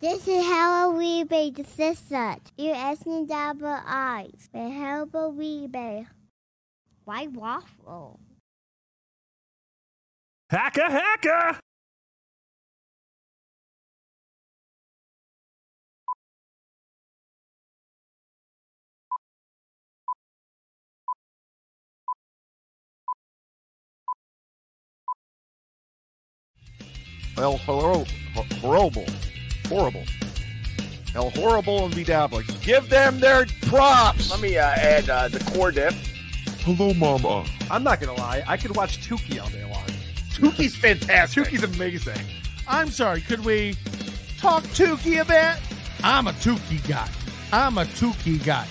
This is how we made the sister. You asking double eyes. The help we made. Why waffle? Hacka hacka! El horrible, horrible, horrible. El horrible and BeDabbler. Give them their props. Let me uh, add uh, the core dip. Hello, Mama. I'm not gonna lie, I could watch Tookie all day long. Tookie's fantastic. Tookie's amazing. I'm sorry, could we talk Tookie a bit? I'm a Tookie guy. I'm a Tookie guy.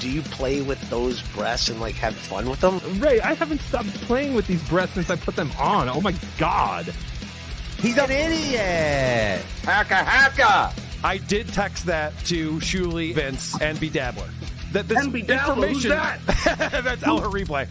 Do you play with those breasts and like have fun with them? Ray, I haven't stopped playing with these breasts since I put them on. Oh my god. He's an idiot. Hacka hacka! I did text that to Shuli, Vince, and BeDabbler. That this And BeDabbler, who's information that's El Replay.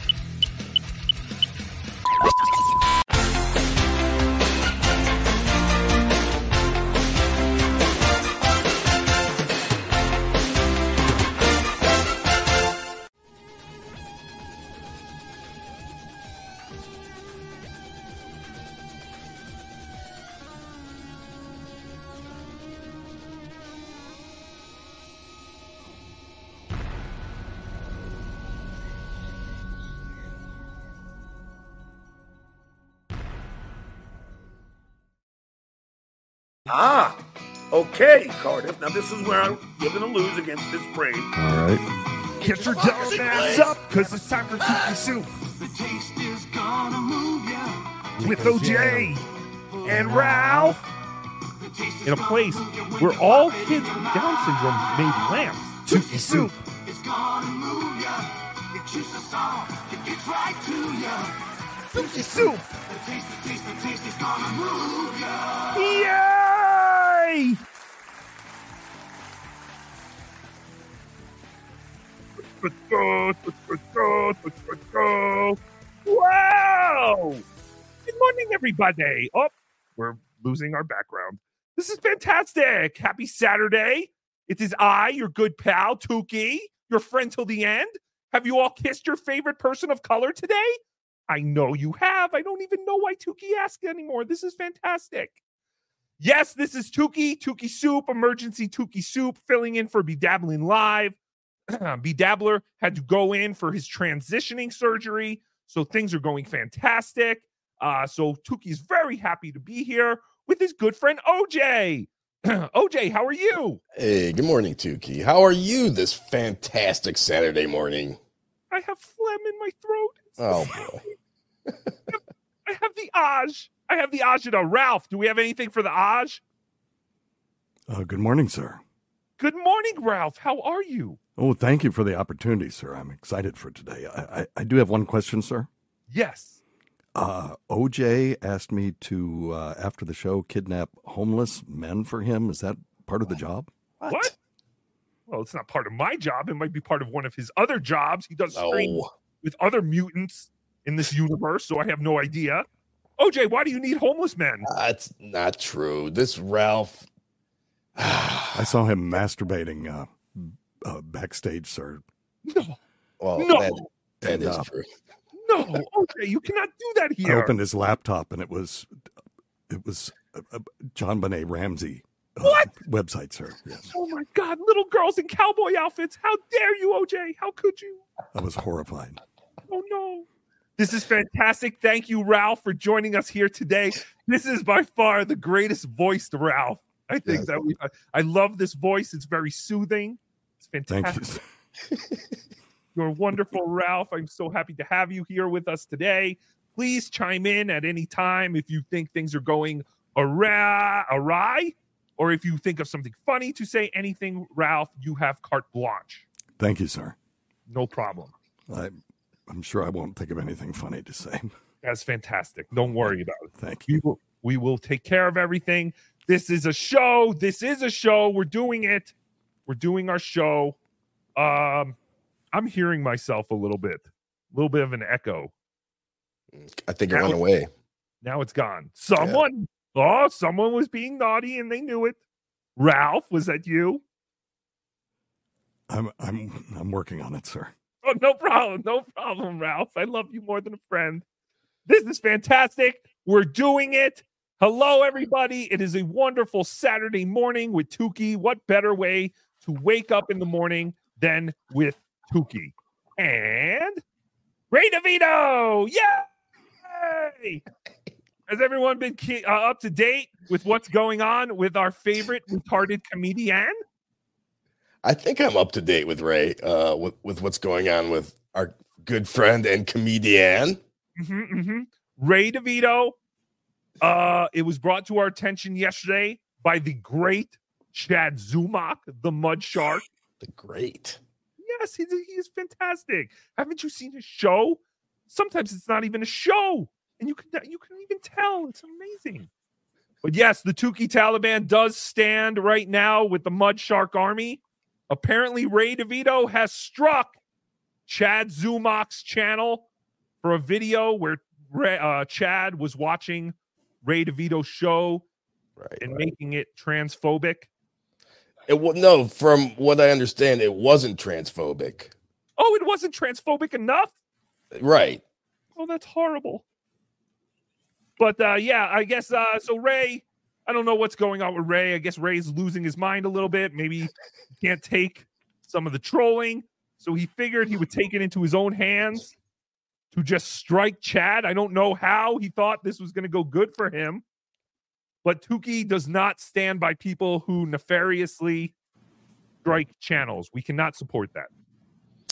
Ah, okay, Cardiff. Now this is where I'm, you're going to lose against this brain. All right. Get your dumb ass up, because it's time for Tookie Soup. The taste is gonna move ya. With OJ and Ralph. In a place where all kids with Down syndrome made lamps. Tookie Soup. It's gonna move ya. It chews us off. It gets right to ya. Tookie Soup. Yay! Wow! Good morning, everybody. Oh, we're losing our background. This is fantastic. Happy Saturday. It is I, your good pal, Tookie, your friend till the end. Have you all kissed your favorite person of color today? I know you have. I don't even know why Tookie asked anymore. This is fantastic. Yes, this is Tookie, Tookie Soup, emergency Tookie Soup, filling in for Bedabbling Live. Bedabbler had to go in for his transitioning surgery, so things are going fantastic. Uh, so Tookie's very happy to be here with his good friend OJ. OJ, how are you? Hey, good morning, Tookie. How are you this fantastic Saturday morning? I have phlegm in my throat. It's Oh boy. I have the Aj. I have the agita. Ralph, do we have anything for the Aj? Uh, good morning, sir. Good morning, Ralph. How are you? Oh, thank you for the opportunity, sir. I'm excited for today. I, I, I do have one question, sir. Yes. Uh, OJ asked me to, uh, after the show, kidnap homeless men for him. Is that part of the job? What? Well, it's not part of my job. It might be part of one of his other jobs. He does No. with other mutants in this universe, so I have no idea. OJ, why do you need homeless men? That's not true. This Ralph. I saw him masturbating uh, uh, backstage, sir. No, Well, No. that, that And, is uh, true. no, OJ, you cannot do that I here. opened his laptop and it was, it was uh, uh, JonBenét Ramsey. Uh, What? website, sir? Yes, Oh my God, little girls in cowboy outfits. How dare you, OJ? How could you? I was horrified. Oh no. This is fantastic. Thank you, Ralph, for joining us here today. This is by far the greatest voiced Ralph. I think Yes. that we I love this voice. It's very soothing. It's Thank fantastic. you. You're wonderful, Ralph. I'm so happy to have you here with us today. Please chime in at any time if you think things are going awry, awry or if you think of something funny to say anything, Ralph, you have carte blanche. Thank you, sir. No problem. I, I'm sure I won't think of anything funny to say. That's fantastic. Don't worry about it. Thank you. We will we will take care of everything. This is a show. This is a show. We're doing it. We're doing our show. Um, I'm hearing myself a little bit, a little bit of an echo. I think it went away. Now it's gone. Someone, oh, someone was being naughty and they knew it. Ralph, was that you? I'm I'm I'm working on it, sir. Oh, no problem. No problem, Ralph. I love you more than a friend. This is fantastic. We're doing it. Hello, everybody. It is a wonderful Saturday morning with Tookie. What better way to wake up in the morning than with Tookie? And Ray DeVito. Yay! Has everyone been ke- uh, up to date with what's going on with our favorite retarded comedian? I think I'm up to date with Ray, uh, with, with what's going on with our good friend and comedian. hmm hmm Ray DeVito. Uh, it was brought to our attention yesterday by the great Chad Zumock, the Mud Shark. The great. Yes, he's, he is fantastic. Haven't you seen his show? Sometimes it's not even a show, and you can you can even tell. It's amazing. But yes, the Tookie Taliban does stand right now with the Mud Shark Army. Apparently, Ray DeVito has struck Chad Zumock's channel for a video where Ray, uh, Chad was watching Ray DeVito's show Right. and making it transphobic. It wa- no, from what I understand, it wasn't transphobic. Oh, it wasn't transphobic enough. Right. Oh, that's horrible. But uh, yeah, I guess uh, so. Ray, I don't know what's going on with Ray. I guess Ray's losing his mind a little bit. Maybe can't take some of the trolling, so he figured he would take it into his own hands to just strike Chad. I don't know how he thought this was going to go good for him, but Tookie does not stand by people who nefariously strike channels. We cannot support that.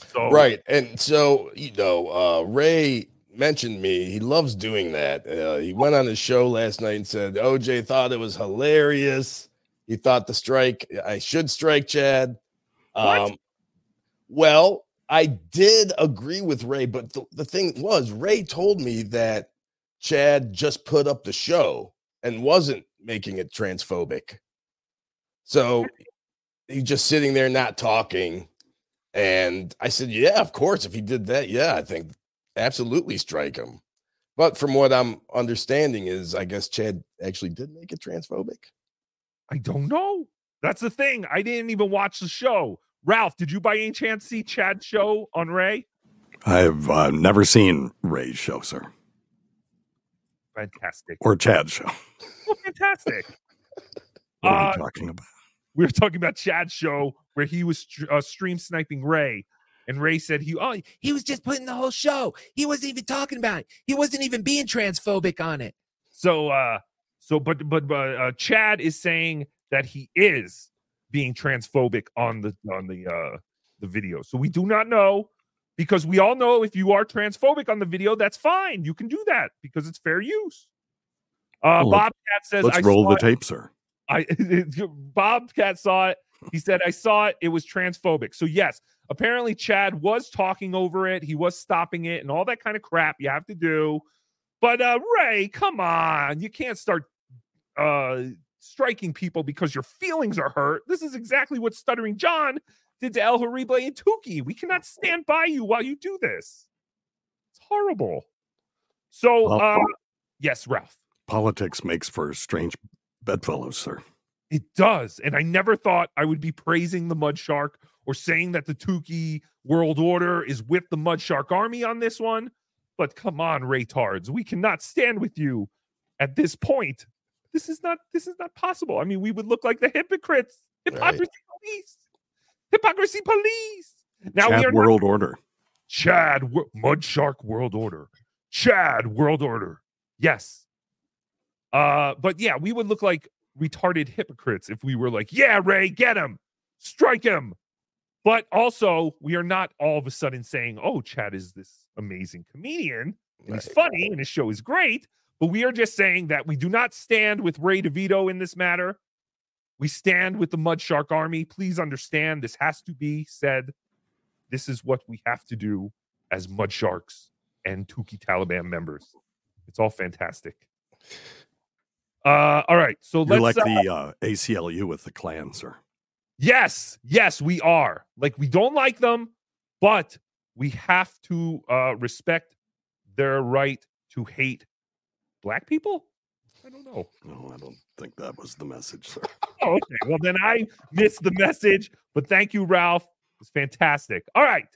So Right. And so, you know, uh, Ray mentioned me. He loves doing that. Uh, he went on his show last night and said OJ thought it was hilarious. He thought the strike, I should strike Chad. What? Um, well, I did agree with Ray, but the, the thing was, Ray told me that Chad just put up the show and wasn't making it transphobic. So he's just sitting there not talking. And I said, Yeah, of course. If he did that, yeah, I think absolutely strike him. But from what I'm understanding, is I guess Chad actually did make it transphobic. I don't know. That's the thing. I didn't even watch the show. Ralph, did you by any chance see Chad's show on Ray? I've uh, never seen Ray's show, sir, Fantastic. or Chad's show. Oh, fantastic. What are Uh, we talking about? we were talking about Chad's show where he was uh, stream sniping Ray, and Ray said he oh He was just putting the whole show. He wasn't even talking about it. He wasn't even being transphobic on it. so uh so but but but uh, Chad is saying that he is being transphobic on the on the uh the video. So we do not know because we all know if you are transphobic on the video, that's fine. You can do that because it's fair use. Uh, Bobcat says, Let's I roll the it- tape, sir. I Bobcat saw it. He said, I saw it. It was transphobic. So, yes, apparently Chad was talking over it. He was stopping it and all that kind of crap you have to do. But uh Ray, come on. You can't start uh striking people because your feelings are hurt. This is exactly what Stuttering John did to El Horrible and Tookie. We cannot stand by you while you do this. It's horrible. So Well, uh yes, Ralph. Politics makes for strange bedfellows, sir. It does. And I never thought I would be praising the Mud Shark or saying that the Tookie World Order is with the Mud Shark Army on this one. But come on, Raytards. We cannot stand with you at this point. This is not this is not possible. I mean, we would look like the hypocrites. Hypocrisy police. Hypocrisy police. Now we Chad are not World Order. Chad Mud Shark World Order. Chad World Order. Yes. Uh, but yeah, we would look like retarded hypocrites if we were like, yeah, Ray, get him, strike him. But also, we are not all of a sudden saying, oh, Chad is this amazing comedian and he's funny and his show is great. But we are just saying that we do not stand with Ray DeVito in this matter. We stand with the Mud Shark Army. Please understand this has to be said. This is what we have to do as Mud Sharks and Tookie Taliban members. It's all fantastic. Uh, all right, so You're let's. like uh, the uh, ACLU with the Klan, sir. Yes, yes, we are. Like we don't like them, but we have to uh respect their right to hate black people. I don't know. No, I don't think that was the message, sir. Oh, okay. Well, then I missed the message, but thank you, Ralph. It's fantastic. All right.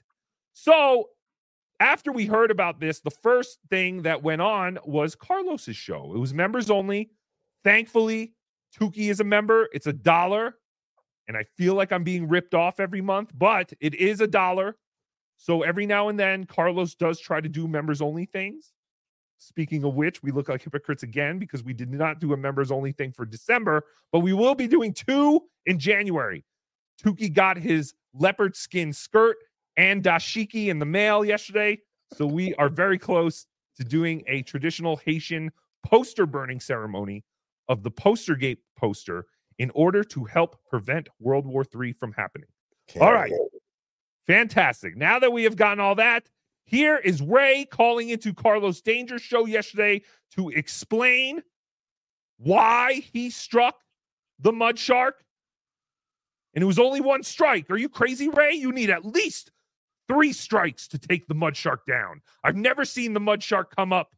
So after we heard about this, the first thing that went on was Carlos's show. It was members only. Thankfully, Tookie is a member. It's a dollar. And I feel like I'm being ripped off every month, but it is a dollar. So every now and then, Carlos does try to do members only things. Speaking of which, we look like hypocrites again because we did not do a members only thing for December, but we will be doing two in January. Tookie got his leopard skin skirt and dashiki in the mail yesterday. So we are very close to doing a traditional Haitian poster burning ceremony of the Postergate poster in order to help prevent World War III from happening. All right. Fantastic. Now that we have gotten all that, here is Ray calling into Carlos Danger show yesterday to explain why he struck the mud shark. And it was only one strike. Are you crazy, Ray? You need at least three strikes to take the mud shark down. I've never seen the mud shark come up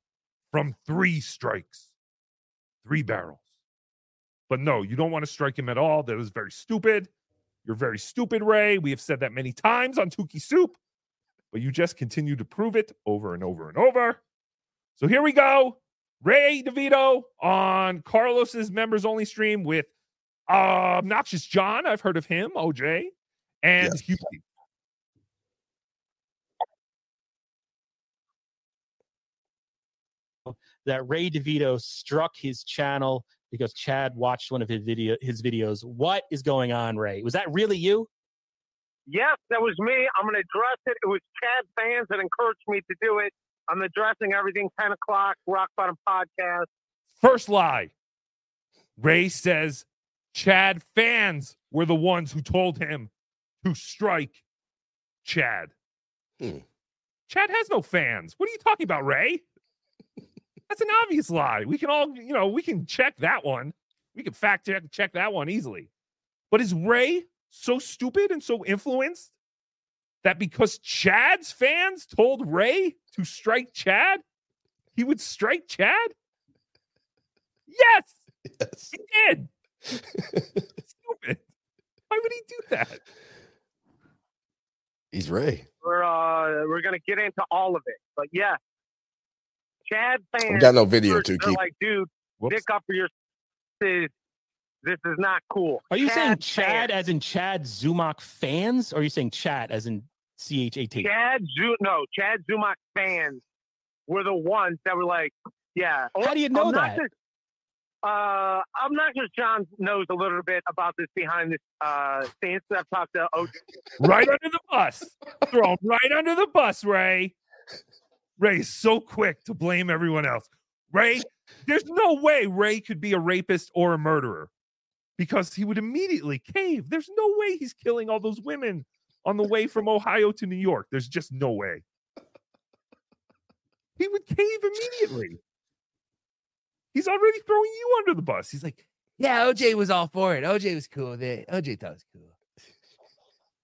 from three strikes, three barrels. But no, you don't want to strike him at all. That was very stupid. You're very stupid, Ray. We have said that many times on Tookie Soup, but you just continue to prove it over and over and over. So here we go. Ray DeVito on Carlos's members only stream with uh, Obnoxious John. I've heard of him, OJ, and Hughie. that Ray DeVito struck his channel because Chad watched one of his video his videos. What is going on, Ray? Was that really you? Yes, that was me. I'm going to address it. It was Chad fans that encouraged me to do it. I'm addressing everything 10 o'clock, Rock Bottom Podcast. First lie. Ray says Chad fans were the ones who told him to strike Chad. Hmm. Chad has no fans. What are you talking about, Ray? That's an obvious lie. We can all, you know, we can check that one. We can fact check check that one easily. But is Ray so stupid and so influenced that because Chad's fans told Ray to strike Chad, he would strike Chad? Yes, yes. he did. stupid. Why would he do that? He's Ray. We're uh, we're going to get into all of it, but yeah, Chad fans. We got no video, they're, too, They're Keith. like, dude, Whoops. stick up for your. This this is not cool. Are you saying Chad Chad fans. as in Chad Zumock fans, or are you saying Chat as in C H A T? Chad Zu no Chad Zumock fans were the ones that were like, yeah. How do you know that? Obnoxious- Uh, Obnoxious John knows a little bit about this behind this uh scenes. I've talked to OJ. Right under the bus. Throw him right under the bus, Ray. Ray's so quick to blame everyone else. Ray, there's no way Ray could be a rapist or a murderer because he would immediately cave. There's no way he's killing all those women on the way from Ohio to New York. There's just no way. He would cave immediately. He's already throwing you under the bus. He's like, Yeah, OJ was all for it. OJ was cool with it. OJ thought it was cool.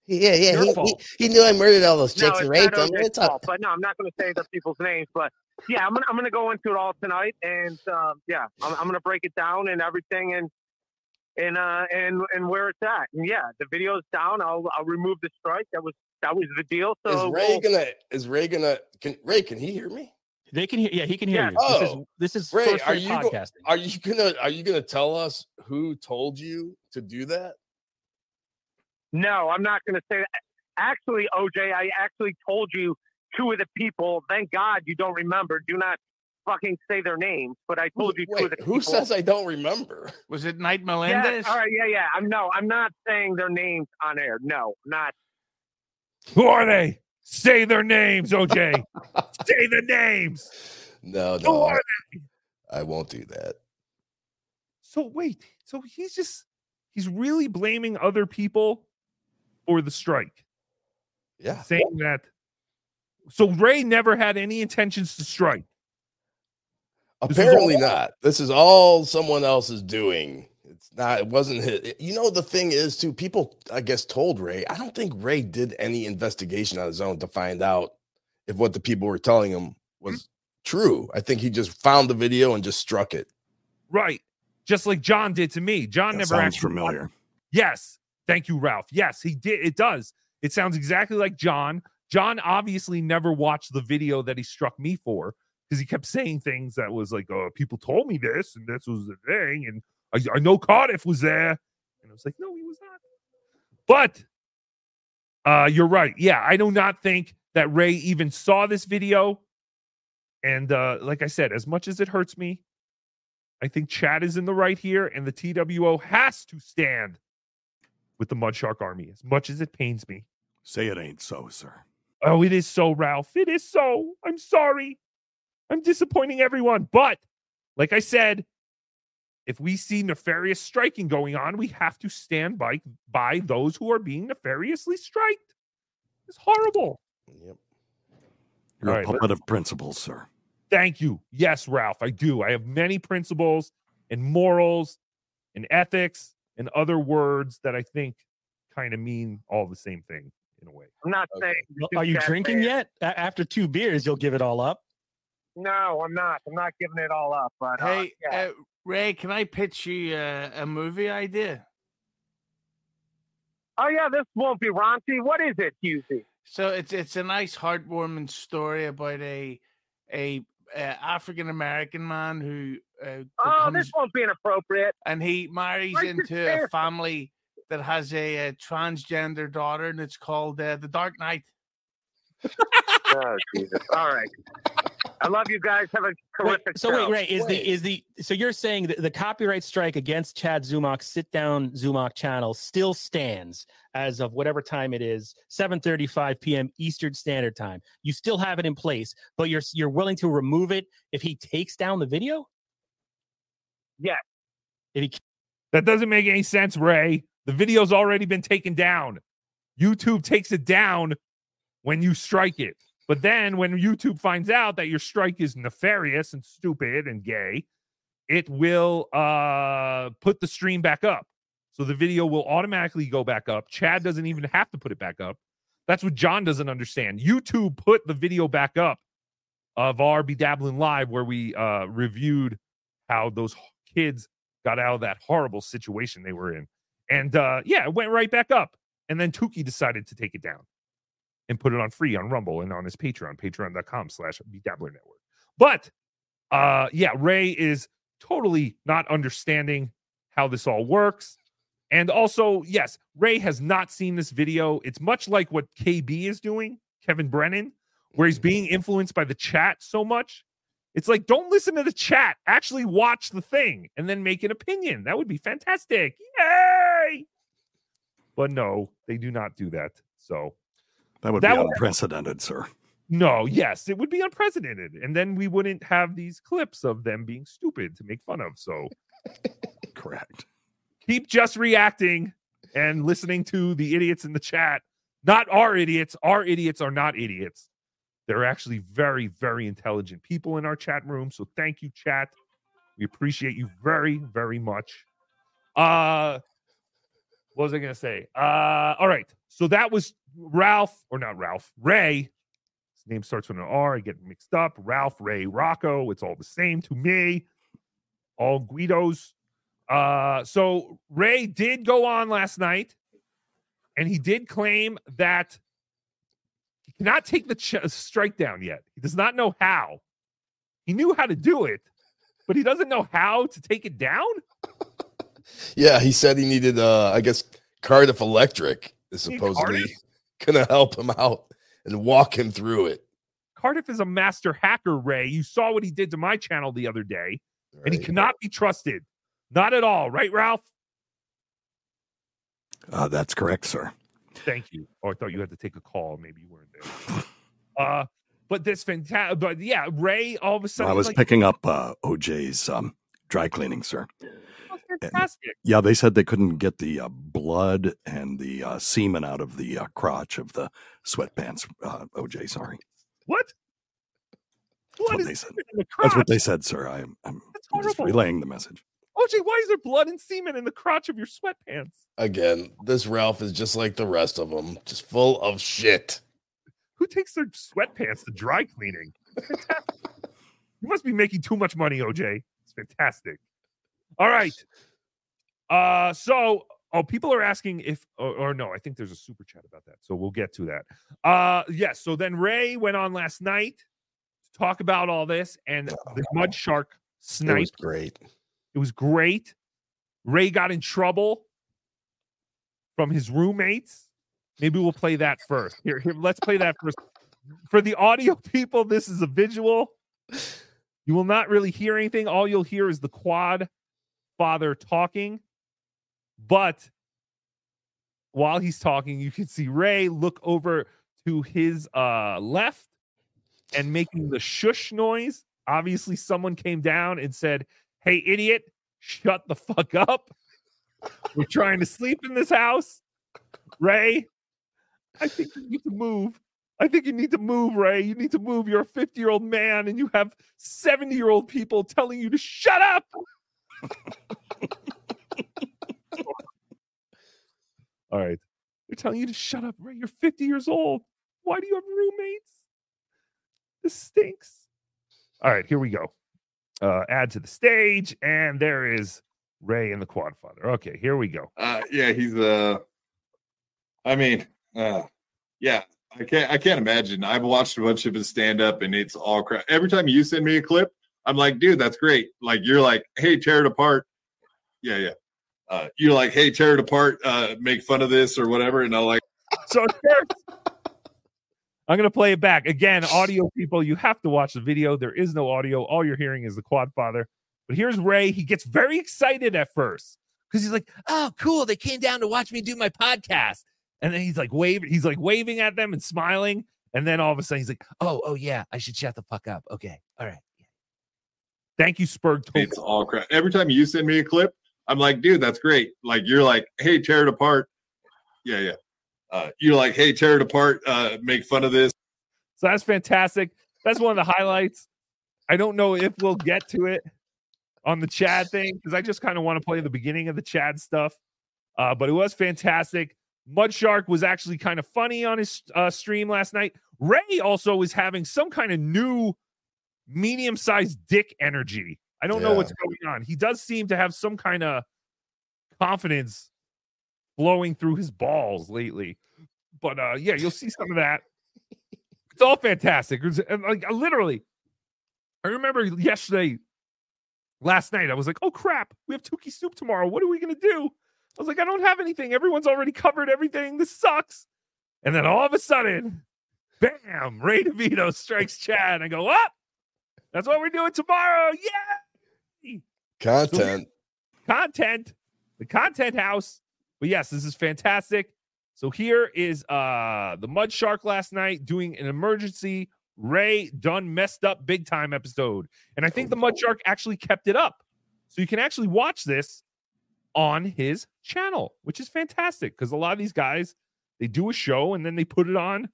Yeah, yeah. He, he, he knew I murdered all those chicks it's and raped them. OJ's It's fault, but no, I'm not going to say the people's names. But yeah, I'm gonna I'm gonna go into it all tonight, and um, yeah, I'm, I'm gonna break it down and everything, and and uh and and where it's at. And yeah, the video's down. I'll I'll remove the strike. That was that was the deal. So Is So Ray we'll- gonna? Is Ray gonna? Can Ray? Can he hear me? They can hear. Yeah, he can hear Yeah. you. This is Oh, this is Ray, first are rate you go- Are you gonna? Are you gonna tell us who told you to do that? No, I'm not going to say that. Actually, OJ, I actually told you two of the people. Thank God you don't remember. Do not fucking say their names. But I told you two of Wait, the who people. says I don't remember? Was it Knight Yeah, Melendez? all right, yeah, yeah. I'm no, I'm not saying their names on air. No, not. Who are they? Say their names, OJ. Say the names. No, Who no, I, are I won't do that. So wait, so he's just he's really blaming other people for the strike, Yeah. saying that. So Ray never had any intentions to strike. This Apparently all- not. This is all someone else is doing. It's not. It wasn't his. You know the thing is too. People, I guess, told Ray. I don't think Ray did any investigation on his own to find out if what the people were telling him was hmm? true. I think he just found the video and just struck it. Right. Just like John did to me. John That never sounds actually familiar. Yes. Thank you, Ralph. Yes, he did. It does. It sounds exactly like John. John obviously never watched the video that he struck me for because he kept saying things that was like, "Oh, people told me this, and this was the thing, and I, I know Cardiff was there." And I was like, "No, he was not." But uh, you're right. Yeah, I do not think that Ray even saw this video. And uh, like I said, as much as it hurts me, I think Chad is in the right here, and the TWO has to stand with the Mudshark Army, as much as it pains me. Say it ain't so, sir. Oh, it is so, Ralph. It is so. I'm sorry. I'm disappointing everyone. But like I said, if we see nefarious striking going on, we have to stand by by those who are being nefariously striked. It's horrible. Yep. You're All a right, puppet of principles, sir. Thank you. Yes, Ralph, I do. I have many principles and morals and ethics and other words that I think kind of mean all the same thing in a way. I'm not saying. Well, Are you drinking fan. yet? A- After two beers, you'll give it all up. No, I'm not. I'm not giving it all up. But uh, Hey, yeah. uh, Ray, can I pitch you uh, a movie idea? oh yeah, this won't be raunchy. What is it, Husey? So it's it's a nice heartwarming story about a a, uh African American man who uh, Oh, becomes this won't be inappropriate. and he marries Right, into a family that has a, uh transgender daughter, and it's called uh, The Dark Knight. Oh Jesus! All right. I love you guys. Have a Wait, terrific. so wait. Ray, is the is the so you're saying that the copyright strike against Chad Zumock sit down Zumock channel still stands as of whatever time it is, 7:35 p.m. Eastern Standard Time. You still have it in place, but you're you're willing to remove it if he takes down the video? Yes. If he That doesn't make any sense, Ray. The video's already been taken down. YouTube takes it down when you strike it. But then when YouTube finds out that your strike is nefarious and stupid and gay, it will uh put the stream back up. So the video will automatically go back up. Chad doesn't even have to put it back up. That's what John doesn't understand. YouTube put the video back up of our Bedabbling Live where we uh reviewed how those kids got out of that horrible situation they were in. And uh yeah, it went right back up. And then Tookie decided to take it down and put it on free on Rumble and on his Patreon, patreon.com slash Bedabbler Network. But uh yeah, Ray is totally not understanding how this all works. And also, yes, Ray has not seen this video. It's much like what KB is doing, Kevin Brennan, where he's being influenced by the chat so much. It's like, don't listen to the chat. Actually, watch the thing and then make an opinion. That would be fantastic. Yay! But no, they do not do that. So That would That be would- unprecedented, sir. no, yes, it would be unprecedented. And then we wouldn't have these clips of them being stupid to make fun of. So correct. Keep just reacting and listening to the idiots in the chat. Not our idiots. Our idiots are not idiots. They're actually very, very intelligent people in our chat room. So thank you, chat. We appreciate you very, very much. Uh what was I gonna say? Uh all right. So that was Ralph, or not Ralph, Ray. His name starts with an R. I get mixed up. Ralph, Ray, Rocco. It's all the same to me. All Guidos. Uh, so Ray did go on last night, and he did claim that cannot take the ch- strike down yet. He does not know how. He knew how to do it, but he doesn't know how to take it down. Yeah, he said he needed uh I guess Cardiff Electric is Need supposedly Cardiff? gonna help him out and walk him through it. Cardiff is a master hacker, Ray. You saw what he did to my channel the other day, and he cannot be trusted. Not at all, right, Ralph? Uh, that's correct, sir. Thank you. Oh, I thought you had to take a call. Maybe you weren't there. Uh, but this fantastic. But yeah, Ray all of a sudden I was like, picking up uh, OJ's um, dry cleaning, sir. oh, fantastic. Yeah, they said they couldn't get the uh, blood and the uh, semen out of the uh, crotch of the sweatpants. Uh, OJ, sorry. What? That's What what is they said. in the That's what they said, sir. I, I'm, I'm just relaying the message. OJ, why is there blood and semen in the crotch of your sweatpants? Again, this Ralph is just like the rest of them, just full of shit. Who takes their sweatpants to dry cleaning? Fantastic. you must be making too much money, OJ. It's fantastic. All right. Uh, so oh, people are asking if or, or no, I think there's a super chat about that. So we'll get to that. Uh, yes. So then Ray went on last night to talk about all this, and the mud shark It was great. It was great. Ray got in trouble from his roommates. Maybe we'll play that first. Here, here, let's play that first. For the audio people, this is a visual. You will not really hear anything. All you'll hear is the quad father talking. But while he's talking, you can see Ray look over to his uh left and making the shush noise. Obviously, someone came down and said, Hey, idiot, shut the fuck up. We're trying to sleep in this house. Ray, I think you need to move. I think you need to move, Ray. You need to move. You're a 50 year old man and you have 70 year old people telling you to shut up. All right. They're telling you to shut up, Ray. You're 50 years old. Why do you have roommates? This stinks. All right, here we go. Uh, add to the stage, and there is Ray and the Quad Father. Okay, here we go. Uh, yeah, he's uh I mean, uh yeah, I can't I can't imagine. I've watched a bunch of his stand up and it's all crap. Every time you send me a clip, I'm like, dude, that's great. Like you're like, hey, tear it apart. Yeah, yeah. Uh, you're like, hey, tear it apart, uh, make fun of this or whatever. And I'm like, So I'm gonna play it back again. Audio people, you have to watch the video. There is no audio. All you're hearing is the Quad Father. But here's Ray. He gets very excited at first because he's like, "Oh, cool! They came down to watch me do my podcast." And then he's like waving. He's like waving at them and smiling. And then all of a sudden he's like, "Oh, oh yeah, I should shut the fuck up." Okay, all right. Thank you, Spurg. it's all crap. Every time you send me a clip, I'm like, dude, that's great. Like you're like, hey, tear it apart. Yeah, yeah. Uh, you're like, hey, tear it apart, uh, make fun of this. So that's fantastic. That's one of the highlights. I don't know if we'll get to it on the Chad thing because I just kind of want to play the beginning of the Chad stuff. Uh, but it was fantastic. Mud Shark was actually kind of funny on his uh, stream last night. Ray also is having some kind of new medium sized dick energy. I don't know what's going on. He does seem to have some kind of confidence flowing through his balls lately. But uh yeah, you'll see some of that. It's all fantastic. It was, like uh, literally, I remember yesterday, last night, I was like, "Oh crap, we have Tookie soup tomorrow. What are we gonna do?" I was like, "I don't have anything. Everyone's already covered everything. This sucks." And then all of a sudden, bam! Ray DeVito strikes Chad. And I go, "What? That's what we're doing tomorrow? Yeah!" Content. content, the content house. But yes, this is fantastic. So here is uh the Mud Shark last night doing an emergency Ray done messed up big time episode. And I think the Mud Shark actually kept it up. So you can actually watch this on his channel, which is fantastic because a lot of these guys they do a show and then they put it on,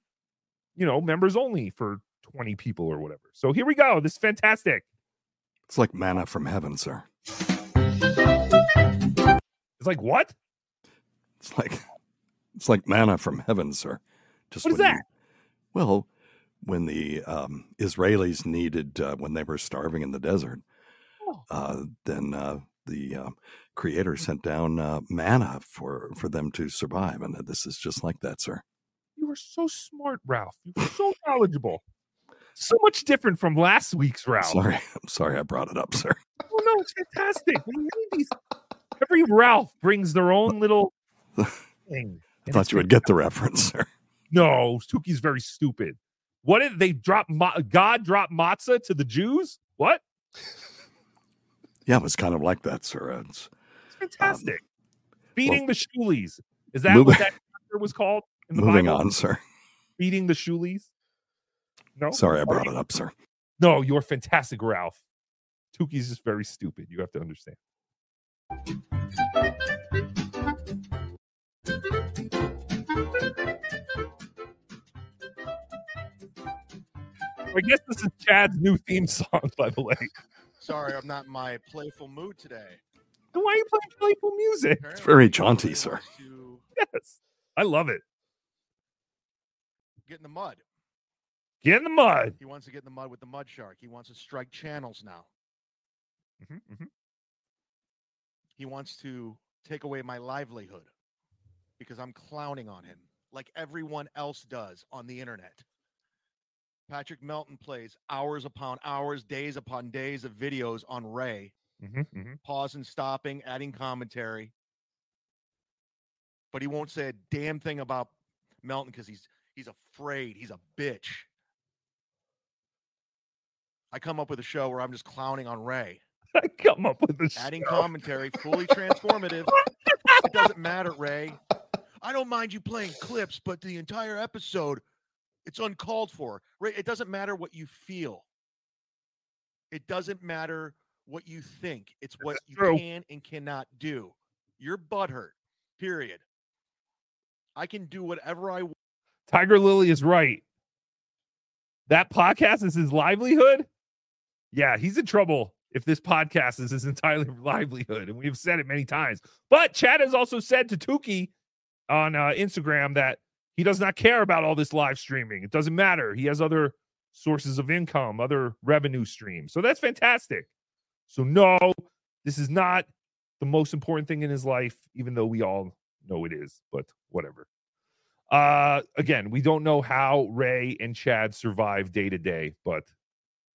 you know, members only for 20 people or whatever. So here we go. This is fantastic. It's like manna from heaven, sir. It's like what? It's like it's like manna from heaven, sir. Just What is when you- that? well, when the um, Israelis needed uh, when they were starving in the desert, Oh. uh, then uh, the uh, Creator sent down uh, manna for for them to survive, and this is just like that, sir. You were so smart, Ralph. You were so knowledgeable. So much different from last week's Ralph. Sorry, I'm sorry I brought it up, sir. Oh no, it's fantastic. We need these. Every Ralph brings their own little thing. I thought you would get the reference, sir. No, Tookie's very stupid. What did they drop? Ma- God drop matzah to the Jews? What? Yeah, it was kind of like that, sir. It's, It's um, fantastic. Feeding the shoelies. Is that moving- what that was called? In the moving Bible? on, sir. Beating the shoelies. No. Sorry I brought it up, sir. No, you're fantastic, Ralph. Tookie's just very stupid. You have to understand. I guess this is Chad's new theme song, by the way. Sorry, I'm not in my playful mood today. Then why are you playing playful music? It's very jaunty, sir. Yes, I love it. Get in the mud. Get in the mud. He wants to get in the mud with the mud shark. He wants to strike channels now. Mhm, mhm. he wants to take away my livelihood because I'm clowning on him like everyone else does on the internet. Patrick Melton plays hours upon hours, days upon days of videos on Ray, Mm-hmm, mm-hmm. pausing, stopping, adding commentary. But he won't say a damn thing about Melton because he's he's afraid. He's a bitch. I come up with a show where I'm just clowning on Ray. I come up with this. adding show. commentary, fully transformative. it doesn't matter, Ray. I don't mind you playing clips, but the entire episode, it's uncalled for. Ray, it doesn't matter what you feel. It doesn't matter what you think. It's what you true. can and cannot do. You're butthurt. Period. I can do whatever I want. Tiger Lily is right. That podcast is his livelihood. Yeah, he's in trouble if this podcast is his entire livelihood. And we've said it many times. But Chad has also said to Tookie on uh, Instagram that he does not care about all this live streaming. It doesn't matter. He has other sources of income, other revenue streams. So that's fantastic. So, no, this is not the most important thing in his life, even though we all know it is, but whatever. Uh again, we don't know how Ray and Chad survive day to day, but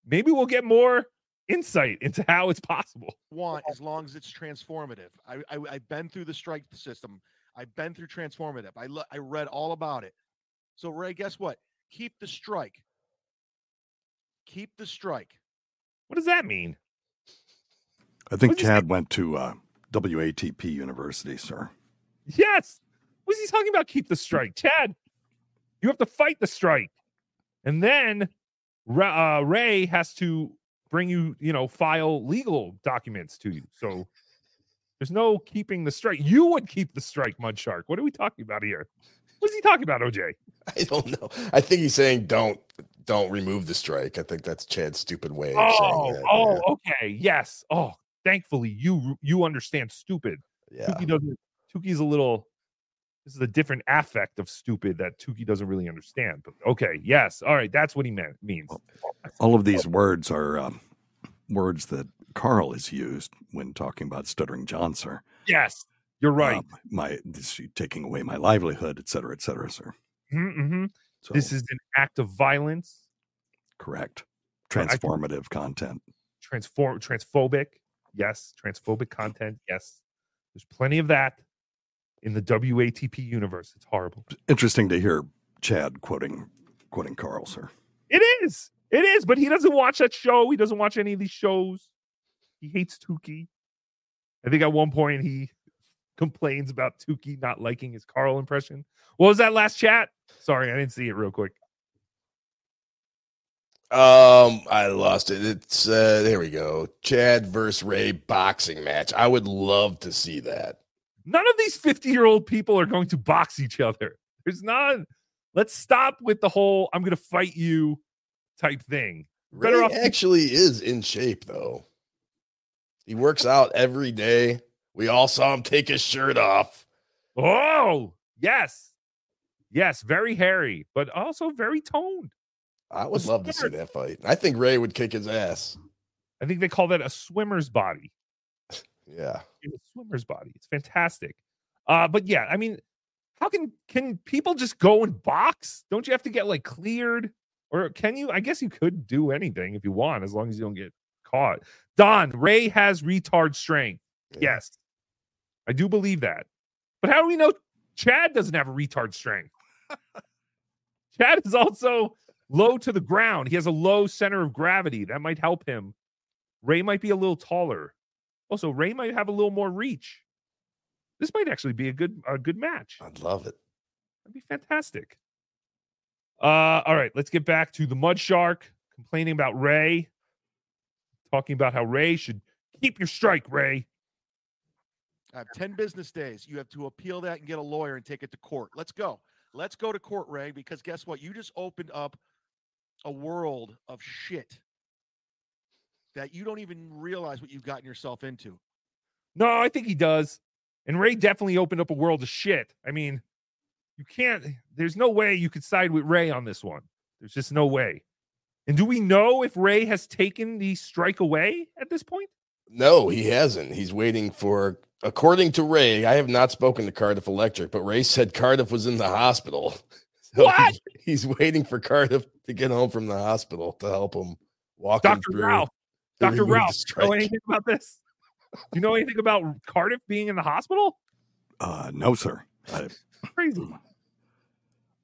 maybe we'll get more insight into how it's possible. want as long as it's transformative. I, I I've been through the strike system. I've been through transformative. I lo- I read all about it. So Ray, guess what? Keep the strike. Keep the strike. What does that mean? I think Chad went to uh, WATP University, sir. Yes. What's he talking about? Keep the strike. Chad, you have to fight the strike. And then uh, Ray has to bring you, you know, file legal documents to you. So there's no keeping the strike. You would keep the strike, Mud Shark. What are we talking about here? What's he talking about, OJ? I don't know. I think he's saying don't don't remove the strike. I think that's Chad's stupid way of Oh, saying that. oh, okay. Yes. Oh, thankfully you you understand stupid. Yeah. Tookie doesn't Tookie's a little this is a different affect of stupid that Tookie doesn't really understand. But okay, yes. All right, that's what he meant means. All of these words are um, words that Carl has used when talking about stuttering John, sir. Yes, you're right. Um, my this, taking away my livelihood, et cetera, et cetera, sir. Mm-hmm. this is an act of violence. Correct. I can- Transformative content. Transform transphobic. Yes. Transphobic content. Yes. There's plenty of that in the WATP universe. It's horrible. Interesting to hear Chad quoting quoting Carl, sir. It is. It is, but he doesn't watch that show. He doesn't watch any of these shows. He hates Tookie. I think at one point he complains about Tookie not liking his Carl impression. What was that last chat? Sorry, I didn't see it real quick. Um, I lost it. It's uh there we go. Chad versus Ray boxing match. I would love to see that. None of these 50 year old people are going to box each other. There's none. Let's stop with the whole I'm going to fight you type thing. Ray Better off actually is in shape though. He works out every day. We all saw him take his shirt off. Oh, yes. Yes, very hairy, but also very toned. I would love to see that fight. I think Ray would kick his ass. I think they call that a swimmer's body. Yeah. a swimmer's body. It's fantastic. Uh, but yeah, I mean, how can can people just go and box? Don't you have to get like cleared? Or can you? I guess you could do anything if you want, as long as you don't get caught. Don Ray has retard strength. Yes, I do believe that. But how do we know Chad doesn't have a retard strength? Chad is also low to the ground. He has a low center of gravity. That might help him. Ray might be a little taller. Also, Ray might have a little more reach. This might actually be a good a good match. I'd love it. That'd be fantastic. Uh, all right, let's get back to the Mud Shark complaining about Ray, talking about how Ray should keep your strike, Ray. I have 10 business days. You have to appeal that and get a lawyer and take it to court. Let's go. Let's go to court, Ray, because guess what? You just opened up a world of shit that you don't even realize what you've gotten yourself into. No, I think he does. And Ray definitely opened up a world of shit. I mean, you can't, there's no way you could side with Ray on this one. There's just no way. And do we know if Ray has taken the strike away at this point? No, he hasn't. He's waiting for, according to Ray, I have not spoken to Cardiff Electric, but Ray said Cardiff was in the hospital. So What? He's, he's waiting for Cardiff to get home from the hospital to help him walk Dr. through. Ralph. Dr. remove the Ralph, know anything about this? Do you know anything about Cardiff being in the hospital? Uh, no, sir. I, Crazy.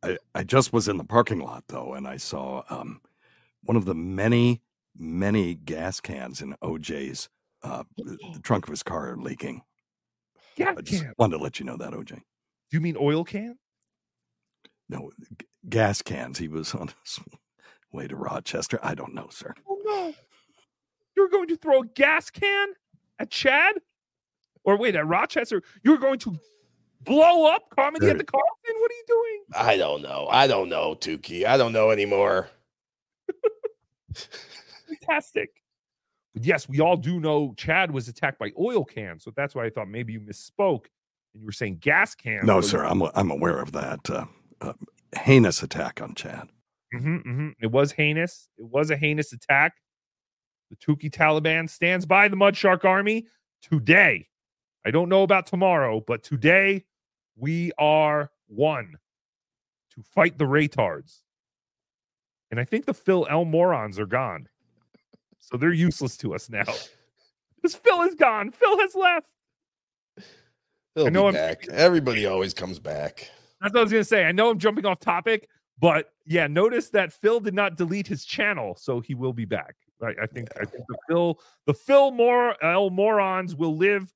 I, I just was in the parking lot though, and I saw um, one of the many, many gas cans in OJ's uh, the trunk of his car leaking. Gas I just can. wanted to let you know that, OJ. Do you mean oil can? No, g- gas cans. He was on his way to Rochester. I don't know, sir. Oh no. You're going to throw a gas can at Chad? Or wait, at Rochester? You're going to blow up comedy at the Carlton? What are you doing? I don't know. I don't know, Tookie. I don't know anymore. Fantastic. But yes, we all do know Chad was attacked by oil cans. So that's why I thought maybe you misspoke and you were saying gas cans. No, sir. I'm I'm aware of that uh, uh, heinous attack on Chad. hmm hmm It was heinous. It was a heinous attack. The Tookie Taliban stands by the Mud Shark Army today. I don't know about tomorrow, but today we are one to fight the Raytards. And I think the Phil L. Morons are gone. So they're useless to us now. Because Phil is gone. Phil has left. He'll I know be I'm- back. Everybody always comes back. That's what I was gonna say. I know I'm jumping off topic, but yeah, notice that Phil did not delete his channel, so he will be back. Right? I think I think the Phil the Phil Mor L morons will live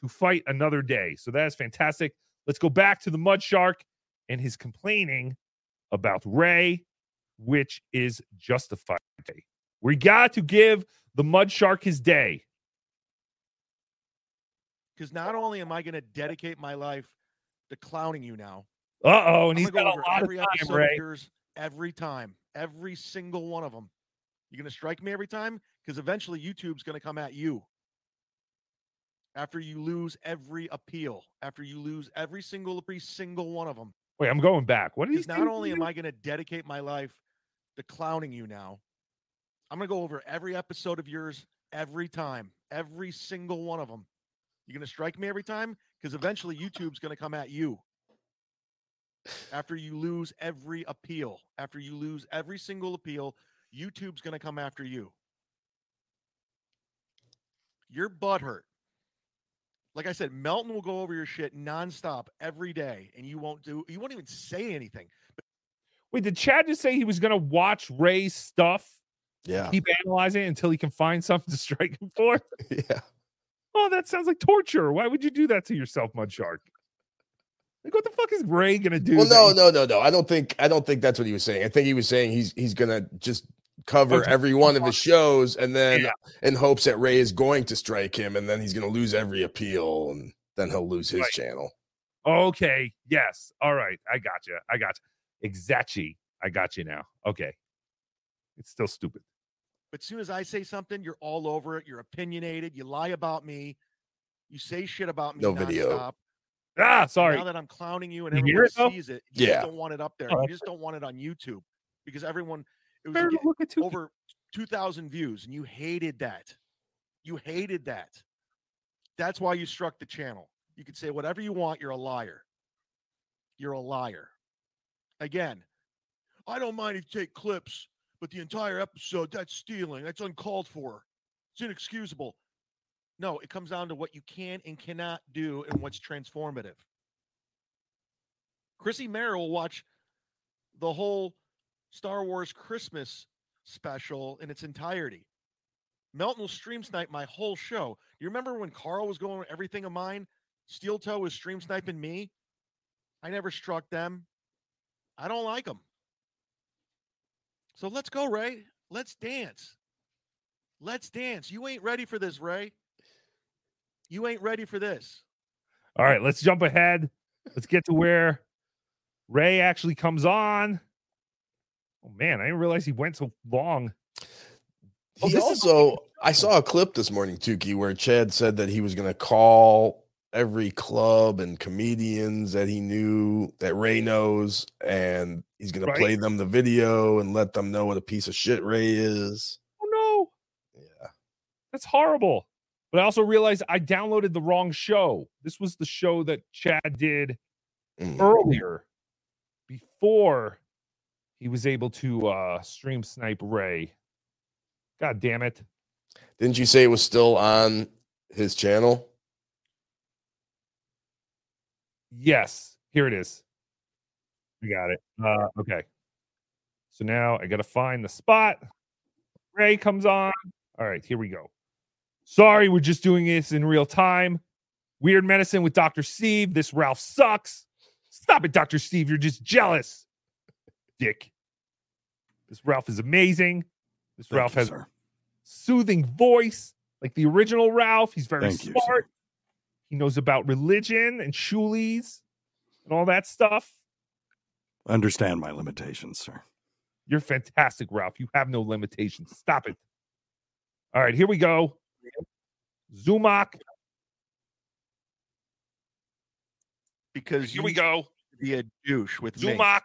to fight another day. So that is fantastic. Let's go back to the Mud Shark and his complaining about Ray, which is justified. We got to give the Mud Shark his day. Because not only am I going to dedicate my life to clowning you now, Uh oh, and I'm he's got go a lot of every time, episode Ray. yours every time, every single one of them. You're going to strike me every time because eventually YouTube's going to come at you. After you lose every appeal, after you lose every single every single one of them. Wait, I'm going back. What Because not only am I going to dedicate my life to clowning you now, I'm going to go over every episode of yours every time, every single one of them. You're going to strike me every time because eventually YouTube's going to come at you. After you lose every appeal, after you lose every single appeal, YouTube's going to come after you. Your butt hurt. Like I said, Melton will go over your shit nonstop every day, and you won't do. You won't even say anything. Wait, did Chad just say he was gonna watch Ray's stuff? Yeah. Keep analyzing it until he can find something to strike him for? Yeah. Oh, that sounds like torture. Why would you do that to yourself, Mud Shark? Like, what the fuck is Ray gonna do? Well, no, no, no, no. I don't think I don't think that's what he was saying. I think he was saying he's he's gonna just cover just every one of his shows, and then Yeah. in hopes that Ray is going to strike him, and then he's gonna lose every appeal, and then he'll lose his Right. channel. Okay. Yes. All right. I got you. I got you. Exactly. I got you now. Okay. It's still stupid. But as soon as I say something, you're all over it. You're opinionated. You lie about me. You say shit about me. No video. nonstop. Ah, sorry. Now that I'm clowning you and You everyone it, though? sees it, you Yeah. just don't want it up there. Oh, you just don't want it on YouTube because everyone it was Better look at two- over 2,000 views and you hated that. You hated that. That's why you struck the channel. You could say whatever you want. You're a liar. You're a liar. Again, I don't mind if you take clips, but the entire episode, that's stealing. That's uncalled for. It's inexcusable. No, it comes down to what you can and cannot do and what's transformative. Chrissie Mayr will watch the whole Star Wars Christmas special in its entirety. Melton will stream snipe my whole show. You remember when Carl was going with everything of mine? Steel Toe was stream sniping me. I never struck them. I don't like them. So let's go, Ray. Let's dance. Let's dance. You ain't ready for this, Ray. You ain't ready for this. All right, let's jump ahead. Let's get to where Ray actually comes on. Oh man, I didn't realize he went so long. Oh, He this is- also, I saw a clip this morning, Tookie, where Chad said that he was going to call every club and comedians that he knew that Ray knows, and he's going Right. to play them the video and let them know what a piece of shit Ray is. Oh no. Yeah. That's horrible. But I also realized I downloaded the wrong show. This was the show that Chad did Mm. earlier before he was able to uh stream snipe Ray. God damn it. Didn't you say it was still on his channel? Yes, here it is. I got it. Uh okay. So now I gotta find the spot. Ray comes on. All right, here we go. Sorry, we're just doing this in real time. Weird medicine with Dr. Steve. This Ralph sucks. Stop it, Dr. Steve. You're just jealous. Dick. This Ralph is amazing. This Thank Ralph you, has sir. a soothing voice like the original Ralph. He's very Thank smart. He knows about religion and shoolies and all that stuff. Understand my limitations, sir. You're fantastic, Ralph. You have no limitations. Stop it. All right, here we go. Zumock. Because Here you we go. Be a douche with me. Zumock.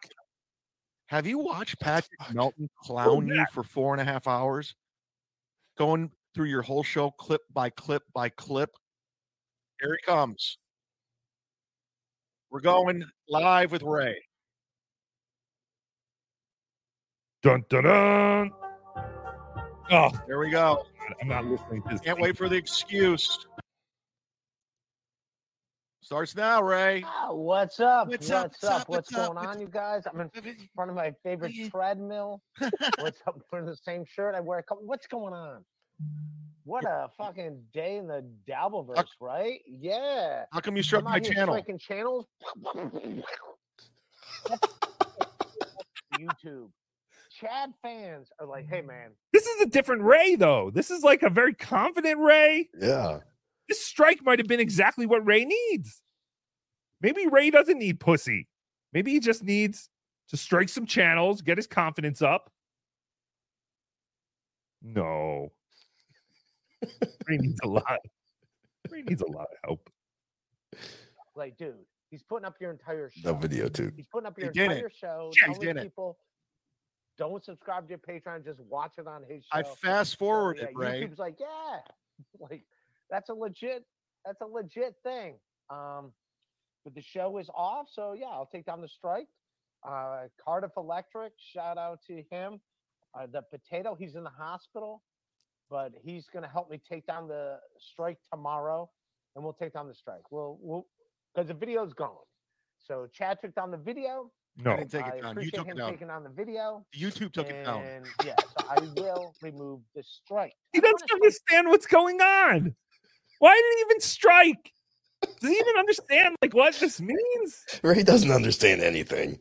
Have you watched Patrick Melton oh, clown you for four and a half hours? Going through your whole show clip by clip by clip. Here he comes. We're going live with Ray. Dun dun dun. Oh, There we go. I'm not listening to this. Can't wait for the excuse. Starts now, Ray. Ah, what's up? What's What's, up? up? What's? What's, What's up? going What's on, you guys? I'm in front of my favorite treadmill. What's up? Wearing the same shirt I wear. a couple- What's going on? What a fucking day in the Dabbleverse, right? Yeah. How come you struck I'm my out channel? striking channels. YouTube. Chad fans are like, hey man, This is a different Ray, though. This is like a very confident Ray. Yeah. This strike might have been exactly what Ray needs. Maybe Ray doesn't need pussy. Maybe he just needs to strike some channels, get his confidence up. No. Ray needs a lot. Ray needs a lot of help. like, dude, he's putting up your entire show. The video too. He's putting up your He did it. entire show. Yeah, he's telling did it. people don't subscribe to your Patreon, just watch it on his show. I fast So, forwarded, yeah, Ray. YouTube's like, yeah, like that's a legit, that's a legit thing. Um, but the show is off, so yeah, I'll take down the strike. Uh, Cardiff Electric, shout out to him. Uh, the potato, he's in the hospital, but he's gonna help me take down the strike tomorrow, and we'll take down the strike. We'll, we'll, because the video's gone. So Chad took down the video. No. I didn't take it I down. You appreciate took it him down. taking down the video. YouTube took it down. Yeah, so I will remove the strike. He doesn't understand what's going on. Why did he even strike? Does he even understand like what this means? Ray doesn't understand anything.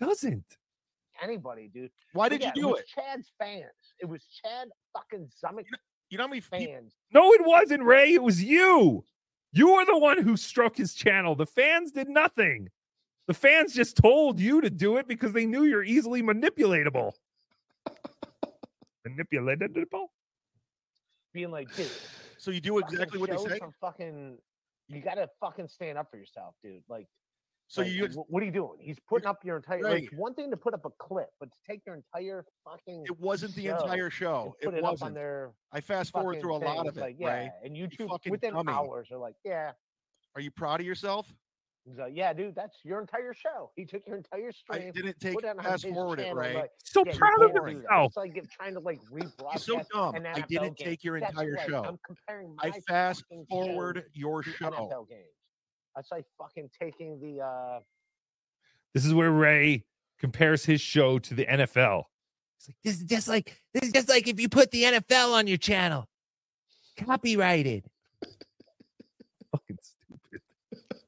Doesn't. Anybody, dude. Why But did you do it? Chad's fans. It was Chad fucking Zumock You know how many peop- fans. No, it wasn't, Ray. It was you. You were the one who struck his channel. The fans did nothing. The fans just told you to do it because they knew you're easily manipulatable. Manipulatable? being like, dude. So you do exactly what they say? Fucking, you gotta fucking stand up for yourself, dude. Like, So like, you ex- what are you doing? He's putting up your entire. Right. it's one thing to put up a clip, but to take your entire fucking. It wasn't the entire show. Put It it, up on wasn't. their. I fast forward through a lot thing. of it, Like, yeah, Ray. and You YouTube fucking within dummy. hours are like, yeah. Are you proud of yourself? He's like, yeah, dude, that's your entire show. He took your entire stream. I didn't take- put it on fast his forward it, right? Ray. Like, So yeah, you proud of can't do that. himself. It's like trying to like rebroadcast. so dumb. an I didn't game. take your That's entire right. show. I'm comparing. I my fast fucking forward show your to show. NFL games. That's like fucking taking the. uh This is where Ray compares his show to the NFL. It's like This is just like this is just like if you put the NFL on your channel. Copyrighted. Fucking stupid.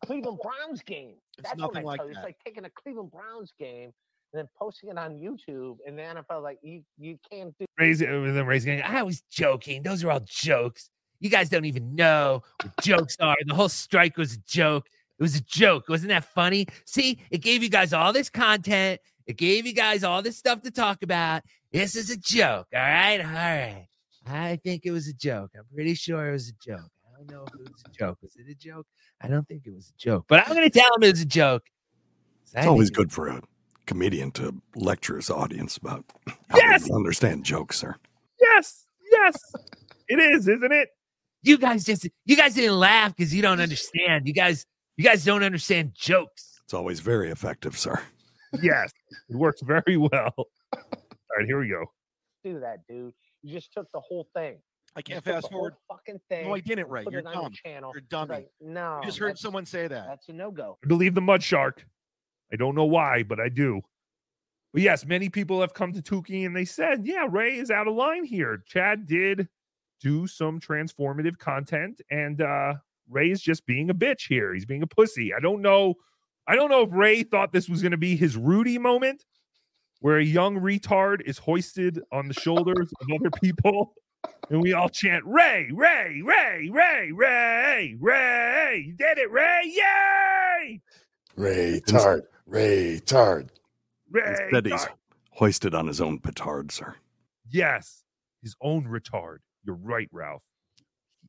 Cleveland Browns game. It's That's nothing what I like tell you. It's like taking a Cleveland Browns game and then posting it on YouTube, and the NFL like you you can't do. Ray's, and then Ray's going, I was joking. Those are all jokes. You guys don't even know what jokes are. The whole strike was a joke. It was a joke. Wasn't that funny? See, it gave you guys all this content. It gave you guys all this stuff to talk about. This is a joke. All right. All right. I think it was a joke. I'm pretty sure it was a joke. I don't know if it was a joke. Was it a joke? I don't think it was a joke, but I'm going to tell him it was a joke. It's always good for a comedian to lecture his audience about how Yes! to understand jokes, sir. yes, yes. It is, isn't it? You guys just you guys didn't laugh because you don't understand. You guys you guys don't understand jokes. It's always very effective, sir. Yes, it works very well. All right, here we go. Do that, dude. You just took the whole thing. I can't fast forward. fucking thing. No, I didn't, Right, You're it on your dumb. channel. You're It's dummy. like, no, You just heard someone say that. That's a no go. I believe the mud shark. I don't know why, but I do. But yes, many people have come to Tookie and they said, yeah, Ray is out of line here. Chad did do some transformative content, and uh Ray is just being a bitch here. He's being a pussy. I don't know. I don't know if Ray thought this was going to be his Rudy moment, where a young retard is hoisted on the shoulders of other people, and we all chant Ray, Ray, Ray, Ray, Ray, Ray. You did it, Ray! Yay! Ray Tard. Ray Tard. Ray. Instead, he's hoisted on his own petard, sir. Yes, his own retard. You're right, Ralph.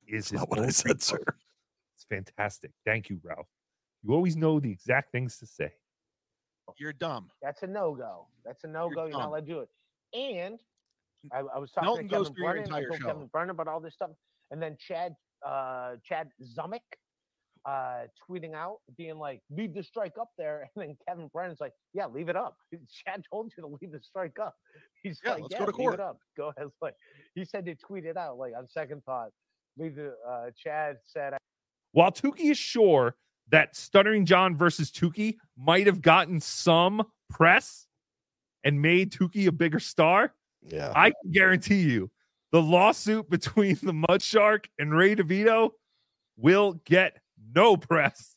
He is his not what I own said, retard. sir. It's fantastic. Thank you, Ralph. You always know the exact things to say. You're dumb. That's a no go. That's a no go. You're, not allowed to do it. And I, I was talking Melton to Kevin goes through your Brennan. Entire show. Kevin Brennan about all this stuff, and then Chad uh, Chad Zumock uh, tweeting out, being like, "Leave the strike up there," and then Kevin Brennan's like, "Yeah, leave it up." Chad told you to leave the strike up. He's Yeah, like, let's "Yeah, go to leave court." it up." Go ahead. Like he said to tweet it out. Like on second thought, leave the. Uh, Chad said, While Tookie is sure that Stuttering John versus Tookie might have gotten some press and made Tookie a bigger star, Yeah. I can guarantee you the lawsuit between the Mud Shark and Ray DeVito will get no press.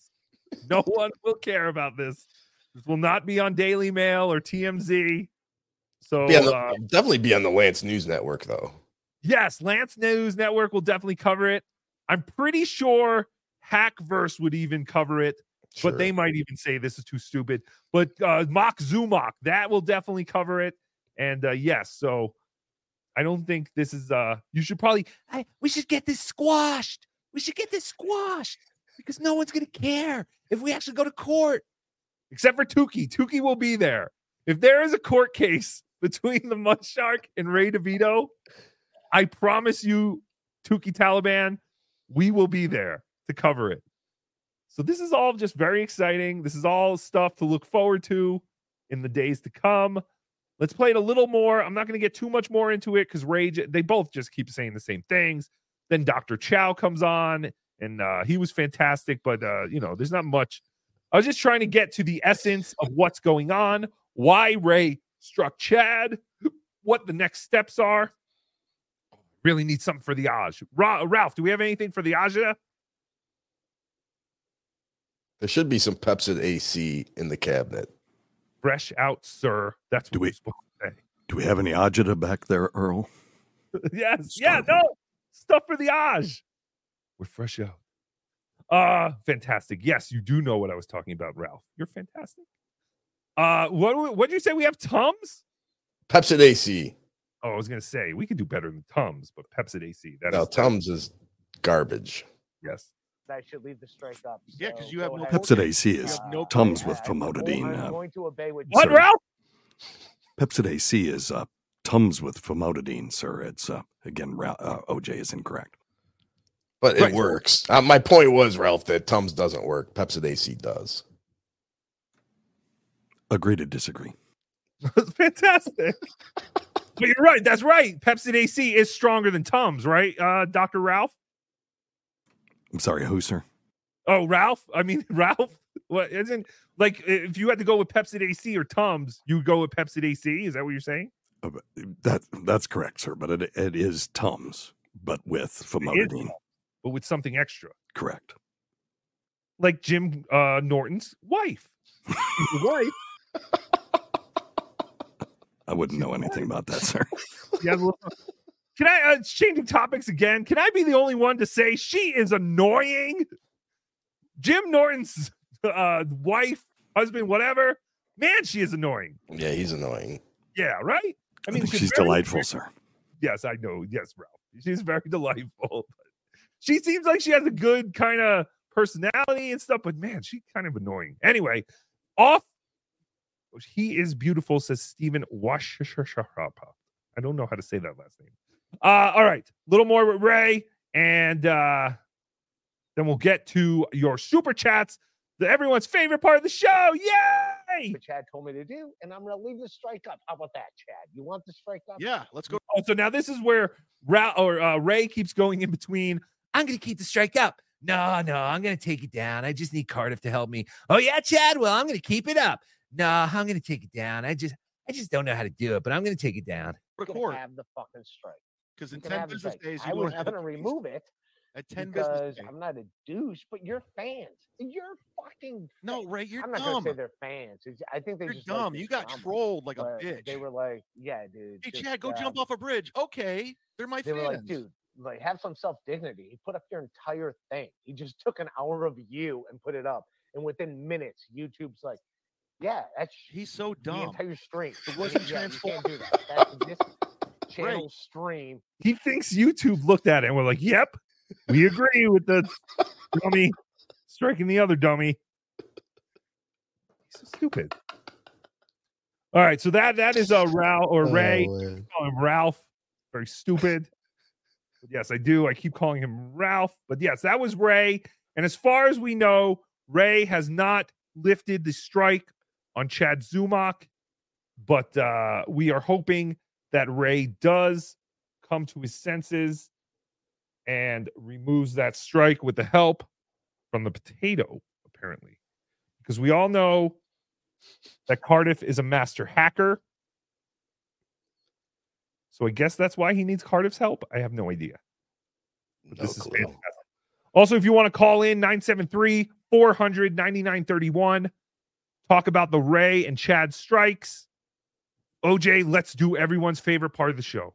No one will care about this. This will not be on Daily Mail or TMZ. So, the- uh, definitely be on the Lance News Network, though. yes, Lance News Network will definitely cover it. I'm pretty sure Hackverse would even cover it, but they might even say this is too stupid. But uh, Mock Zumock, that will definitely cover it. And uh, yes, so I don't think this is. uh You should probably. I, we should get this squashed. We should get this squashed because no one's gonna care if we actually go to court, except for Tookie. Tookie will be there. If there is a court case between the Mud Shark and Ray DeVito, I promise you, Tookie Taliban, we will be there to cover it. So this is all just very exciting. This is all stuff to look forward to in the days to come. Let's play it a little more. I'm not going to get too much more into it because Rage, they both just keep saying the same things. Then Dr. Chow comes on and uh, he was fantastic, but uh, you know, there's not much. I was just trying to get to the essence of what's going on, why Ray struck Chad, what the next steps are. Really need something for the Aj. Ra- Ralph, do we have anything for the Aja? There should be some Pepcid AC in the cabinet. Fresh out, sir. That's what we, we're supposed to say. Do we have any agita back there, Earl? yes. Yeah, no. Stuff for the Aj. We're fresh out. Uh fantastic. Yes, you do know what I was talking about, Ralph. You're fantastic. Uh what what did you say we have Tums? Pepcid AC. Oh, I was gonna say we could do better than Tums, but Pepcid AC. That No, is Tums is garbage. yes. "I should leave the strike up." Yeah, because you have go no ahead. Pepcid AC is have no Tums with famotidine. I'm Uh, going to obey what. What, Ralph? Pepcid AC is uh, Tums with famotidine, sir. It's uh, again, Ra- uh, OJ is incorrect. But it Right. works. Uh, my point was, Ralph, that Tums doesn't work. Pepcid AC does. Agree to disagree. That's fantastic. but you're right. That's right. Pepcid AC is stronger than Tums, right? Uh Dr. Ralph? I'm sorry, who, sir? Oh, Ralph. I mean, Ralph. What isn't like if you had to go with Pepcid AC or Tums, you would go with Pepcid AC. Is that what you're saying? Uh, That that's correct, sir. But it it is Tums, but with famotidine. But with something extra, Correct. like Jim uh, Norton's wife. His wife. I wouldn't know anything about that, sir. Yeah, well, Can I uh, changing topics again? Can I be the only one to say she is annoying? Jim Norton's uh, wife, husband, whatever. Man, she is annoying. Yeah, he's annoying. Yeah, right. I I mean, think she's she's very- delightful, sir. Yes, I know. Yes, Ralph. She's very delightful. She seems like she has a good kind of personality and stuff, but man, she's kind of annoying. Anyway, off. He is beautiful, says Stephen Washisharapa. I don't know how to say that last name. Uh, all right, a little more with Ray, and uh, then we'll get to your super chats. The everyone's favorite part of the show. Yay! What Chad told me to do, and I'm gonna leave the strike up. How about that, Chad? You want the strike up? Yeah, let's go. Oh, so now this is where Ra- or uh, Ray keeps going in between. I'm going to keep the strike up. No, no, I'm going to take it down. I just need Cardiff to help me. Oh yeah, Chad. Well, I'm going to keep it up. No, I'm going to take it down. I just, I just don't know how to do it, but I'm going to take it down. Record. have the fucking strike. Because in 10 business strike. days, I you was gonna remove it At 10 business days. I'm not a douche, but you're fans. You're fucking. No, right? you're dumb. I'm not dumb. gonna say they're fans. It's- I think they You're just dumb. your You got drama. trolled like a bitch. They were like, "Yeah, dude." Hey, just, Chad, go uh, jump off a bridge. Okay, they're my They fans. were like, "Dude, like have some self dignity." He put up your entire thing. He just took an hour of you and put it up, and within minutes, YouTube's like, "Yeah, that's he's so dumb. the dumb. entire stream." It wasn't yeah, you can't transformed. do that. That's this channel stream. He thinks YouTube looked at it and we're like, "Yep, we agree with the dummy striking the other dummy." He's so stupid. All right, so that that is uh Ralph or Oh, Ray. man. call him Ralph. Very stupid. Yes, I do. I keep calling him Ralph. But yes, that was Ray. And as far as we know, Ray has not lifted the strike on Chad Zumock. But uh, we are hoping that Ray does come to his senses and removes that strike with the help from the potato, apparently. Because we all know that Cardiff is a master hacker. So I guess that's why he needs Cardiff's help. I have no idea. But this is fantastic. Also, if you want to call in 973 400 9931, talk about the Ray and Chad strikes. OJ, let's do everyone's favorite part of the show.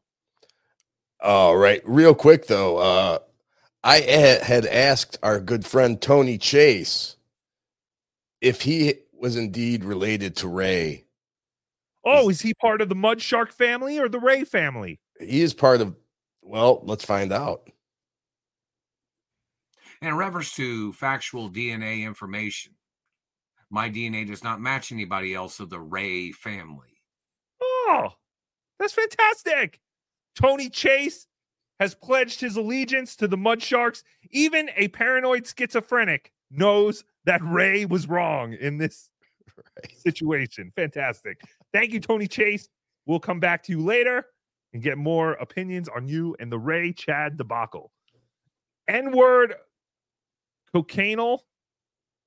All right, real quick though, uh, I had asked our good friend Tony Chase if he was indeed related to Ray. Oh, is he part of the Mud Shark family or the Ray family? He is part of. Well, let's find out. In reference to factual DNA information, my DNA does not match anybody else of the Ray family. Oh, that's fantastic. Tony Chase has pledged his allegiance to the Mud Sharks. Even a paranoid schizophrenic knows that Ray was wrong in this situation. Fantastic. Thank you, Tony Chase. We'll come back to you later and get more opinions on you and the Ray Chad debacle. N word cocainal,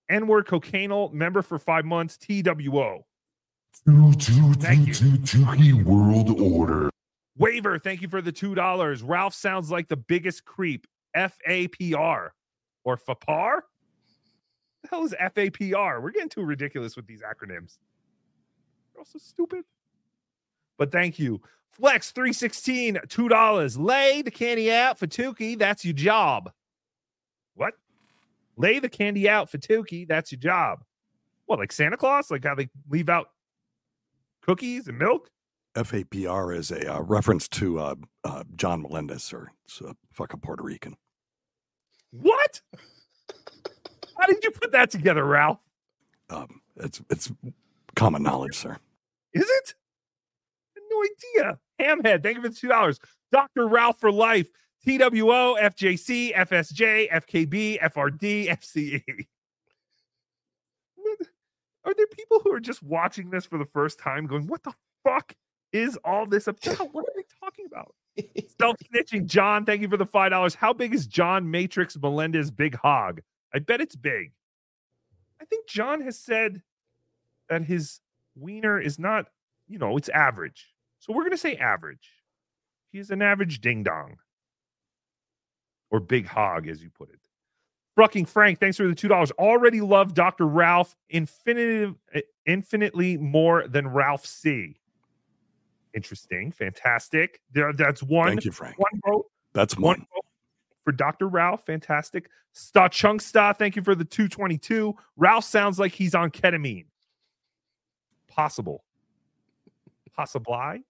N word cocainal member for five months, TWO. Thank you. World Order. Waiver, thank you for the two dollars. Ralph sounds like the biggest creep. F A P R or FAPAR? The hell is F A P R? We're getting too ridiculous with these acronyms. They're also stupid. But thank you. Flex 316, two dollars. Lay the candy out for Tookie. That's your job. What? Lay the candy out for Tookie. That's your job. What, like Santa Claus? Like how they leave out cookies and milk? FAPR is a uh, reference to uh, uh, John Melendez, or it's a fucking Puerto Rican. What? How did you put that together, Ralph? Um, it's it's common knowledge, sir. Is it? No idea. Hamhead, thank you for the two dollars. Dr. Ralph for life. TWO, FJC, FSJ, FKB, FRD, FCE. Are there people who are just watching this for the first time going, what the fuck is all this about? What are they talking about? Self snitching. John, thank you for the $5. How big is John Matrix Melendez Big Hog? I bet it's big. I think John has said that his wiener is not, you know, it's average. So we're going to say average. He's an average ding dong or big hog, as you put it. Fucking Frank, thanks for the two dollars. Already love Dr. Ralph infinitive, eh, infinitely more than Ralph C. Interesting, fantastic. There, that's one. Thank you, Frank. One vote. That's One one. vote for Dr. Ralph. Fantastic. Sta Chungsta, thank you for the 222. Ralph sounds like he's on ketamine. Possible. Possibly.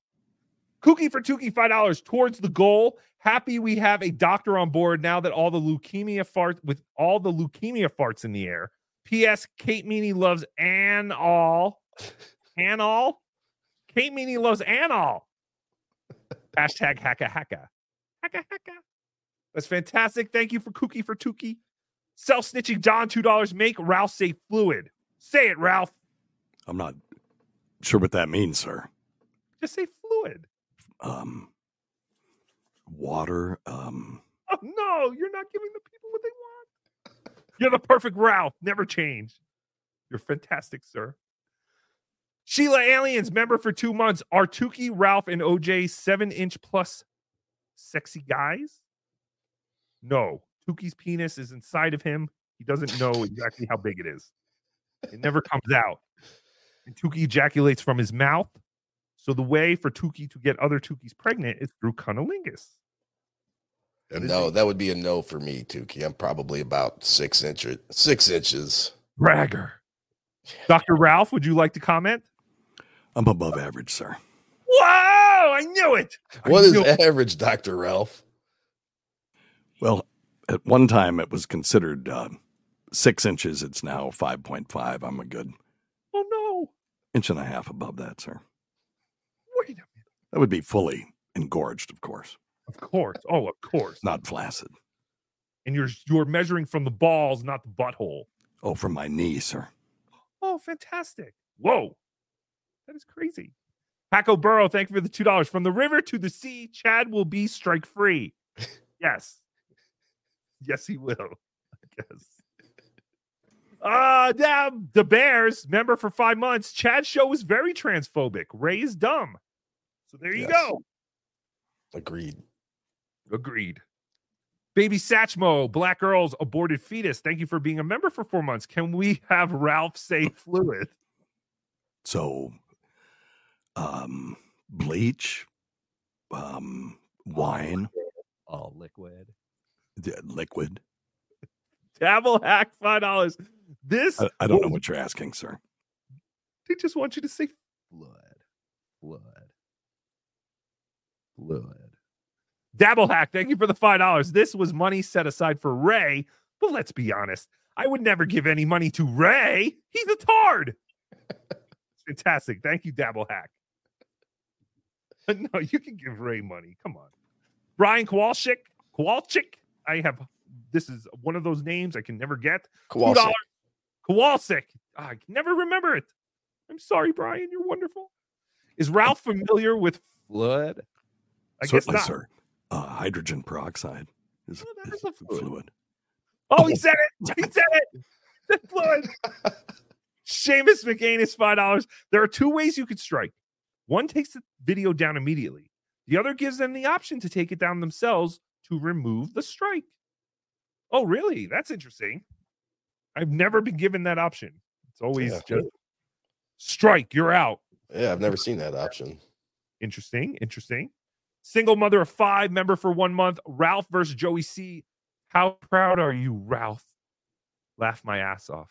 Kookie for Tookie, $5 towards the goal. Happy we have a doctor on board now that all the leukemia farts with all the leukemia farts in the air. P.S. Kate Meany loves Anall. Anall? Kate Meany loves Anall. Hashtag hacka hacka. Hecka, hecka. That's fantastic. Thank you for Kookie for Tookie. Self snitching John, $2. Make Ralph say fluid. Say it, Ralph. I'm not sure what that means, sir. Just say fluid. Um, water. Um, Oh, no, you're not giving the people what they want. You're the perfect Ralph. Never change. You're fantastic, sir. Sheila Aliens, member for two months. Are Tookie, Ralph, and OJ seven inch plus sexy guys? No. Tookie's penis is inside of him. He doesn't know exactly how big it is. It never comes out. And Tookie ejaculates from his mouth. So the way for Tookie to get other Tookies pregnant is through cunnilingus. No, that would be a no for me, Tookie. I'm probably about six inches. Six inches. Bragger. Dr. Ralph, would you like to comment? I'm above average, sir. Wow, I knew it. I What is knew it. average, Doctor Ralph? Well, at one time it was considered uh, six inches. It's now 5.5. I'm a good no! Inch and a half above that, sir. Wait a minute. That would be fully engorged, of course, Of course. Oh, of course. not flaccid. And you're you're measuring from the balls, not the butthole. Oh, from my knee, sir. Oh, fantastic. Whoa. That is crazy. Paco Burrow, thank you for the two dollars. From the river to the sea, Chad will be strike free. yes. Yes, he will. I guess. Uh damn, the Bears, member for five months. Chad's show is very transphobic. Ray is dumb. So there you Yes. go. Agreed. Agreed. Baby Satchmo, Black Girls, Aborted Fetus. Thank you for being a member for four months. Can we have Ralph say fluid? So, um, bleach, um, wine, All liquid. the liquid. Dabble hack five dollars. This I, I don't know what you're asking, sir. They just want you to say Blood. Blood. Blood. Dabble hack. Thank you for the five dollars. This was money set aside for Ray, but let's be honest. I would never give any money to Ray. He's a tard. Fantastic. Thank you, Dabble hack. no, you can give Ray money. Come on. Brian Kowalczyk. Kowalczyk. I have this is one of those names I can never get. Kowalczyk. $2. Kowalczyk. Ah, I can never remember it. I'm sorry, Brian. You're wonderful. Is Ralph familiar with Blood. I guess not. sir. Uh, hydrogen peroxide is, is a fluid. fluid. Oh, he said it. He said it. The fluid. Seamus McCain is five dollars. There are two ways you could strike. One takes the video down immediately. The other gives them the option to take it down themselves to remove the strike. Oh, really? That's interesting. I've never been given that option. It's always Yeah. just strike. You're out. Yeah, I've never seen that option. Interesting. Interesting. Single mother of five, member for one month. Ralph versus Joey C. How proud are you, Ralph? Laugh my ass off.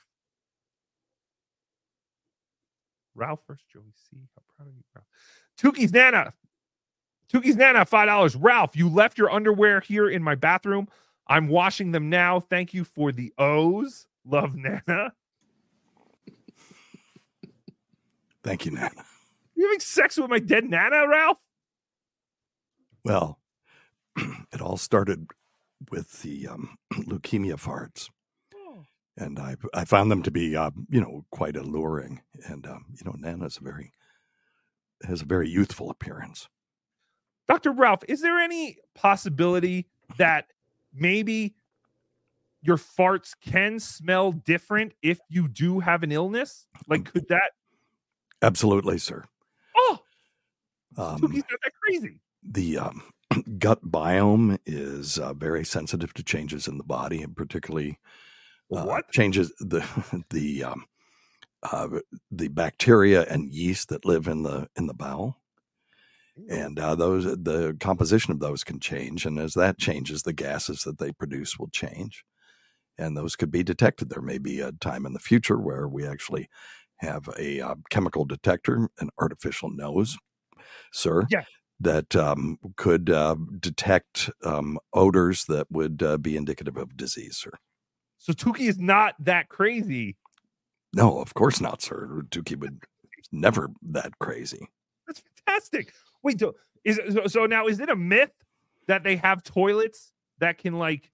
Ralph versus Joey C. How proud are you, Ralph? Tookie's Nana. Tookie's Nana, five dollars. Ralph, you left your underwear here in my bathroom. I'm washing them now. Thank you for the O's. Love Nana. Thank you, Nana. You having sex with my dead Nana, Ralph? Well, it all started with the um, leukemia farts, and I I found them to be uh, you know quite alluring, and um, you know Nana's a very has a very youthful appearance. Dr. Ralph, is there any possibility that maybe your farts can smell different if you do have an illness? Like, could that? Absolutely, sir. Oh, Um, not that crazy. the um, gut biome is uh, very sensitive to changes in the body, and particularly uh, What? changes the the um, uh, the bacteria and yeast that live in the in the bowel. And uh, those the composition of those can change, and as that changes, the gases that they produce will change, and those could be detected. There may be a time in the future where we actually have a uh, chemical detector, an artificial nose, sir, Yeah. that um, could uh, detect um, odors that would uh, be indicative of disease, sir. So Tookie is not that crazy. No, of course not, sir. Tookie would never that crazy. That's fantastic. Wait, so is so, so now is it a myth that they have toilets that can like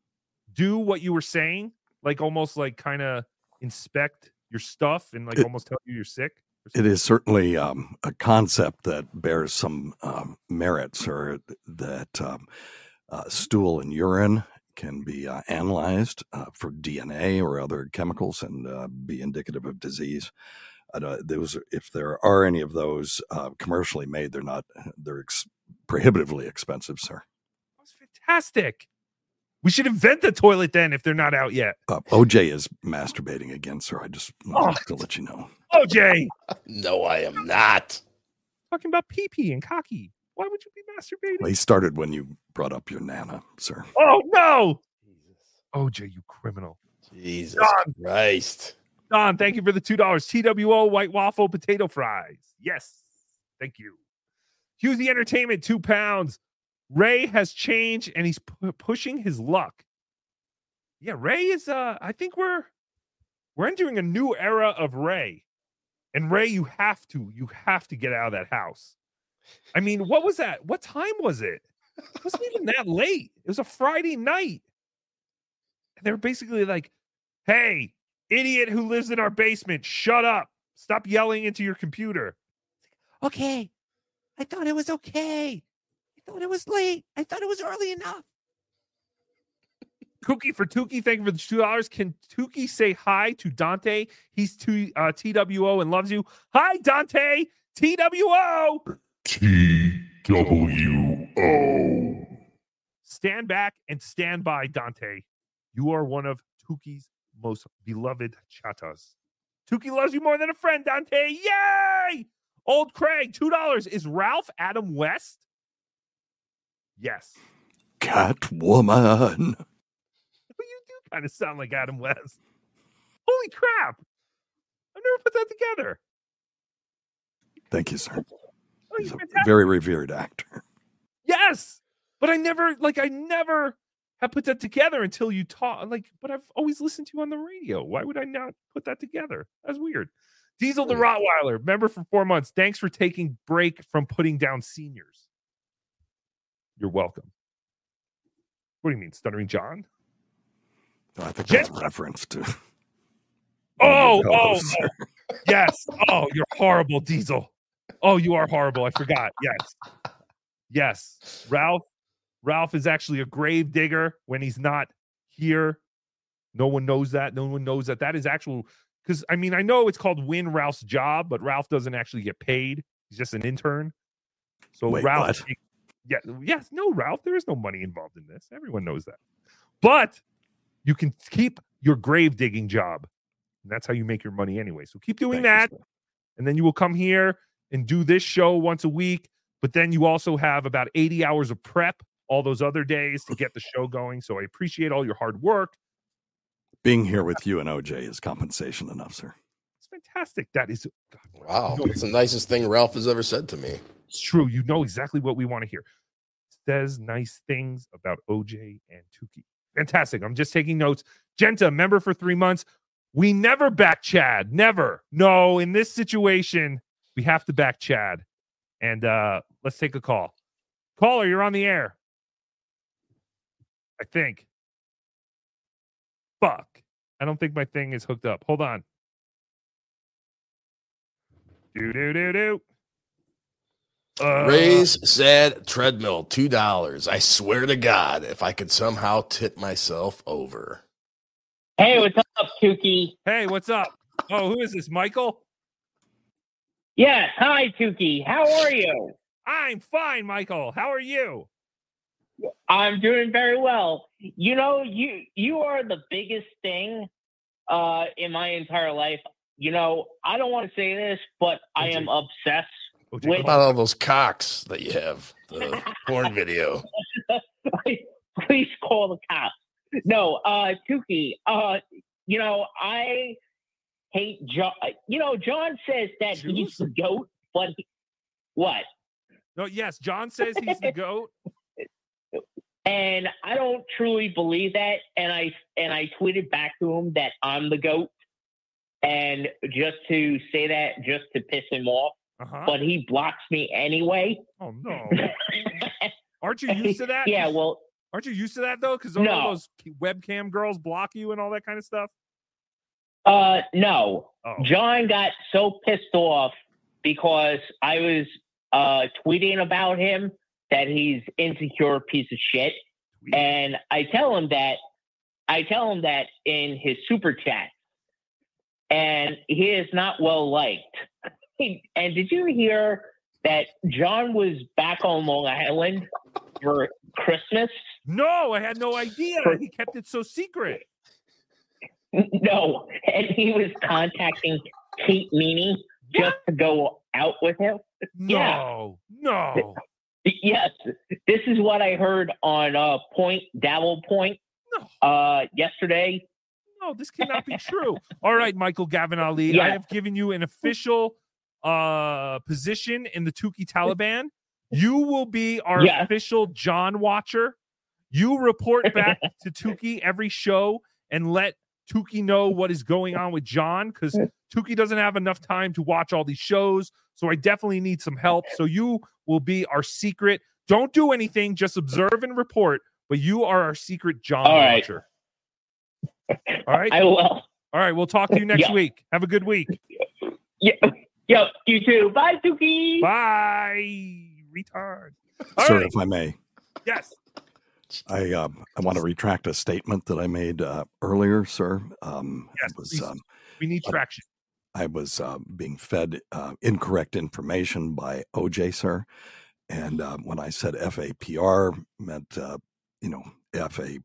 do what you were saying, like almost like kind of inspect your stuff and like It- almost tell you you're sick? It is certainly um, a concept that bears some um, merits, or that um, uh, stool and urine can be uh, analyzed uh, for DNA or other chemicals and uh, be indicative of disease. I don't- those, if there are any of those uh, commercially made, they're not. They're ex- prohibitively expensive, sir. That's fantastic. We should invent the toilet then if they're not out yet. Uh, OJ is masturbating again, sir. I just wanted to let you know. OJ, No, I am not. talking about pee pee and cocky. Why would you be masturbating? Well, he started when you brought up your nana, sir. Oh no. OJ, you criminal. Jesus Don. Christ. Don, thank you for the two dollars. TWO white waffle potato fries. Yes, thank you. Hughes Entertainment, two pounds. Ray has changed and he's pu- pushing his luck. Yeah, Ray is. Uh, I think we're we're entering a new era of Ray. And Ray, you have to, you have to get out of that house. I mean, what was that? What time was it? It wasn't even that late. It was a Friday night. And they were basically like, hey, idiot who lives in our basement, shut up. Stop yelling into your computer. Okay. I thought it was okay. I thought it was late. I thought it was early enough. Cookie for Tookie, thank you for the two dollars. Can Tookie say hi to Dante? He's to uh, TWO and loves you. Hi, Dante. TWO. T W O. Stand back and stand by, Dante. You are one of Tookie's most beloved Chattahs. Tookie loves you more than a friend, Dante. Yay! Old Craig, two dollars. Is Ralph Adam West? Yes. Catwoman. You do kind of sound like Adam West. Holy crap! I've never put that together. Thank you, sir. Oh, he's a fantastic. very revered actor. Yes, but I never like I never have put that together until you talk. Like, but I've always listened to you on the radio. Why would I not put that together? That's weird. Diesel the Rottweiler, member for four months. Thanks for taking break from putting down seniors. You're welcome. What do you mean, stuttering John? I think that's a reference to. Oh, oh, oh, yes. Oh, you're horrible, Diesel. Oh, you are horrible. I forgot. Yes. Yes. Ralph. Ralph is actually a grave digger when he's not here. No one knows that. No one knows that. That is actual because I mean, I know it's called win Ralph's job, but Ralph doesn't actually get paid. He's just an intern. So Wait, Ralph, what? Yeah, yes, no, Ralph, there is no money involved in this. Everyone knows that. But you can keep your grave digging job. And that's how you make your money anyway. So keep doing that. And then you will come here and do this show once a week. But then you also have about 80 hours of prep all those other days to get the show going. So I appreciate all your hard work. Being here with you and OJ is compensation enough, sir. It's fantastic. That is Wow. It's the nicest thing Ralph has ever said to me. It's true. You know exactly what we want to hear. Says nice things about OJ and Tookie. Fantastic. I'm just taking notes. Genta, member for three months. We never back Chad. Never. No, in this situation, we have to back Chad. And uh let's take a call. Caller, you're on the air. I think. Fuck. I don't think my thing is hooked up. Hold on. Do do do do. Uh, Ray's sad treadmill, two dollars. I swear to God, if I could somehow tip myself over. Hey, what's up, Tookie? Hey, what's up? Oh, who is this, Michael? Yes, hi, Tookie. How are you? I'm fine, Michael. How are you? I'm doing very well. You know, you you are the biggest thing uh, in my entire life. You know, I don't want to say this, but I am obsessed What about all those cocks that you have? The porn video. Please call the cops. No, uh, Tookie. Uh, you know, I hate John. You know, John says that he's the goat, but he, what? No, yes, John says he's the goat. and I don't truly believe that. And I and I tweeted back to him that I'm the goat, and just to say that, just to piss him off. Uh-huh. But he blocks me anyway. Oh no! Aren't you used to that? Yeah, well, aren't you used to that though? Because all No. those webcam girls block you and all that kind of stuff. Uh, no. Oh. John got so pissed off because I was uh tweeting about him that he's insecure piece of shit, and I tell him that I tell him that in his super chat, and he is not well liked. And did you hear that John was back on Long Island for Christmas? No, I had no idea. He kept it so secret. No, and he was contacting Kate Meany just to go out with him. Yeah. No, no. Yes, this is what I heard on uh, Point Dabble Point uh, yesterday. No, this cannot be true. All right, Michael Gavin Ali, I have given you an official uh position in the Tookie Taliban. You will be our Yeah. official John watcher. You report back to Tookie every show and let Tookie know what is going on with John because Tookie doesn't have enough time to watch all these shows. So I definitely need some help. So you will be our secret. Don't do anything, just observe and report. But you are our secret John All right. watcher. All right. I will. All right. We'll talk to you next Yeah. week. Have a good week. Yeah, yeah, you too. Bye, Tookie. Bye, retard. All Sir, right. if I may, Yes. I uh, I want to retract a statement that I made uh, earlier, sir. Um, Yes, was, um, We need traction. I was uh, being fed uh, incorrect information by OJ, sir. And uh, when I said FAPR meant, uh, you know, F a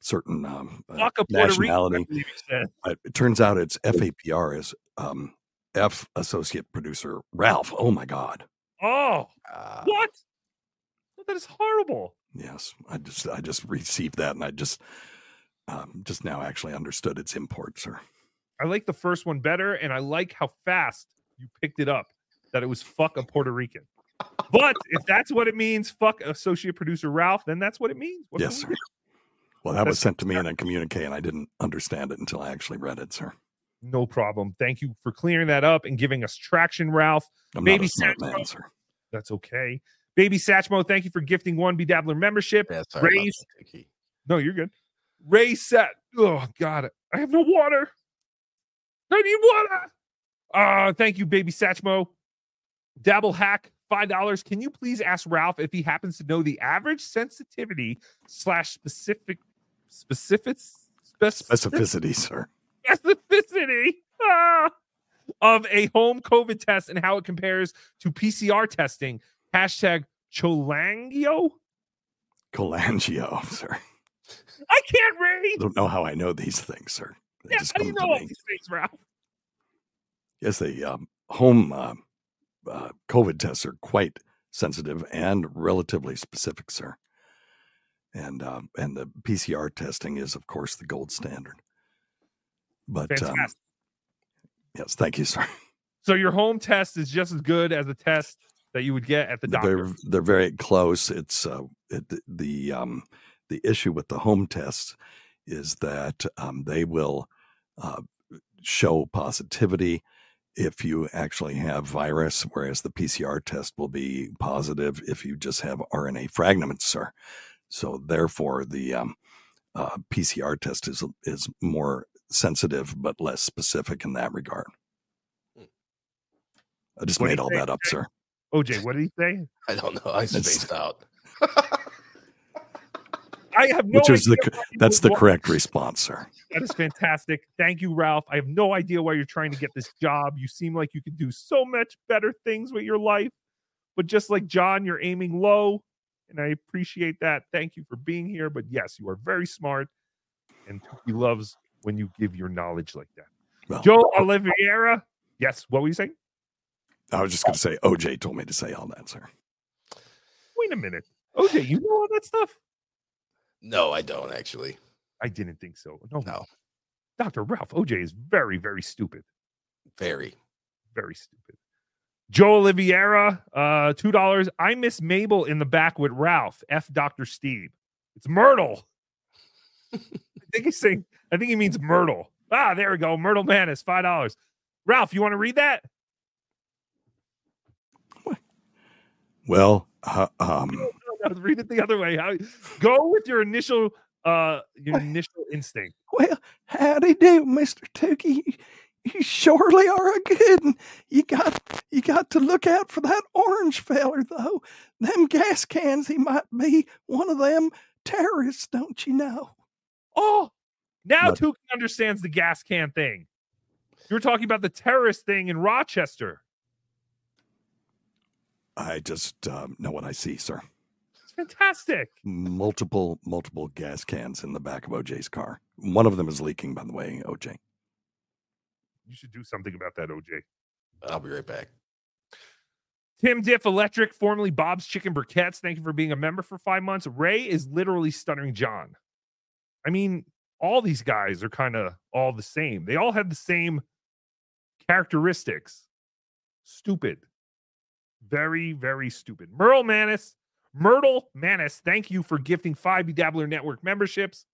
certain um, uh, Fuck a I nationality. believe you said. Uh, it turns out it's FAPR is um, F associate producer Ralph. Oh my God. Oh, Uh, what? That is horrible. Yes, I just I just received that, and I just um, just now actually understood its import, sir. I like the first one better, and I like how fast you picked it up that it was fuck a Puerto Rican. But if that's what it means, fuck associate producer Ralph, then that's what it means. What Yes, sir. Well, that was sent to me in a communique, and I didn't understand it until I actually read it, sir. No problem. Thank you for clearing that up and giving us traction, Ralph. I'm Baby not a smart Satchmo-. That's okay. Baby Satchmo, thank you for gifting one BeDabbler membership. sorry Ray, no, you're good. Ray Sat. Oh God, I have no water. I need water. Uh, thank you, Baby Satchmo. Dabble hack five dollars. Can you please ask Ralph if he happens to know the average sensitivity slash specific specifics spec- Specificity, sir. Specificity ah, of a home COVID test and how it compares to PCR testing. Hashtag Cholangio. Cholangio, sir. I can't read. I don't know how I know these things, sir. They Yeah, how do you know all me. these things, Ralph? Yes, the um, home uh, uh, COVID tests are quite sensitive and relatively specific, sir. And um, and the PCR testing is, of course, the gold standard. But um, yes, thank you, sir. So your home test is just as good as a test that you would get at the doctor. They're they're very close. It's uh, it, the um, the issue with the home tests is that um, they will uh, show positivity if you actually have virus, whereas the PCR test will be positive if you just have RNA fragments, sir. So therefore, the um, uh, PCR test is is more sensitive but less specific in that regard. Hmm. I just What made all say, that up, Jay? sir. OJ, what did he say? I don't know. I It's- spaced out. I have no Which is the idea co- that's the correct response, sir. That is fantastic. Thank you, Ralph. I have no idea why you're trying to get this job. You seem like you could do so much better things with your life. But just like John, you're aiming low. And I appreciate that. Thank you for being here. But yes, you are very smart. And he loves when you give your knowledge like that. Well, Joe Oliveira. Yes, what were you saying? I was just going to say OJ told me to say all that, sir. Wait a minute. OJ, you know all that stuff? No, I don't actually. I didn't think so. No. No. Dr. Ralph, OJ is very, very stupid. Very. Very stupid. Joe Oliveira, uh, two dollars. I miss Mabel in the back with Ralph. F Dr. Steve. It's Myrtle. I think he's saying, I think he means Myrtle. Ah, there we go. Myrtle Manis, five dollars. Ralph, you want to read that? Well, uh, um, read it the other way. How, go with your initial uh your initial instinct. Well, howdy do, Mister Tookie. You surely are a good. You got you got to look out for that orange feller though. Them gas cans, he might be one of them terrorists, don't you know? Oh, now But- Tookie understands the gas can thing. You were talking about the terrorist thing in Rochester. I just um, know what I see, sir. It's fantastic. Multiple multiple gas cans in the back of OJ's car. One of them is leaking, by the way. OJ. You should do something about that, OJ. I'll be right back. Tim Diff Electric, formerly Bob's Chicken Briquettes. Thank you for being a member for five months. Ray is literally stuttering John. I mean, all these guys are kind of all the same. They all have the same characteristics. Stupid. Very, very stupid. Merle Manis, Myrtle Manis, thank you for gifting five BeDabbler Network memberships.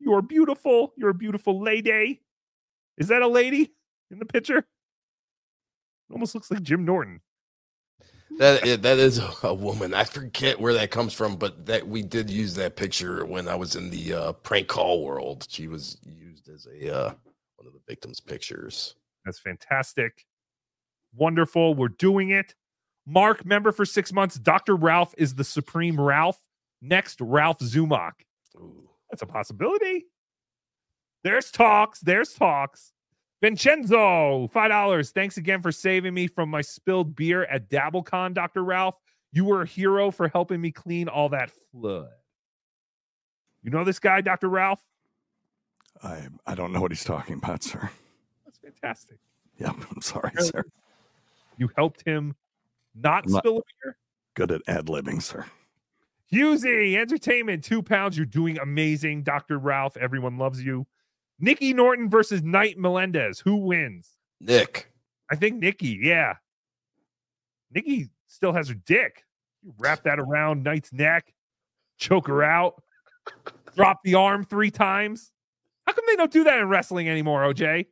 You're beautiful. You're a beautiful lady. Is that a lady in the picture? Almost looks like Jim Norton. That that is a woman. I forget where that comes from, but that we did use that picture when I was in the uh, prank call world. She was used as a uh, one of the victims' pictures. That's fantastic. Wonderful. We're doing it. Mark, member for six months. Dr. Ralph is the supreme Ralph. Next, Ralph Zumock. That's a possibility. There's talks. There's talks. Vincenzo, $5. Thanks again for saving me from my spilled beer at DabbleCon, Dr. Ralph. You were a hero for helping me clean all that flood. You know this guy, Dr. Ralph? I I don't know what he's talking about, sir. That's fantastic. Yeah, I'm sorry, Really? sir. You helped him not not- spill a beer? Good at ad libbing, sir. Husey, entertainment, two pounds. You're doing amazing. Dr. Ralph, everyone loves you. Nikki Norton versus Knight Melendez. Who wins? Nick. I think Nikki, yeah. Nikki still has her dick. You wrap that around Knight's neck, choke her out, drop the arm three times. How come they don't do that in wrestling anymore, OJ?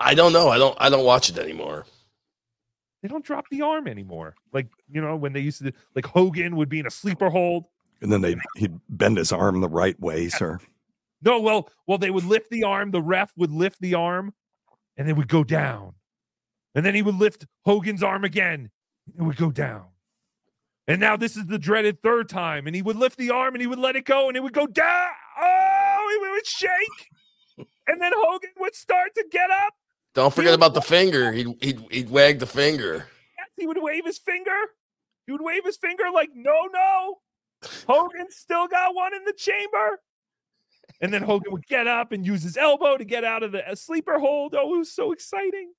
I don't know. I don't. I don't watch it anymore. They don't drop the arm anymore. Like, you know, when they used to, like Hogan would be in a sleeper hold. And then they he'd bend his arm the right way, sir. No, well, well, they would lift the arm. The ref would lift the arm, and they would go down. And then he would lift Hogan's arm again. It would go down. And now this is the dreaded third time, and he would lift the arm and he would let it go, and it would go down. Oh, it would shake, and then Hogan would start to get up. Don't forget about the finger. He'd he'd, he'd wag the finger. Yes, he would wave his finger. He would wave his finger like, no, no. Hogan still got one in the chamber. And then Hogan would get up and use his elbow to get out of the uh, sleeper hold. Oh, it was so exciting.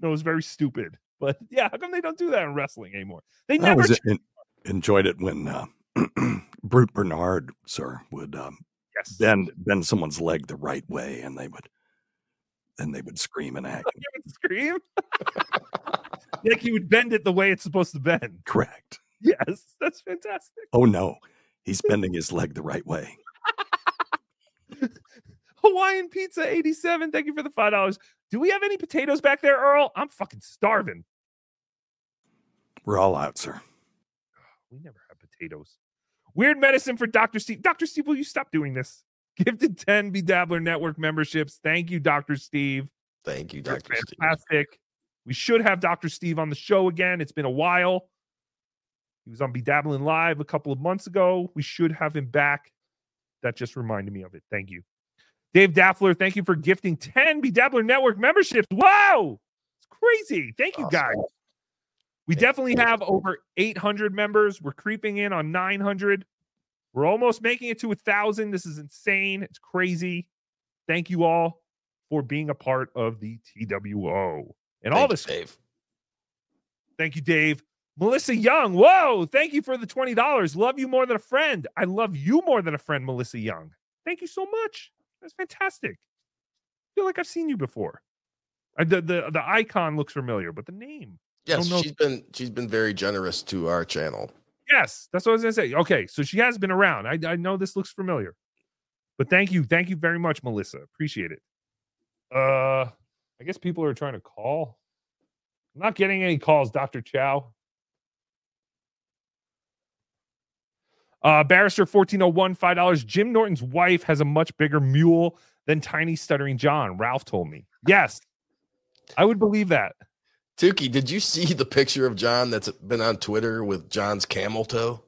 No, it was very stupid. But yeah, how come they don't do that in wrestling anymore? They I never. ch- en- enjoyed it when uh, Brute Bernard, sir, would um, yes. bend bend someone's leg the right way, and they would then they would scream and act. Scream. like he would bend it the way it's supposed to bend. Correct. Yes, that's fantastic. Oh no, he's bending his leg the right way. Hawaiian Pizza 87. Thank you for the $5. Do we have any potatoes back there, Earl? I'm fucking starving. We're all out, sir. We never have potatoes. Weird medicine for Dr. Steve. Dr. Steve, will you stop doing this? Give Gifted 10 BeDabbler Network memberships. Thank you, Dr. Steve. Thank you, You're Dr. Steve. fantastic. We should have Dr. Steve on the show again. It's been a while. He was on Bedabbling Live a couple of months ago. We should have him back. That just reminded me of it. Thank you. Dave Daffler, thank you for gifting 10 BeDabbler Network memberships. Wow. It's crazy. Thank you, guys. We definitely have over 800 members. We're creeping in on 900. We're almost making it to a thousand. This is insane. It's crazy. Thank you all for being a part of the TWO and all Thank you, this. Dave. Thank you, Dave. Melissa Young. Whoa. Thank you for the $20. Love you more than a friend. I love you more than a friend, Melissa Young. Thank you so much. That's fantastic. I feel like I've seen you before. Uh, The, the, the icon looks familiar, but the name. Yes, don't know if- she's been she's been very generous to our channel. Yes, that's what I was gonna say. Okay, so she has been around. I, I know this looks familiar, but thank you, thank you very much, Melissa. Appreciate it. Uh, I guess people are trying to call. I'm not getting any calls, Doctor Chow. Uh, Barrister 1401, $5. Jim Norton's wife has a much bigger mule than Tiny Stuttering John. Ralph told me. Yes, I would believe that. Tookie, did you see the picture of John that's been on Twitter with John's camel toe?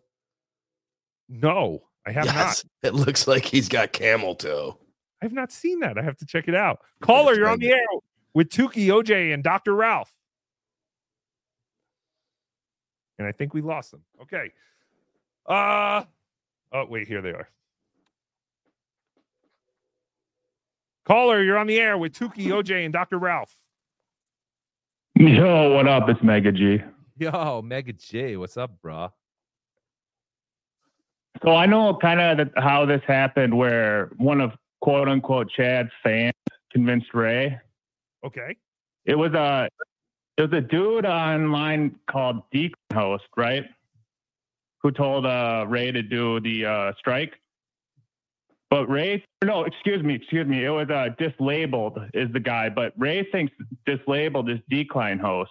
No, I have Yes, It looks like he's got camel toe. I have not seen that. I have to check it out. Caller, you're on the air with Tookie, OJ, and Dr. Ralph. And I think we lost them. Okay. Uh oh, wait, here they are. Caller, you're on the air with Tookie, OJ, and Dr. Ralph. Yo, what up? It's Mega G. Yo, Mega J, what's up, bro? So I know kind of how this happened, where one of quote unquote Chad's fans convinced Ray. Okay. It was a it was a dude online called Decon Host, right? Who told uh, Ray to do the uh, strike. But Ray, no, excuse me, excuse me. It was uh, Dislabeled is the guy, but Ray thinks Dislabeled is Decline Host,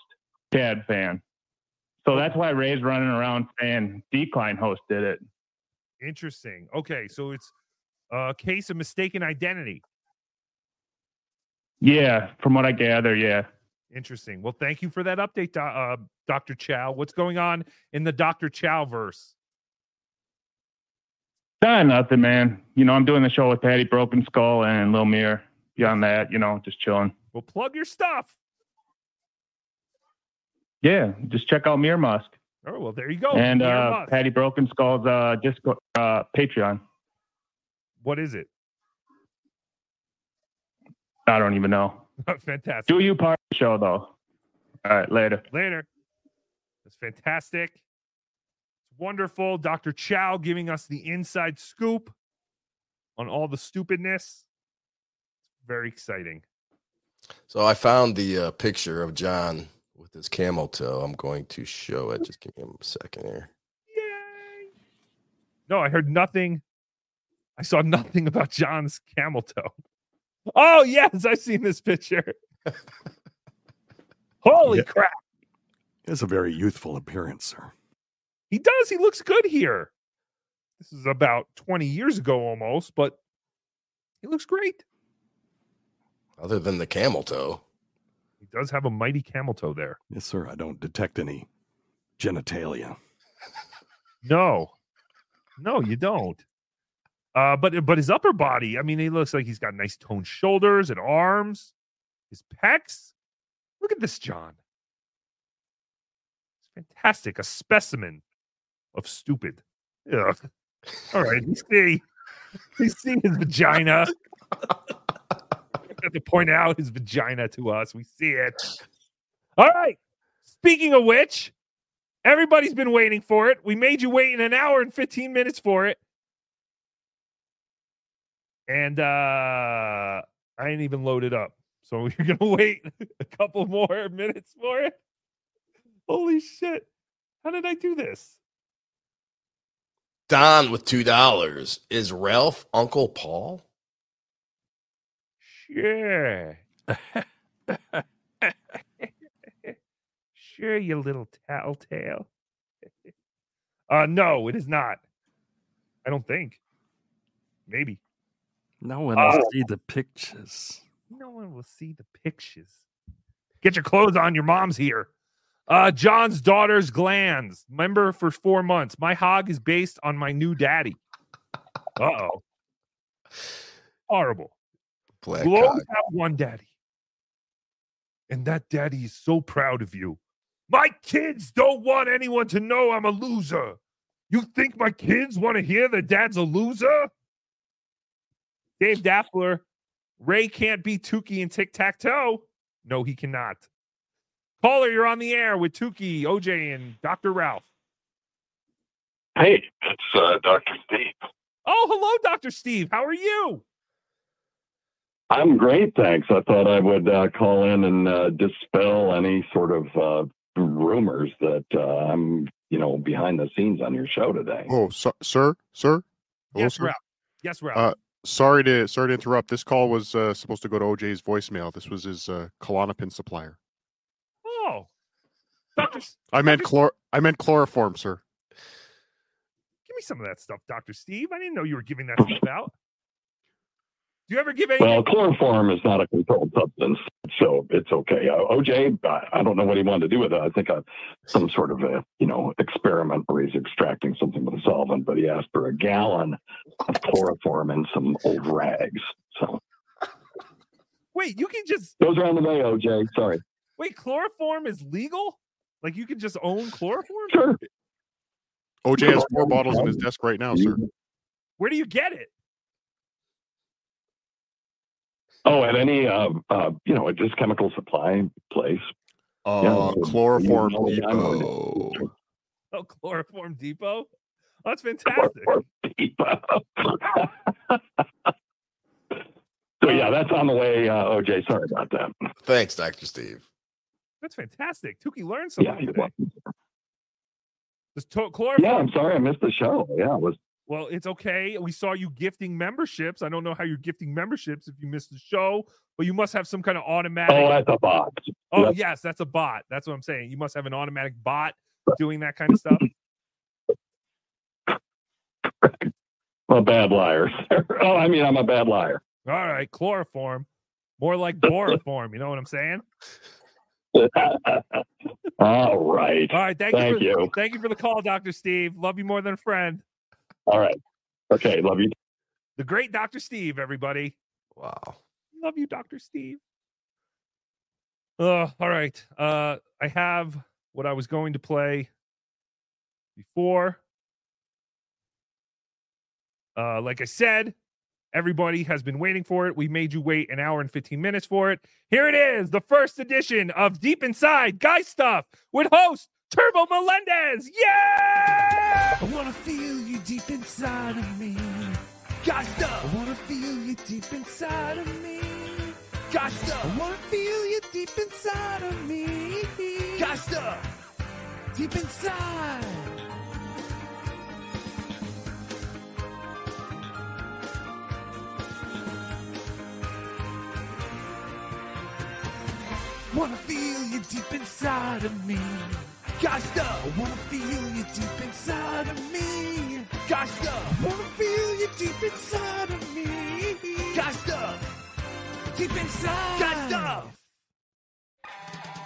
Chad fan. So that's why Ray's running around saying Decline Host did it. Interesting. Okay, so it's a case of mistaken identity. Yeah, from what I gather, yeah. Interesting. Well, thank you for that update, uh, Dr. Chow. What's going on in the Dr. Chow verse? Nah, nothing, man. You know, I'm doing the show with Patty Broken Skull and Lil Mir. Beyond that, you know, just chilling. Well, plug your stuff. Yeah, just check out Mir Musk Oh, well, there you go. and uh, Patty Broken Skull's uh, Discord, uh, Patreon. What is it? I don't even know. Fantastic. Do you part of the show though? All right, later. Later. That's fantastic. It's wonderful. Dr. Chow giving us the inside scoop on all the stupidness. It's very exciting. So I found the uh, picture of John with his camel toe. I'm going to show it. Just give me a second here. Yay! No, I heard nothing. I saw nothing about John's camel toe. Oh, yes, I've seen this picture. Holy Yeah. crap. He has a very youthful appearance, sir. He does. He looks good here. This is about 20 years ago almost, but he looks great. Other than the camel toe. He does have a mighty camel toe there. Yes, sir. I don't detect any genitalia. No, no, you don't. Uh, but but his upper body, I mean, he looks like he's got nice toned shoulders and arms. His pecs. Look at this, John. It's fantastic. A specimen of stupid. Ugh. All right, you see, you see his vagina. have to point out his vagina to us. We see it. All right. Speaking of which, everybody's been waiting for it. We made you wait in an hour and 15 minutes for it. And uh I ain't even loaded up. So you're gonna wait a couple more minutes for it. Holy shit. How did I do this? Don with two dollars. Is Ralph Uncle Paul? Sure. sure, you little tattletale. uh no, it is not. I don't think. Maybe. No one will Oh. see the pictures. No one will see the pictures. Get your clothes on. Your mom's here. Uh, John's daughter's glands. Member for four months. My hog is based on my new daddy. Uh oh. Horrible. Black You'll always have one daddy. And that daddy is so proud of you. My kids don't want anyone to know I'm a loser. You think my kids want to hear their dad's a loser? Dave Daffler, Ray can't beat Tookie in tic tac toe. No, he cannot. Caller, you're on the air with Tookie, OJ, and Dr. Ralph. Hey, it's uh, Dr. Steve. Oh, hello, Dr. Steve. How are you? I'm great, thanks. I thought I would uh, call in and uh, dispel any sort of uh, rumors that uh, I'm, you know, behind the scenes on your show today. Oh, so, sir, sir. Hello, Yes, sir? Ralph. Yes, Ralph. Sorry to sorry to interrupt. This call was uh, supposed to go to OJ's voicemail. This was his uh, Klonopin supplier. oh. S- I meant chlor. I meant chloroform, sir. Give me some of that stuff, Doctor Steve. I didn't know you were giving that stuff out. Do you ever give any? Well, chloroform is not a controlled substance, so it's okay. Uh, OJ, I, I don't know what he wanted to do with it. I think uh, some sort of a you know experiment where he's extracting something with a solvent, but he asked for a gallon of chloroform and some old rags. So Wait, you can just those are on the way, OJ. Sorry. wait. Chloroform is legal. Like you can just own chloroform. Sure. OJ has four bottles in his desk right now, sir. Where do you get it? Oh, at any uh, uh, you know, at just chemical supply place. Uh, chloroform you know, depot. Oh, chloroform depot. Oh, that's fantastic. Depot. So yeah, that's on the way, uh, OJ. Sorry about that. Thanks, Dr. Steve. That's fantastic. Tookie learned something you're today. to- chloroform. Yeah, I'm sorry I missed the show. Yeah, it was Well, it's okay. We saw you gifting memberships. I don't know how you're gifting memberships if you missed the show, but you must have some kind of automatic. Oh, that's a bot. Oh, That's- yes, that's a bot. That's what I'm saying. You must have an automatic bot doing that kind of stuff. I'm a bad liar. oh, I mean, I'm a bad liar. All right, chloroform, more like chloroform. You know what I'm saying? All right. All right, thank, Thank you, for, you. Thank you for the call, Doctor Steve. Love you more than a friend. All right. Okay. Love you. The great Doctor Steve, everybody. Wow. Love you, Doctor Steve. Uh, all right. Uh, I have what I was going to play before. Uh, like I said, everybody has been waiting for it. We made you wait an hour and 15 minutes for it. Here it is, the first edition of Deep Inside Guy Stuff with host Turbo Melendez. Yeah! I wanna feel you deep inside of me. Guy. I wanna feel you deep inside of me. Guy. I wanna feel you deep inside of me. Stuff. Deep inside. Wanna feel you deep inside of me. Stuff. I wanna feel you deep inside of me. Stuff. I wanna feel you deep inside of me. Stuff. Deep inside. Stuff.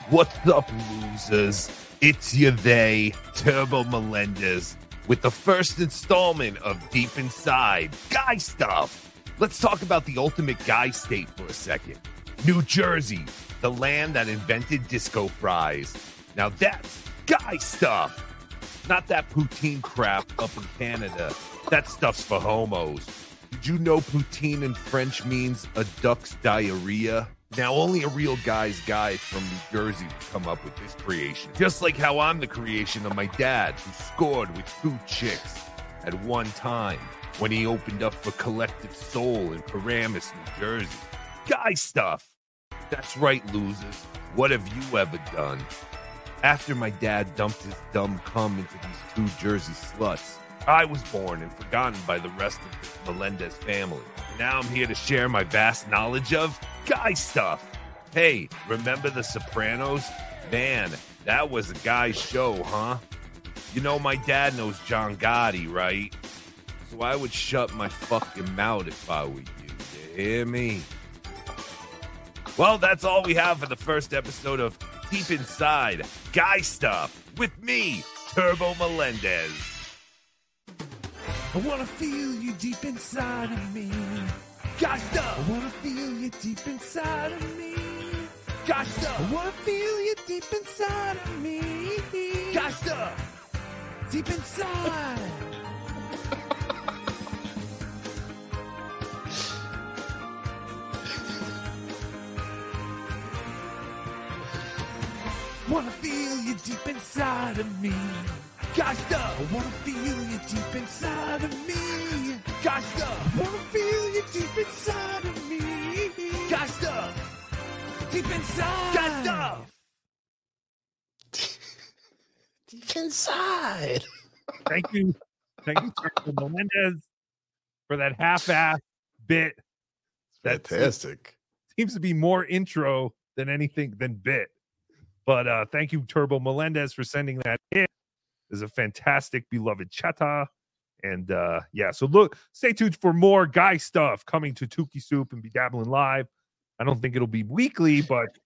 What's up, losers? It's your they, Turbo Melendez, with the first installment of Deep Inside Guy Stuff. Let's talk about the ultimate guy state for a second New Jersey, the land that invented disco fries. Now that's guy stuff. Not that poutine crap up in Canada. That stuff's for homos. Did you know poutine in French means a duck's diarrhea? Now, only a real guy's guy from New Jersey would come up with this creation. Just like how I'm the creation of my dad, who scored with two chicks at one time when he opened up for Collective Soul in Paramus, New Jersey. Guy stuff. That's right, losers. What have you ever done? After my dad dumped his dumb cum into these two Jersey sluts, I was born and forgotten by the rest of the Melendez family. Now I'm here to share my vast knowledge of guy stuff. Hey, remember The Sopranos? Man, that was a guy's show, huh? You know, my dad knows John Gotti, right? So I would shut my fucking mouth if I were you. You hear me? Well, that's all we have for the first episode of Deep Inside Guy Stuff with me, Turbo Melendez. I wanna feel you deep inside of me. Guy stuff. I wanna feel you deep inside of me. Guy stuff. I wanna feel you deep inside of me. Guy stuff. Deep inside. Wanna feel you deep inside of me. Guy stuff. I wanna feel you deep inside of me. Guy stuff. I wanna feel you deep inside of me. Guy stuff. Deep inside. Guy stuff. Deep inside. Thank you. Thank you, Turbo Melendez, for that half-ass bit. That Fantastic. seems to be more intro than anything than bit. But uh thank you, Turbo Melendez, for sending that in. Is a fantastic, beloved Chattah. And uh yeah, so look, stay tuned for more guy stuff coming to Tookie Soup and be dabbling live. I don't think it'll be weekly, but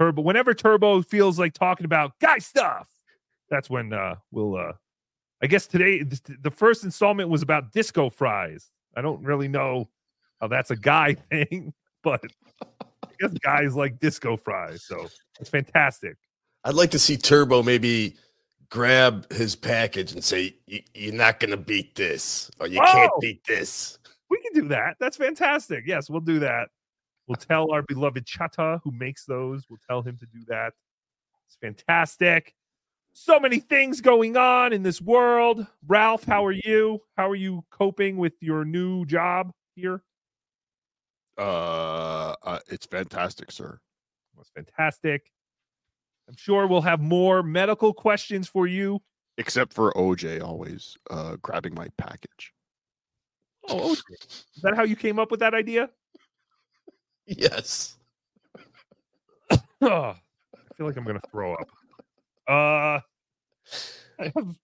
Turbo, whenever Turbo feels like talking about guy stuff, that's when uh we'll uh I guess today the first installment was about disco fries. I don't really know how that's a guy thing, but I guess guys like disco fries, so it's fantastic. I'd like to see Turbo maybe grab his package and say, "You're not gonna beat this, or you can't Oh! beat this." We can do that. That's fantastic. Yes, we'll do that. We'll tell our beloved Chattah who makes those. We'll tell him to do that. It's fantastic. So many things going on in this world. Ralph, how are you? How are you coping with your new job here? Uh, uh, it's fantastic, sir. That's fantastic. I'm sure we'll have more medical questions for you. Except for OJ always uh, grabbing my package. Oh, okay. is that how you came up with that idea? Yes. Oh, I feel like I'm gonna throw up. Uh, I have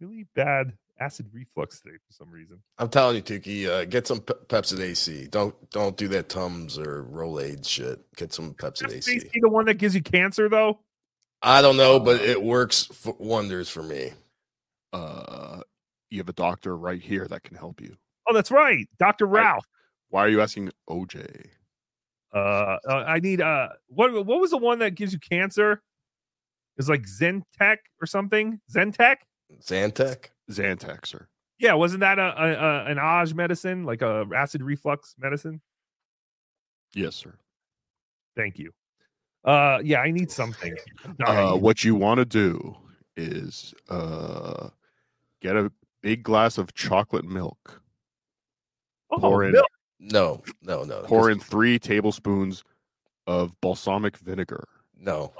really bad acid reflux today for some reason. I'm telling you, Tookie, uh, get some Pe- Pepcid AC. Don't don't do that Tums or Rolaids shit. Get some Pepcid Is AC. he the one that gives you cancer though? I don't know, but it works f- wonders for me. Uh, you have a doctor right here that can help you. Oh, that's right, Doctor Ralph. Why are you asking OJ? Uh, uh, I need uh, what what was the one that gives you cancer? It's like Zentech or something. Zentech. Zantec. Zantac, sir. Yeah, wasn't that a, a, a an Aj medicine, like a acid reflux medicine? Yes, sir. Thank you. Uh, yeah, I need something. I'm Uh, dying. what you want to do is uh, get a big glass of chocolate milk. Oh, pour in, milk. No, no, no. pour in three tablespoons of balsamic vinegar. No.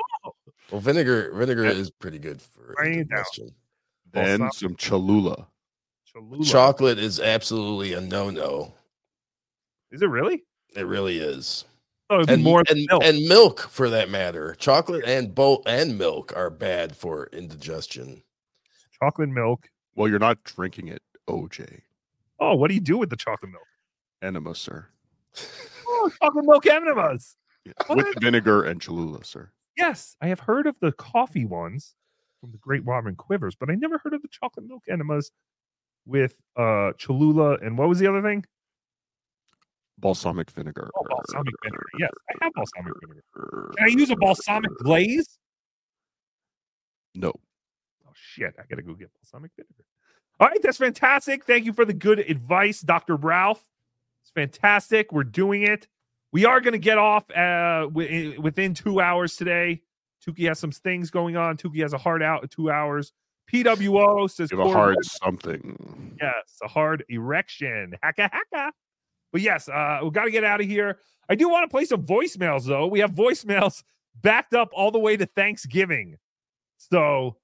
Well, vinegar vinegar Yeah. is pretty good for Writing it down. indigestion. Then Balsam- some Cholula. Cholula. Chocolate is absolutely a no no. Is it really? It really is. Oh, it'd and more and, milk. and milk for that matter. Chocolate and both and milk are bad for indigestion. chocolate milk. Well, you're not drinking it, OJ. Oh, what do you do with the chocolate milk? Enema, sir. Oh, chocolate milk enemas. Well, With vinegar and Cholula, sir. Yes, I have heard of the coffee ones from the Great Robin Quivers, but I never heard of the chocolate milk enemas with uh Cholula and what was the other thing? Balsamic vinegar. Oh, balsamic vinegar. Yes, I have balsamic vinegar. Can I use a balsamic glaze? No. Oh shit, I gotta go get balsamic vinegar. All right, that's fantastic. Thank you for the good advice, Dr. Ralph. It's fantastic. We're doing it. We are going to get off uh, wi- within two hours today. Tookie has some things going on. Tookie has a hard out in two hours. PWO says a hard something. Yes, a hard erection. Hacka hacka. But yes, uh, we got to get out of here. I do want to play some voicemails though. We have voicemails backed up all the way to Thanksgiving. So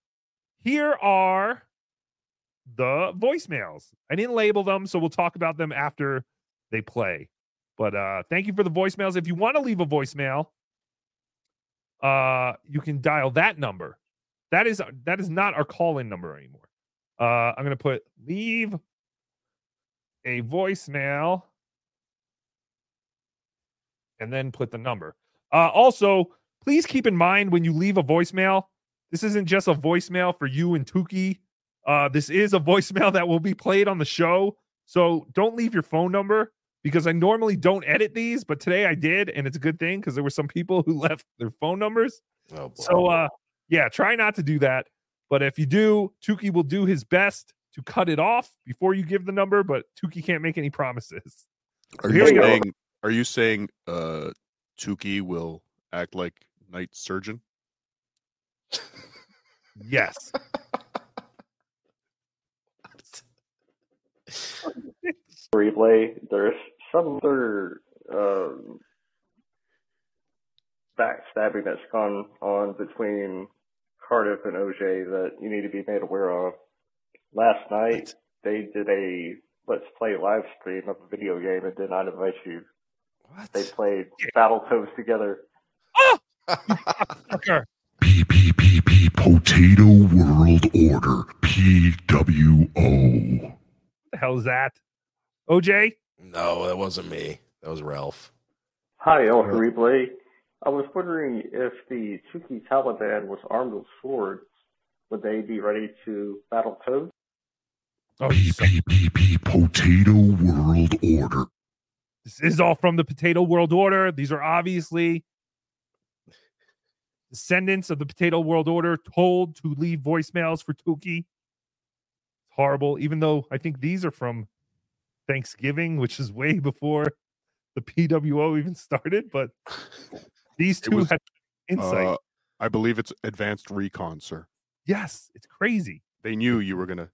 here are the voicemails. I didn't label them, so we'll talk about them after they play. But uh thank you for the voicemails. If you want to leave a voicemail, uh you can dial that number. That is that is not our call-in number anymore. Uh I'm gonna put leave a voicemail and then put the number. Uh also, please keep in mind when you leave a voicemail, this isn't just a voicemail for you and Tookie. Uh, this is a voicemail that will be played on the show. So don't leave your phone number because I normally don't edit these, but today I did, and it's a good thing because there were some people who left their phone numbers. Oh. So uh yeah, try not to do that. But if you do, Tookie will do his best to cut it off before you give the number, but Tookie can't make any promises. Are So you here go. saying are you saying uh Tookie will act like night surgeon? Yes. replay, there's some other um, backstabbing that's gone on between Cardiff and OJ that you need to be made aware of. Last night, they did a Let's Play live stream of a video game and did not invite you. What? They played Battletoads together. Fucker. PPPP Potato World Order PWO. the hell is that? OJ? No, that wasn't me. That was Ralph. Hi, El Replay. I was wondering if the Tookie Taliban was armed with swords, would they be ready to battle Toad? Oh, Potato World Order. This is all from the Potato World Order. These are obviously descendants of the Potato World Order told to leave voicemails for Tookie. It's horrible, even though I think these are from Thanksgiving, which is way before the PWO even started. But these two was, had insight. uh, I believe it's advanced recon, sir. yes, it's crazy. They knew you were gonna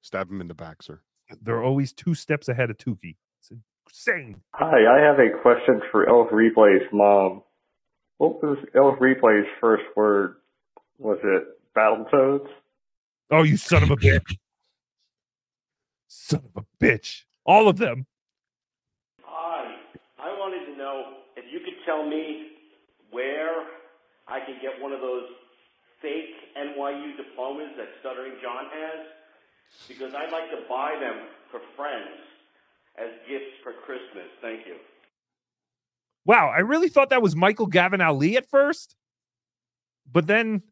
stab him in the back, sir. They're always two steps ahead of Tookie. It's insane. Hi, I have a question for Elf Replay's mom. What was Elf Replay's first word? Was it Battletoads? Oh, you son of a bitch. Son of a bitch. All of them. Hi, I wanted to know if you could tell me where I can get one of those fake NYU diplomas that Stuttering John has, because I'd like to buy them for friends as gifts for Christmas. Thank you. Wow, I really thought that was Michael Gavin Ali at first, but then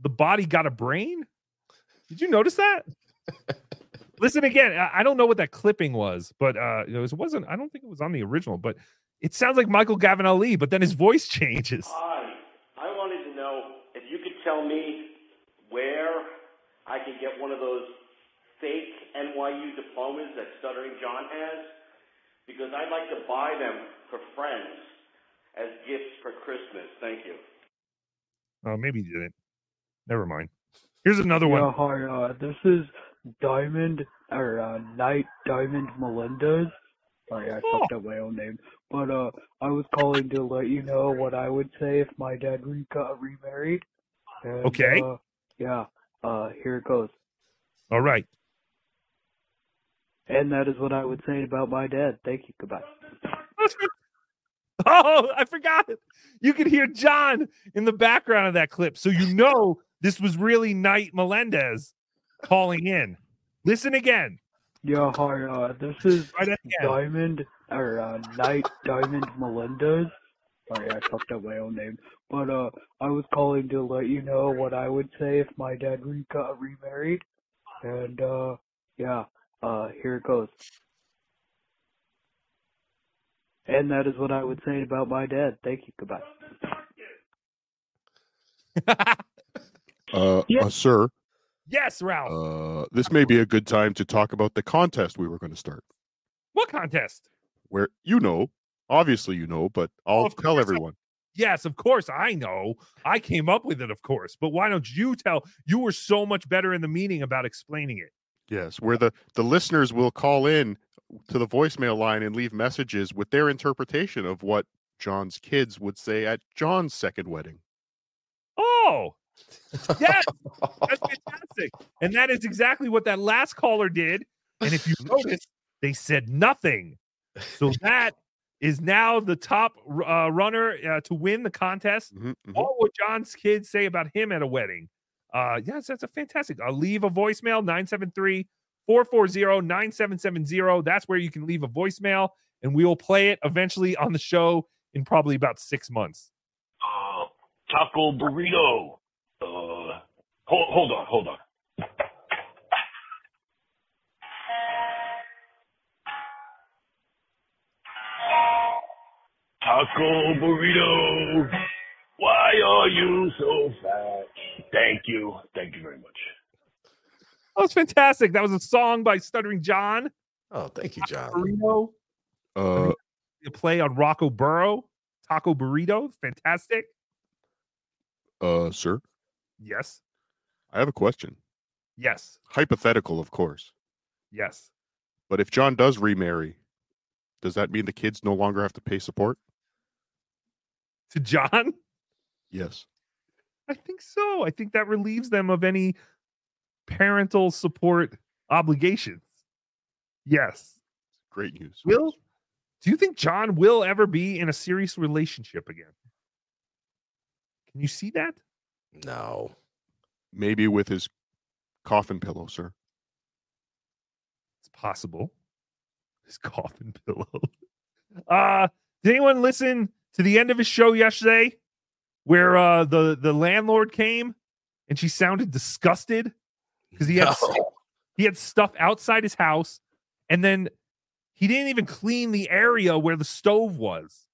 the body got a brain. Did you notice that? Listen again. I- I don't know what that clipping was, but uh, it was, wasn't. I don't think it was on the original, but it sounds like Michael Gavin Ali. But then his voice changes. Hi, I wanted to know if you could tell me where I can get one of those fake NYU diplomas that Stuttering John has, because I'd like to buy them for friends as gifts for Christmas. Thank you. Oh, maybe he didn't. Never mind. Here's another Yeah, one. hi, uh, this is Diamond, or, uh, Knight Diamond Melendez. Sorry, I Oh. fucked up my own name. But, uh, I was calling to let you know what I would say if my dad re- got remarried. And, Okay. Uh, yeah, uh, here it goes. All right. And that is what I would say about my dad. Thank you. Goodbye. Oh, I forgot. You could hear John in the background of that clip. So you know this was really Knight Melendez calling in. Listen again. Yeah, hi, uh, this is Right at the end. Diamond, or, uh, Knight Diamond Melendez. Sorry, I fucked up my own name. But, uh, I was calling to let you know what I would say if my dad re- got remarried. And, uh, yeah, uh, here it goes. And that is what I would say about my dad. Thank you. Goodbye. Uh, uh, sir, Yes, Ralph. uh, this may be a good time to talk about the contest we were going to start. what contest? Where you know, obviously you know, but I'll tell everyone. Yes, of course. I know. I came up with it, of course. But why don't you tell? You were so much better in the meeting about explaining it. Yes, where the the listeners will call in to the voicemail line and leave messages with their interpretation of what John's kids would say at John's second wedding. Oh, yes. That's fantastic. And that is exactly what that last caller did. And if you notice, they said nothing. So that is now the top uh, runner uh, to win the contest. All what John's kids say about him at a wedding. Uh, yes, that's a fantastic. I'll leave a voicemail 973 440 9770. That's where you can leave a voicemail, and we will play it eventually on the show in probably about six months. Uh, taco burrito. Uh, hold, hold on, hold on. Taco burrito. Why are you so fat? Thank you. Thank you very much. That was fantastic. That was a song by Stuttering John. Oh, thank you, John. Burrito. Uh, A play on Rocco Burrow. Taco Burrito. Fantastic. uh, sir, Yes. I have a question. Yes. Hypothetical, of course. Yes. But if John does remarry, does that mean the kids no longer have to pay support? To John? Yes. I think so. I think that relieves them of any parental support obligations. Yes. Great news. Will, do you think John will ever be in a serious relationship again? Can you see that? No. Maybe with his coffin pillow, sir. It's possible. His coffin pillow. Uh, did anyone listen to the end of his show yesterday where uh the the landlord came and she sounded disgusted because he had No. he had stuff outside his house and then he didn't even clean the area where the stove was.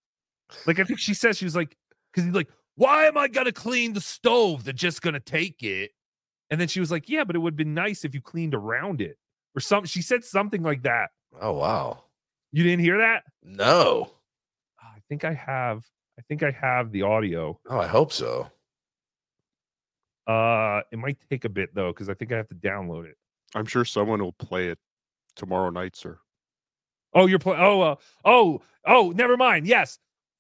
Like I think she says she was like because he's like, why am I gonna clean the stove? They're just gonna take it. And then she was like, yeah, but it would have been nice if you cleaned around it or some. She said something like that. Oh wow. You didn't hear that? No. I think I have. I think I have the audio. Oh, I hope so. Uh, it might take a bit though because I think I have to download it. I'm sure someone will play it tomorrow night, sir. Oh, you're playing. Oh, uh, oh, oh. Never mind. Yes,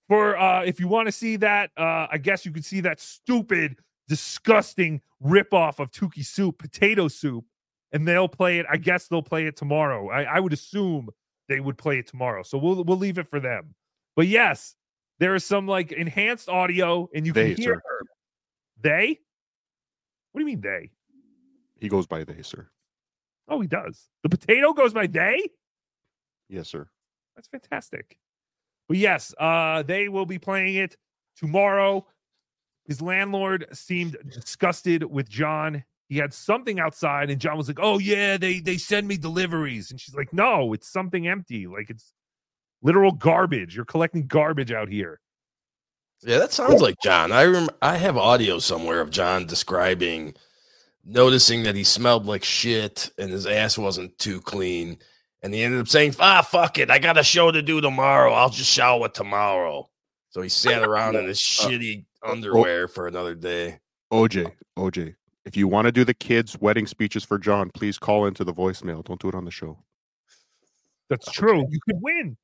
for uh, if you want to see that, uh, I guess you could see that stupid, disgusting ripoff of Tookie soup, potato soup, and they'll play it. I guess they'll play it tomorrow. I, I would assume they would play it tomorrow. So we'll we'll leave it for them. But yes, there is some like enhanced audio, and you They, can hear sir. her. They? What do you mean they? He goes by they, sir. Oh, he does. The potato goes by they. Yes, sir. That's fantastic. But yes, uh, they will be playing it tomorrow. His landlord seemed disgusted with John. He had something outside, and John was like, "Oh yeah, they they send me deliveries," and she's like, "No, it's something empty. Like it's literal garbage. You're collecting garbage out here." Yeah, that sounds like John. I rem- I have audio somewhere of John describing noticing that he smelled like shit and his ass wasn't too clean. And he ended up saying, Ah, fuck it. I got a show to do tomorrow. I'll just shower tomorrow. So he sat around in his shitty underwear for another day. OJ, OJ, if you want to do the kids' wedding speeches for John, please call into the voicemail. Don't do it on the show. That's true. You could win.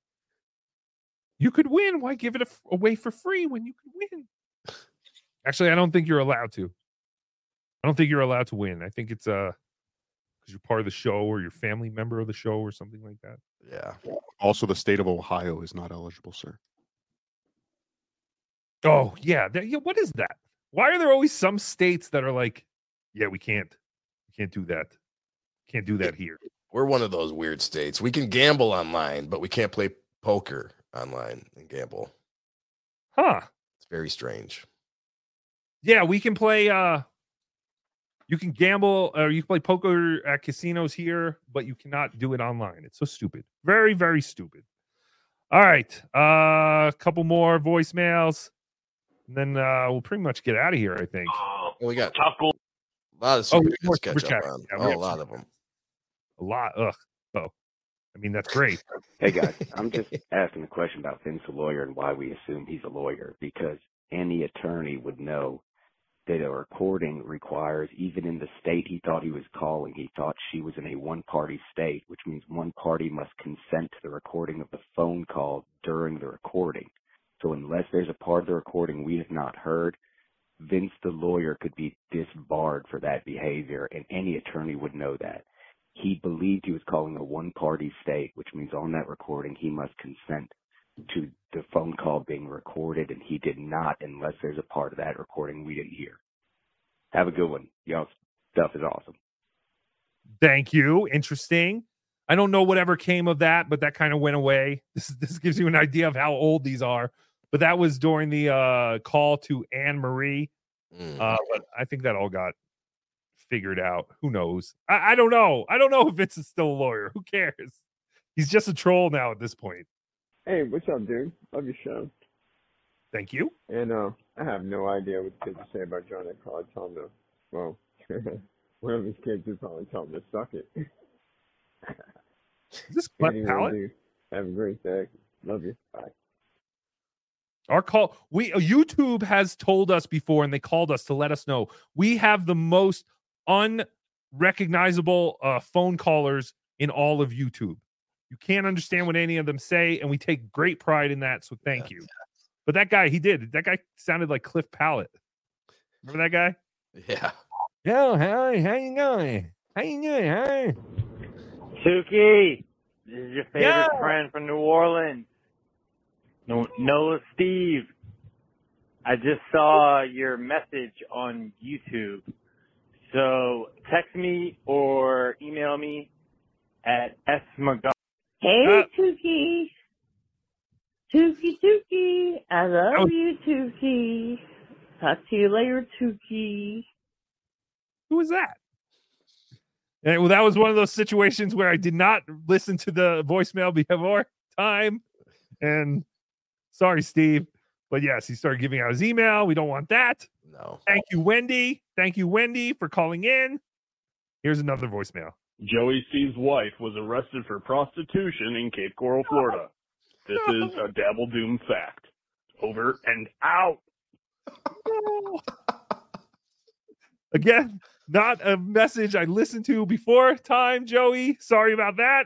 You could win. Why give it a f- away for free when you could win? Actually, I don't think you're allowed to. I don't think you're allowed to win. I think it's uh because you're part of the show or you're family member of the show or something like that. Yeah. Also, the state of Ohio is not eligible, sir. Oh yeah, that- yeah. What is that? Why are there always some states that are like, yeah, we can't, we can't do that, can't do that here. We're one of those weird states. We can gamble online, but we can't play poker online and gamble. Huh? It's very strange. Yeah, we can play. uh You can gamble or you can play poker at casinos here, but you cannot do it online. It's so stupid. Very, very stupid. All right, uh, a couple more voicemails, and then uh we'll pretty much get out of here. I think. Well, we got Taco. a lot of Oh, super more chats super catch up on. Yeah, Oh, a lot of them. A lot. Ugh. Oh, I mean that's great. Hey guys, I'm just asking a question about Vince the lawyer and why we assume he's a lawyer because any attorney would know that a recording requires, even in the state he thought he was calling, he thought she was in a one party state, which means one party must consent to the recording of the phone call during the recording. So unless there's a part of the recording we have not heard, Vince the lawyer could be disbarred for that behavior, and any attorney would know that. He believed he was calling a one party state, which means on that recording he must consent to the phone call being recorded, and he did not unless there's a part of that recording we didn't hear. Have a good one. Y'all stuff is awesome. Thank you. Interesting. I don't know whatever came of that, but that kind of went away. This this gives you an idea of how old these are. But that was during the uh, call to Anne Marie. Mm. Uh, but I think that all got figured out. Who knows? I, I don't know. I don't know if Vince is still a lawyer. Who cares? He's just a troll now at this point. Hey, what's up, dude? Love your show. Thank you. And uh, I have no idea what the kids saying about John. I probably tell him to, well, one of his kids would probably tell him to suck it. Is this Cleft Anyway, Palate? dude, have a great day. Love you. Bye. Our call, we uh, YouTube has told us before, and they called us to let us know we have the most unrecognizable uh, phone callers in all of YouTube. You can't understand what any of them say, and we take great pride in that. So thank you. But that guy, he did. That guy sounded like Cliff Pallet. Remember that guy? Yeah. Yo, hi, how you going? How you doing, huh? Suki, this is your favorite Yeah. friend from New Orleans. No, Noah Steve. I just saw your message on YouTube. So text me or email me at S McGo- Hey, Uh, Tookie. Tookie, Tookie. I love was- you, Tookie. Talk to you later, Tookie. Who was that? And well, that was one of those situations where I did not listen to the voicemail before time. And sorry, Steve. But yes, he started giving out his email. We don't want that. No. Thank you, Wendy. Thank you, Wendy, for calling in. Here's another voicemail. Joey C's wife was arrested for prostitution in Cape Coral, Florida. This is a Dabble Doom fact. Over and out. Again, not a message I listened to before time, Joey. Sorry about that.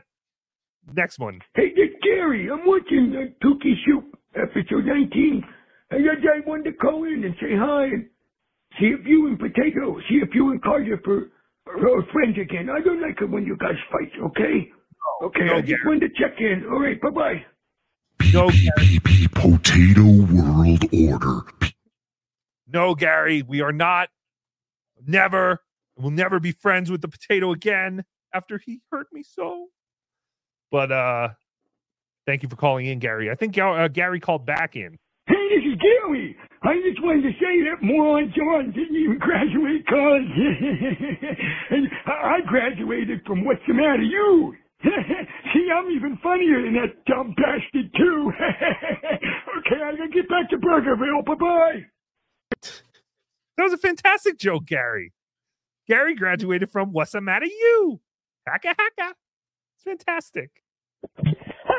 Next one. Hey, it's Gary. I'm watching the Tookie Soup episode 19. And I just wanted to call in and say hi and see if you and Potato, see if you and Carter for, are friends again. I don't like it when you guys fight, okay? Okay, no, I just Gary. wanted to check in. All right, bye-bye. No, PPP Potato World Order. No, Gary, we are not. Never. We'll never be friends with the potato again after he hurt me so. But uh thank you for calling in, Gary. I think uh, Gary called back in. Hey, this is Gary. I just wanted to say that moron John didn't even graduate college. and I graduated from What's the Matter You? See, I'm even funnier than that dumb bastard, too. okay, I gotta get back to Burgerville. Bye-bye. That was a fantastic joke, Gary. Gary graduated from What's the Matter You? Haka haka. It's fantastic.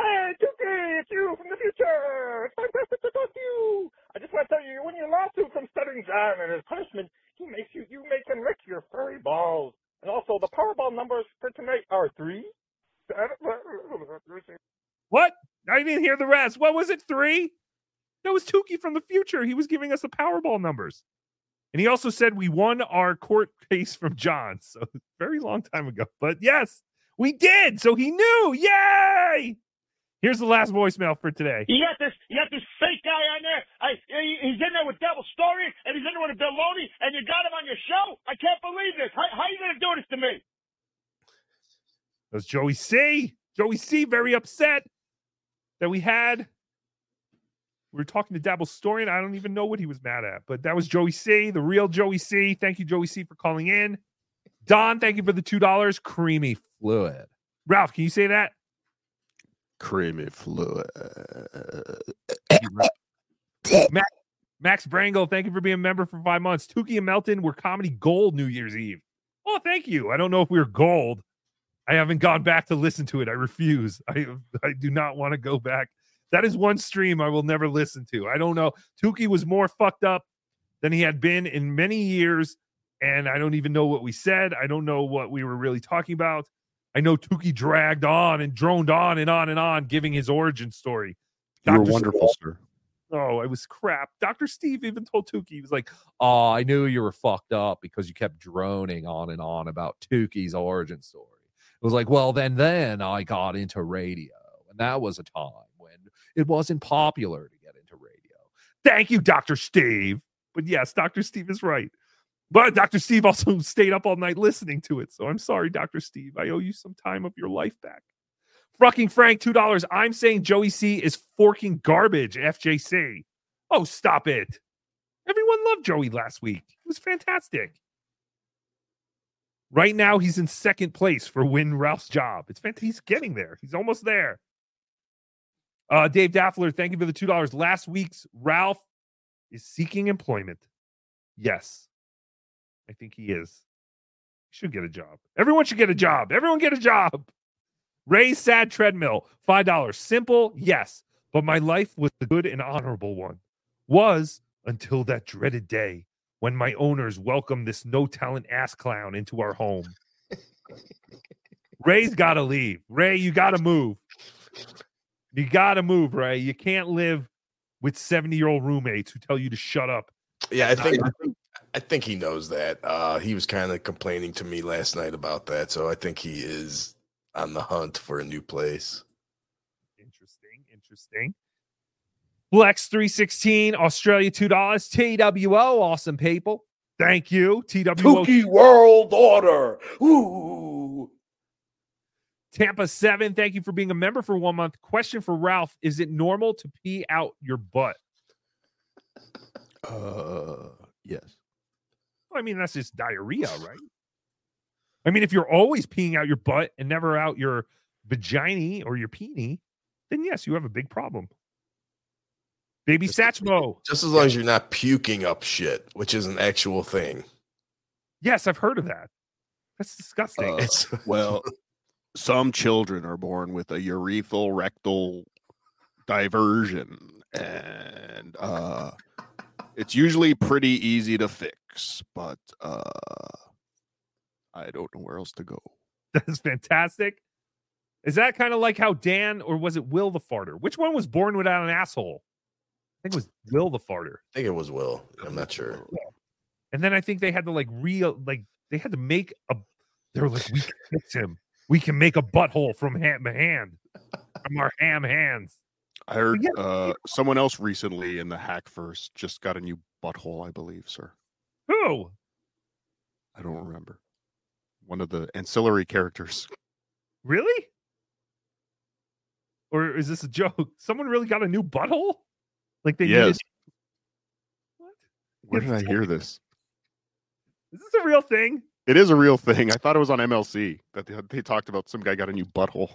Hey, Tookie, it's you from the future. It's fantastic to talk to you. I just want to tell you, you win your lawsuit from Stuttering John, and as punishment, he makes you you make him lick your furry balls. And also, the Powerball numbers for tonight are three. What? I didn't hear the rest. What was it? Three? That was Tookie from the future. He was giving us the Powerball numbers. And he also said we won our court case from John. So very long time ago. But yes, we did. So he knew. Yay! Here's the last voicemail for today. You got this. You got this fake guy on there. I, he's in there with Double Story, and he's in there with Bill Loney, and you got him on your show. I can't believe this. How, how you gonna do this to me? That was Joey C. Joey C. Very upset that we had. We were talking to Dabble Story, and I don't even know what he was mad at. But that was Joey C. The real Joey C. Thank you, Joey C. for calling in. Don, thank you for the two dollars. Creamy fluid. Ralph, can you say that? Creamy fluid. Max, Max Brangle, thank you for being a member for five months. Tookie and Melton were comedy gold New Year's Eve. Oh, thank you. I don't know if we were gold. I haven't gone back to listen to it. I refuse. I I do not want to go back. That is one stream I will never listen to. I don't know. Tookie was more fucked up than he had been in many years, and I don't even know what we said. I don't know what we were really talking about. I know Tookie dragged on and droned on and on and on, giving his origin story. You were wonderful, sir. Oh, it was crap. Dr. Steve even told Tookie, he was like, Oh, I knew you were fucked up because you kept droning on and on about Tookie's origin story. It was like, Well, then, then I got into radio. And that was a time when it wasn't popular to get into radio. Thank you, Dr. Steve. But yes, Dr. Steve is right. But Dr. Steve also stayed up all night listening to it. So I'm sorry, Dr. Steve. I owe you some time of your life back. Fucking Frank, $2. I'm saying Joey C is forking garbage, FJC. Oh, stop it. Everyone loved Joey last week. It was fantastic. Right now, he's in second place for win Ralph's job. It's fantastic. He's getting there. He's almost there. Uh, Dave Daffler, thank you for the two dollars. Last week's Ralph is seeking employment. Yes, I think he is. He should get a job. Everyone should get a job. Everyone get a job. Ray's sad treadmill, five dollars. Simple, yes, but my life was a good and honorable one. Was until that dreaded day when my owners welcomed this no talent ass clown into our home. Ray's got to leave. Ray, you got to move. You got to move, Ray. You can't live with 70 year old roommates who tell you to shut up. Yeah, I think I think he knows that. Uh, he was kind of complaining to me last night about that, so I think he is on the hunt for a new place. Interesting, interesting. Flex 316, Australia $2. TWO, awesome people. Thank you. TWO. Tookie World Order. Ooh. Tampa 7, thank you for being a member for one month. Question for Ralph Is it normal to pee out your butt? Uh, yes. Well, I mean, that's just diarrhea, right? I mean, if you're always peeing out your butt and never out your vagina or your peenie, then yes, you have a big problem. Baby Satchmo. Just as long as you're not puking up shit, which is an actual thing. Yes, I've heard of that. That's disgusting. Uh, well, some children are born with a urethral rectal diversion, and uh, it's usually pretty easy to fix. But uh, I don't know where else to go. That's fantastic. Is that kind of like how Dan or was it Will the farter? Which one was born without an asshole? I think it was Will the farter. I think it was Will. I'm not sure. And then I think they had to like real like they had to make a they were like, we can fix him. We can make a butthole from ham hand from our ham hands. I heard uh, someone else recently in the hack Hackverse just got a new butthole, I believe, sir. Who? I don't remember. One of the ancillary characters. Really? Or is this a joke? Someone really got a new butthole? Like they Yes. needed Where did I hear this? Is this a real thing? It is a real thing. I thought it was on MLC that they, they talked about some guy got a new butthole.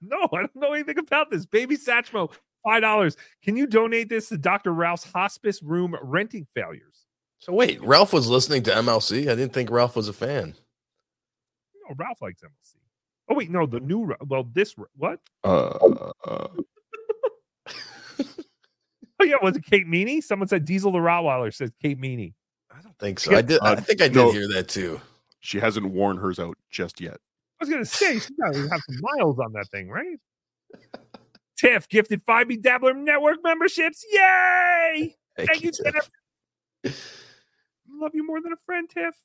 No, I don't know anything about this. Baby Satchmo, five dollars. Can you donate this to Dr. Ralph's hospice room renting failures? So wait, Ralph was listening to MLC. I didn't think Ralph was a fan. No, Ralph likes MLC. Oh wait, no, the new well, this what? Uh, uh, Oh yeah, was it Kate Meany? Someone said Diesel the Rottweiler says Kate Meany. I don't think so. I did. I Uh, think I did no. hear that too. She hasn't worn hers out just yet. I was gonna say she's got to have some miles on that thing, right? Tiff gifted 5 BeDabbler Network memberships. Yay! Thank Thank, you, you, Tiff. Love you more than a friend, Tiff.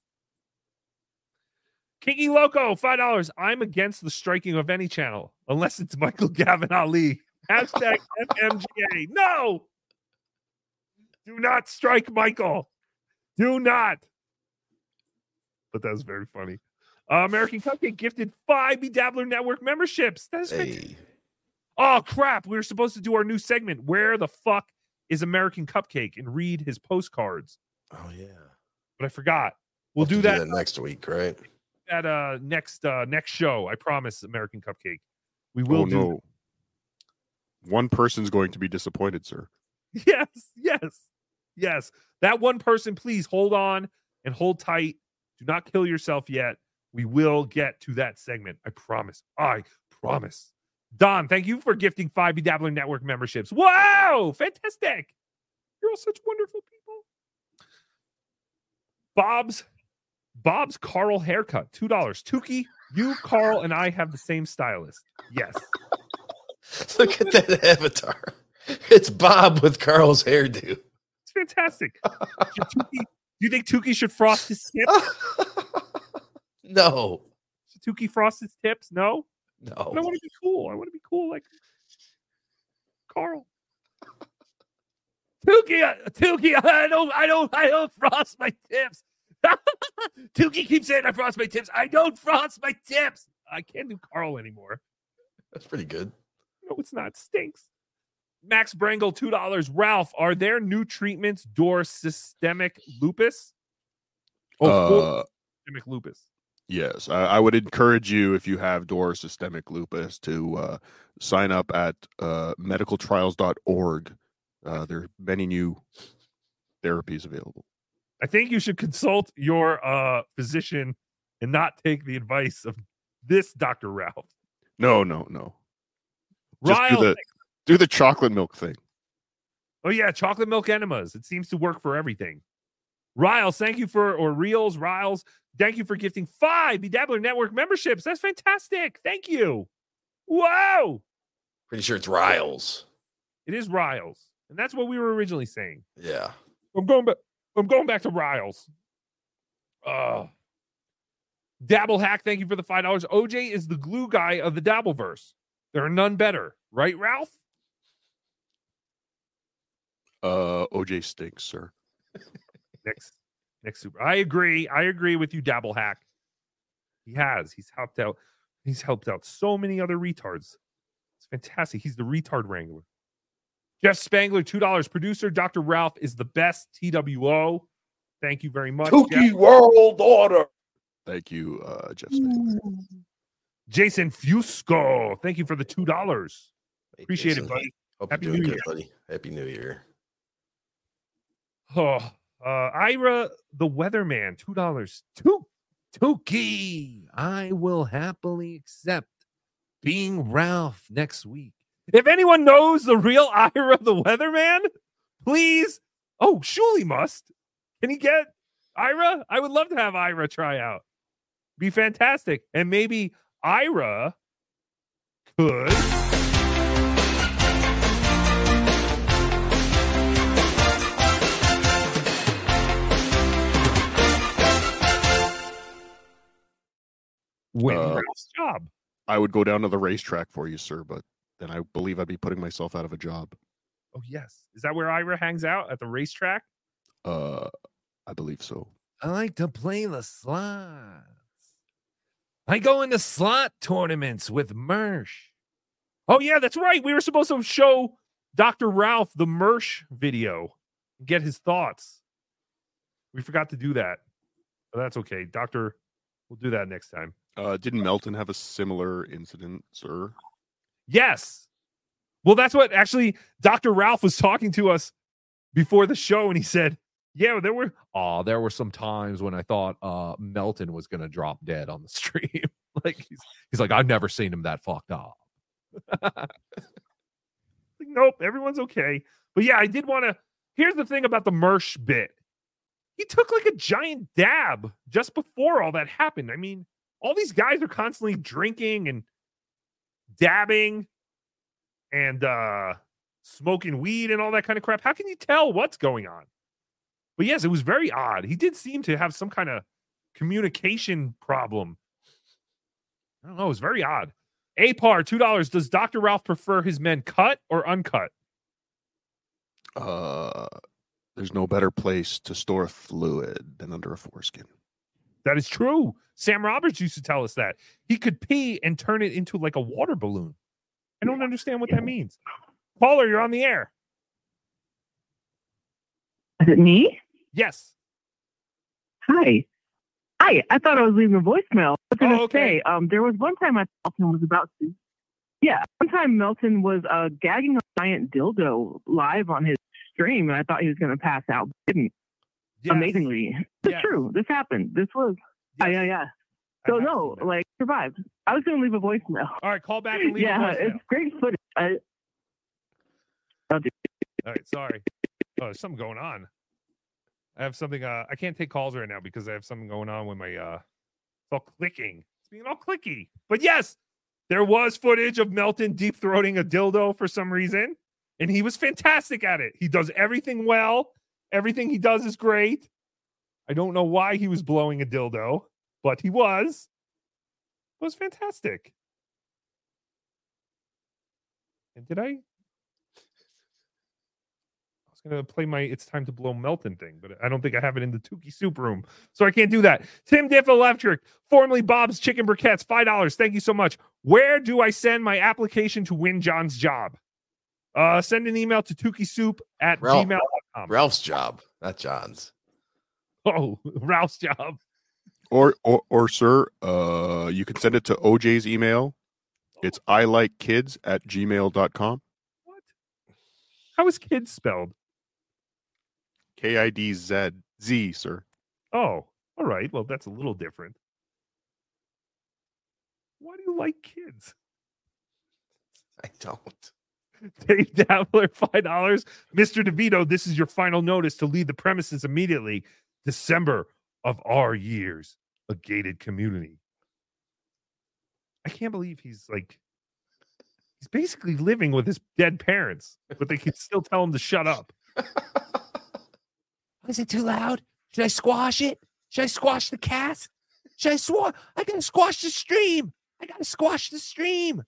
Kinky Loco, five dollars. I'm against the striking of any channel unless it's Michael Gavin Ali. Hashtag FMGA. No, do not strike Michael. Do not. But that was very funny. Uh, American Cupcake gifted five BeDabbler Network memberships. That is fantastic. Oh crap! We were supposed to do our new segment. Where the fuck is American Cupcake and read his postcards? Oh yeah, but I forgot. We'll do To that, next week, right? at uh next uh next show. I promise, American Cupcake. We will oh, do. no. One person's going to be disappointed, sir. Yes, yes, yes. That one person, please hold on and hold tight. Do not kill yourself yet. We will get to that segment. I promise. I promise. Don, thank you for gifting 5 BeDabbler Network memberships. Wow, fantastic. You're all such wonderful people. Bob's Bob's Carl haircut, $2. Tookie, you, Carl, and I have the same stylist. Yes. Look at that avatar. It's Bob with Carl's hairdo. It's fantastic. Tookie- do you think Tookie should frost his tips? No, Should Tookie frost his tips? No. no. But I want to be cool. I want to be cool like Carl. Tookie, uh, Tookie, I don't, I don't, I don't frost my tips. Tookie keeps saying I frost my tips. I don't frost my tips. I can't do Carl anymore. That's pretty good. No, it's not. It stinks. Max Brangle, two dollars. Ralph, are there new treatments door systemic lupus? Oh, for Uh, systemic lupus. Yes, I, I would encourage you if you have DOR systemic lupus to uh, sign up at uh, medicaltrials.org. Uh, there are many new therapies available. I think you should consult your uh, physician and not take the advice of this Dr. Ralph. No, no, no. Just Ryle, do the do the chocolate milk thing. oh yeah, chocolate milk enemas. It seems to work for everything. Riles, thank you for or Reels, Riles, thank you for gifting five BeDabbler Network memberships. That's fantastic. Thank you. Wow. Pretty sure it's Riles. It is Riles. And that's what we were originally saying. Yeah. I'm going back. I'm going back to Riles. Uh Dabble Hack, thank you for the five dollars. OJ is the glue guy of the Dabbleverse. There are none better, right, Ralph? Uh, OJ stinks, sir. Next, next super. I agree. I agree with you, Dabble Hack. He has. He's helped out. He's helped out so many other retards. It's fantastic. He's the retard wrangler. Jeff Spangler, $2. Producer Dr. Ralph is the best TWO. Thank you very much. Tookie Jeff. World Order. Thank you, uh, Jeff. Jason Fusco, thank you for the $2. Appreciate Jason. it, buddy. Hope Happy you're doing New good, Year. buddy. Happy New Year. Oh, uh, Ira the Weatherman, two dollars. Two, Tookie, I will happily accept being Ralph next week. If anyone knows the real Ira the Weatherman, please. Oh, Shuli must. Can he get Ira? I would love to have Ira try out. Be fantastic, and maybe Ira could. Win Uh, job. I would go down to the racetrack for you, sir, but then I believe I'd be putting myself out of a job. Oh yes, is that where Ira hangs out at the racetrack? Uh, I believe so. I like to play the slots. I go into slot tournaments with Mersh. Oh yeah, that's right. We were supposed to show Dr. Ralph the Mersh video, get his thoughts. We forgot to do that. But that's okay. Doctor, we'll do that next time. Uh, didn't Melton have a similar incident, sir? Yes. Well, that's what actually Dr. Ralph was talking to us before the show, and he said, Yeah, there were Uh, there were some times when I thought uh, Melton was to drop dead on the stream. like he's, he's like, I've never seen him that fucked up. Like, nope, everyone's okay. But yeah, I did want to. Here's the thing about the Mersh bit. He took like a giant dab just before all that happened. I mean, all these guys are constantly drinking and dabbing and uh smoking weed and all that kind of crap. How can you tell what's going on? But yes, it was very odd. He did seem to have some kind of communication problem. I don't know. It was very odd. APAR, $2. Does Dr. Ralph prefer his men cut or uncut? Uh, there's no better place to store fluid than under a foreskin. That is true. Sam Roberts used to tell us that. He could pee and turn it into like a water balloon. I don't understand what that means. Caller, you're on the air. Is it me? Yes. Hi. Hi. I thought I was leaving a voicemail. I was gonna Oh, okay. say, um, there was one time I Melton was about to. Yeah, one time Melton was uh gagging a giant dildo live on his stream, and I thought he was gonna pass out. but Didn't. Amazingly, it's Yes. true. This happened. This was. Yeah, yeah, yeah. So no, like survived. I was gonna leave a voicemail. All right, call back and leave yeah, it's great footage. I, do. All right, sorry. Oh, there's something going on. I have something. Uh, I can't take calls right now because I have something going on with my. uh It's all clicking. It's being all clicky. But yes, there was footage of Melton deep throating a dildo for some reason, and he was fantastic at it. He does everything well. Everything he does is great. I don't know why he was blowing a dildo, but he was. It was fantastic. And did I? I was gonna play my "It's Time to Blow" Melton thing, but I don't think I have it in the Tookie Soup Room, so I can't do that. Tim Diff Electric, formerly Bob's Chicken Briquettes, five dollars. Thank you so much. Where do I send my application to win John's job? Uh, send an email to tookie at Ralph- gmail.com. Ralph's job, not John's. Oh, Ralph's job. Or, or, or, sir, uh, you can send it to OJ's email. It's I like kids at gmail.com. What? How is kids spelled? K I D Z Z, sir. Oh, all right. Well, that's a little different. Why do you like kids? I don't. Dave Dabbler, five dollars. Mr. DeVito, this is your final notice to leave the premises immediately. December of our years, a gated community. I can't believe he's like he's basically living with his dead parents, but they can still tell him to shut up. Is it too loud? Should I squash it? Should I squash the cast? Should I squash? I gotta squash the stream. I gotta squash the stream.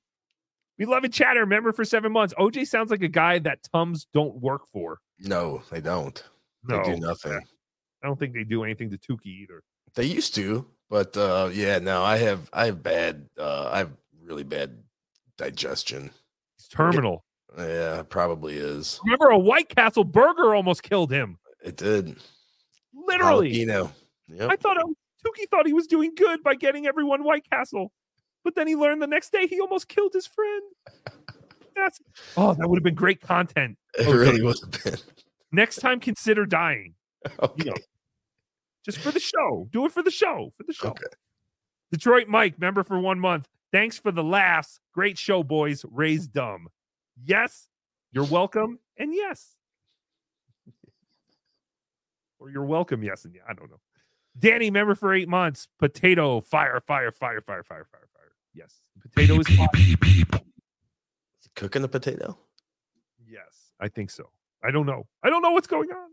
Beloved Chattah, member for seven months. OJ sounds like a guy that Tums don't work for. No, they don't. They do nothing. I don't think they do anything to Tookie either. They used to. But uh, yeah, no, I have I have bad uh, I have really bad digestion. It's terminal. Yeah, probably is. Remember, a White Castle burger almost killed him. It did. Literally. Jalapeno. Yep. I thought Tookie thought he was doing good by getting everyone White Castle, but then he learned the next day he almost killed his friend. That's oh, that would have been great content. It really would have been. Next time, consider dying. You know, just for the show. Do it for the show. For the show. Detroit Mike, member for one month. Thanks for the laughs. Great show, boys. Raise dumb. Yes, you're welcome. And yes. Or you're welcome. Yes. And yeah. I don't know. Danny, member for eight months. Potato, fire, fire, fire, fire, fire, fire, fire. Yes. Potato is fire. Cooking the potato? Yes, I think so. I don't know. I don't know what's going on.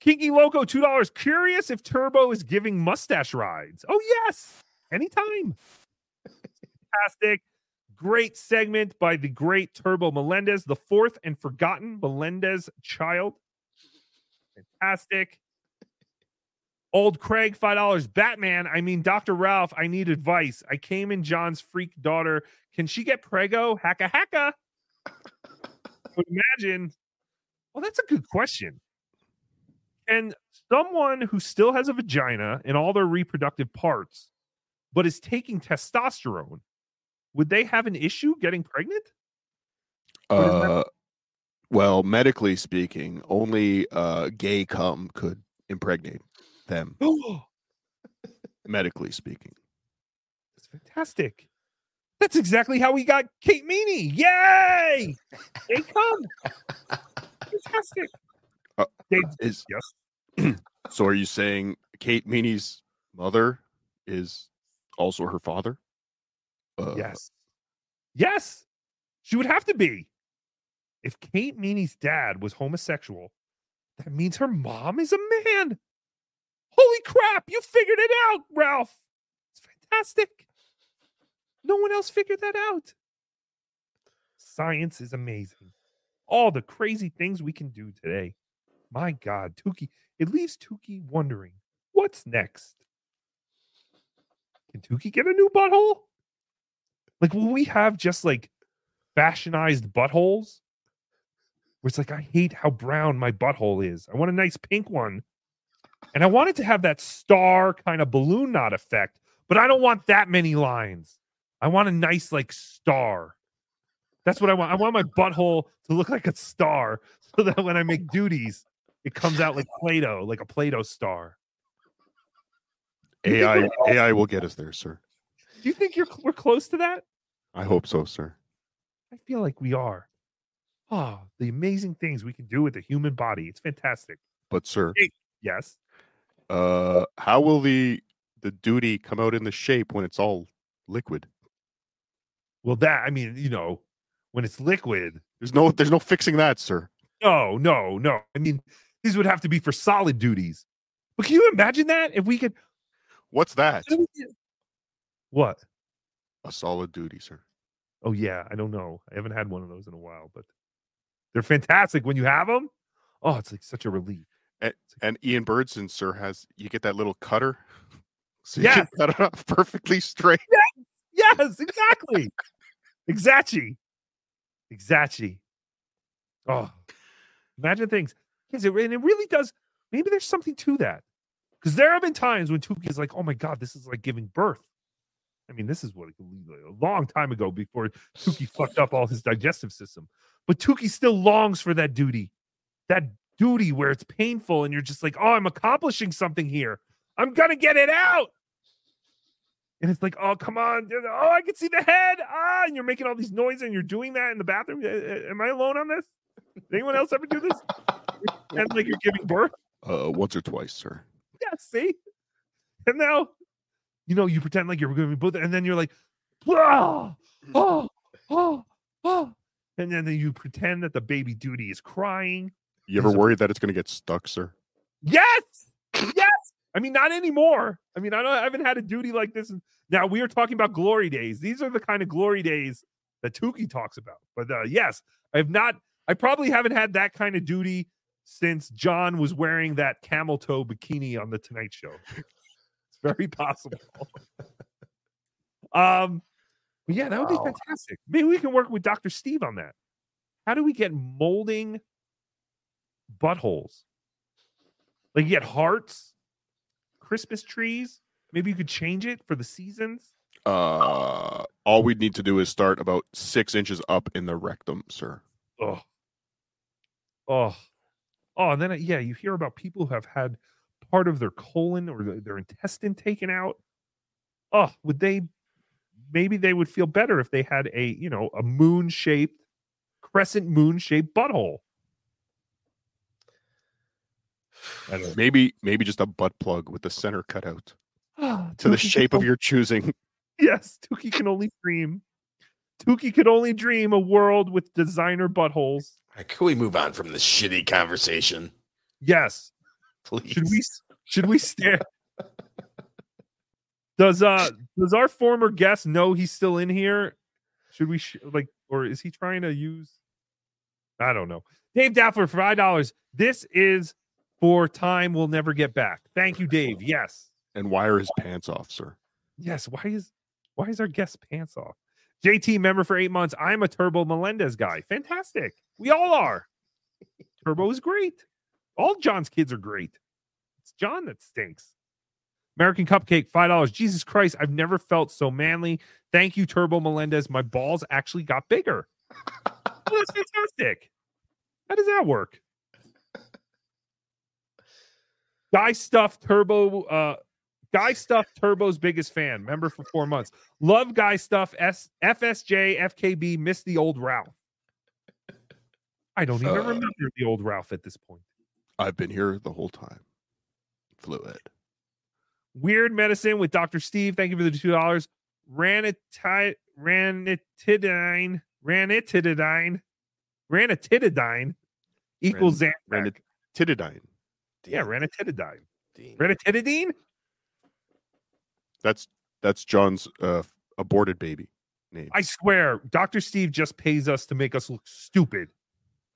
Kinky Loco, two dollars. Curious if Turbo is giving mustache rides. Oh yes, anytime. Fantastic. Great segment by the great Turbo Melendez, the fourth and forgotten Melendez child. Fantastic. Old Craig, five dollars. Batman, I mean Dr. Ralph, I need advice. I came in John's freak daughter. Can she get prego? Hacka hacka. imagine. Well, that's a good question. And someone who still has a vagina and all their reproductive parts, but is taking testosterone, would they have an issue getting pregnant? Uh, well, medically speaking, only uh, gay cum could impregnate them. medically speaking. That's fantastic. That's exactly how we got Kate Meany. Yay! They come. Fantastic. Uh, They, is yes. so are you saying Kate Meany's mother is also her father? Uh, yes. Yes. She would have to be. If Kate Meany's dad was homosexual, that means her mom is a man. Holy crap, you figured it out, Ralph. It's fantastic. No one else figured that out. Science is amazing. All the crazy things we can do today. My God, Tookie, it leaves Tookie wondering what's next. Can Tookie get a new butthole? Like, will we have just like fashionized buttholes? Where it's like, I hate how brown my butthole is. I want a nice pink one. And I wanted to have that star kind of balloon knot effect, but I don't want that many lines. I want a nice, like, star. That's what I want. I want my butthole to look like a star so that when I make duties, it comes out like Play Doh, like a Play Doh star. AI AI will get us there, sir. Do you think you're we're close to that? I hope so, sir. I feel like we are. Oh, the amazing things we can do with the human body. It's fantastic. But sir, Hey, Yes. Uh, how will the the duty come out in the shape when it's all liquid? Well, that I mean, you know, when it's liquid, There's no there's no fixing that, sir. no, no, no. I mean, these would have to be for solid duties. But can you imagine that if we could? What's that? What? A solid duty, sir. Oh yeah, I don't know. I haven't had one of those in a while, but they're fantastic when you have them. Oh, it's like such a relief. And, and Ian Birdson, sir, has you get that little cutter, so you Yes. can cut it off perfectly straight. Yes, exactly. Exactly. Exactly. Oh, imagine things. Yes, it, and it really does. Maybe there's something to that. Because there have been times when Tookie is like, oh my God, this is like giving birth. I mean, this is what a long time ago before Tookie fucked up all his digestive system. But Tookie still longs for that duty, that duty where it's painful and you're just like, oh, I'm accomplishing something here. I'm going to get it out. And it's like, oh, come on. Oh, I can see the head. Ah, and you're making all these noises and you're doing that in the bathroom. Am I alone on this? Did anyone else ever do this? And like you're giving birth? Uh, once or twice, sir. Yeah, see? And now, you know, you pretend like you're be both, and then you're like, oh, oh, oh, oh. And then you pretend that the baby duty is crying. You ever worried that it's going to get stuck, sir? Yes, yes. I mean, not anymore. I mean, I don't. I haven't had a duty like this. Now we are talking about glory days. These are the kind of glory days that Tookie talks about. But uh, yes, I have not. I probably haven't had that kind of duty since John was wearing that camel toe bikini on the Tonight Show. It's very possible. um, but yeah, that would Wow. be fantastic. Maybe we can work with Dr. Steve on that. How do we get molding buttholes? Like you get hearts, Christmas trees. Maybe you could change it for the seasons. Uh, all we'd need to do is start about six inches up in the rectum, sir. Oh, oh, oh, and then uh, yeah, you hear about people who have had part of their colon or their, their intestine taken out. Oh, would they? Maybe they would feel better if they had a you know a moon shaped, crescent moon shaped butthole. I Maybe maybe just a butt plug with the center cut out know. to the shape of your choosing. Yes, Tookie can only dream. Tookie could only dream a world with designer buttholes. Can we move on from this shitty conversation? Yes. Please. Should we should we stare? Does uh does our former guest know he's still in here? Should we sh- like or is he trying to use I don't know. Dave Daffler for five dollars. This is for time we'll never get back. Thank you, Dave. Yes. And why are his pants off, sir? Yes. Why is why is our guest pants off? JT member for eight months. I'm a Turbo Melendez guy. Fantastic. We all are. Turbo is great. All John's kids are great. It's John that stinks. American Cupcake, five dollars. Jesus Christ, I've never felt so manly. Thank you, Turbo Melendez. My balls actually got bigger. oh, that's fantastic. How does that work? Guy Stuff Turbo, uh, Guy Stuff Turbo's biggest fan, member for four months. Love Guy Stuff, S- FSJ, FKB, miss the old Ralph. I don't even Uh, remember the old Ralph at this point. I've been here the whole time. Fluid. Weird Medicine with Dr. Steve. Thank you for the two dollars. Ranitide, ranitidine, ranitidine, ranitidine equals Ran- Zantac. Ranitidine. Yeah, ranitidine. Ranitidine? That's that's John's uh, aborted baby name. I swear, Dr. Steve just pays us to make us look stupid.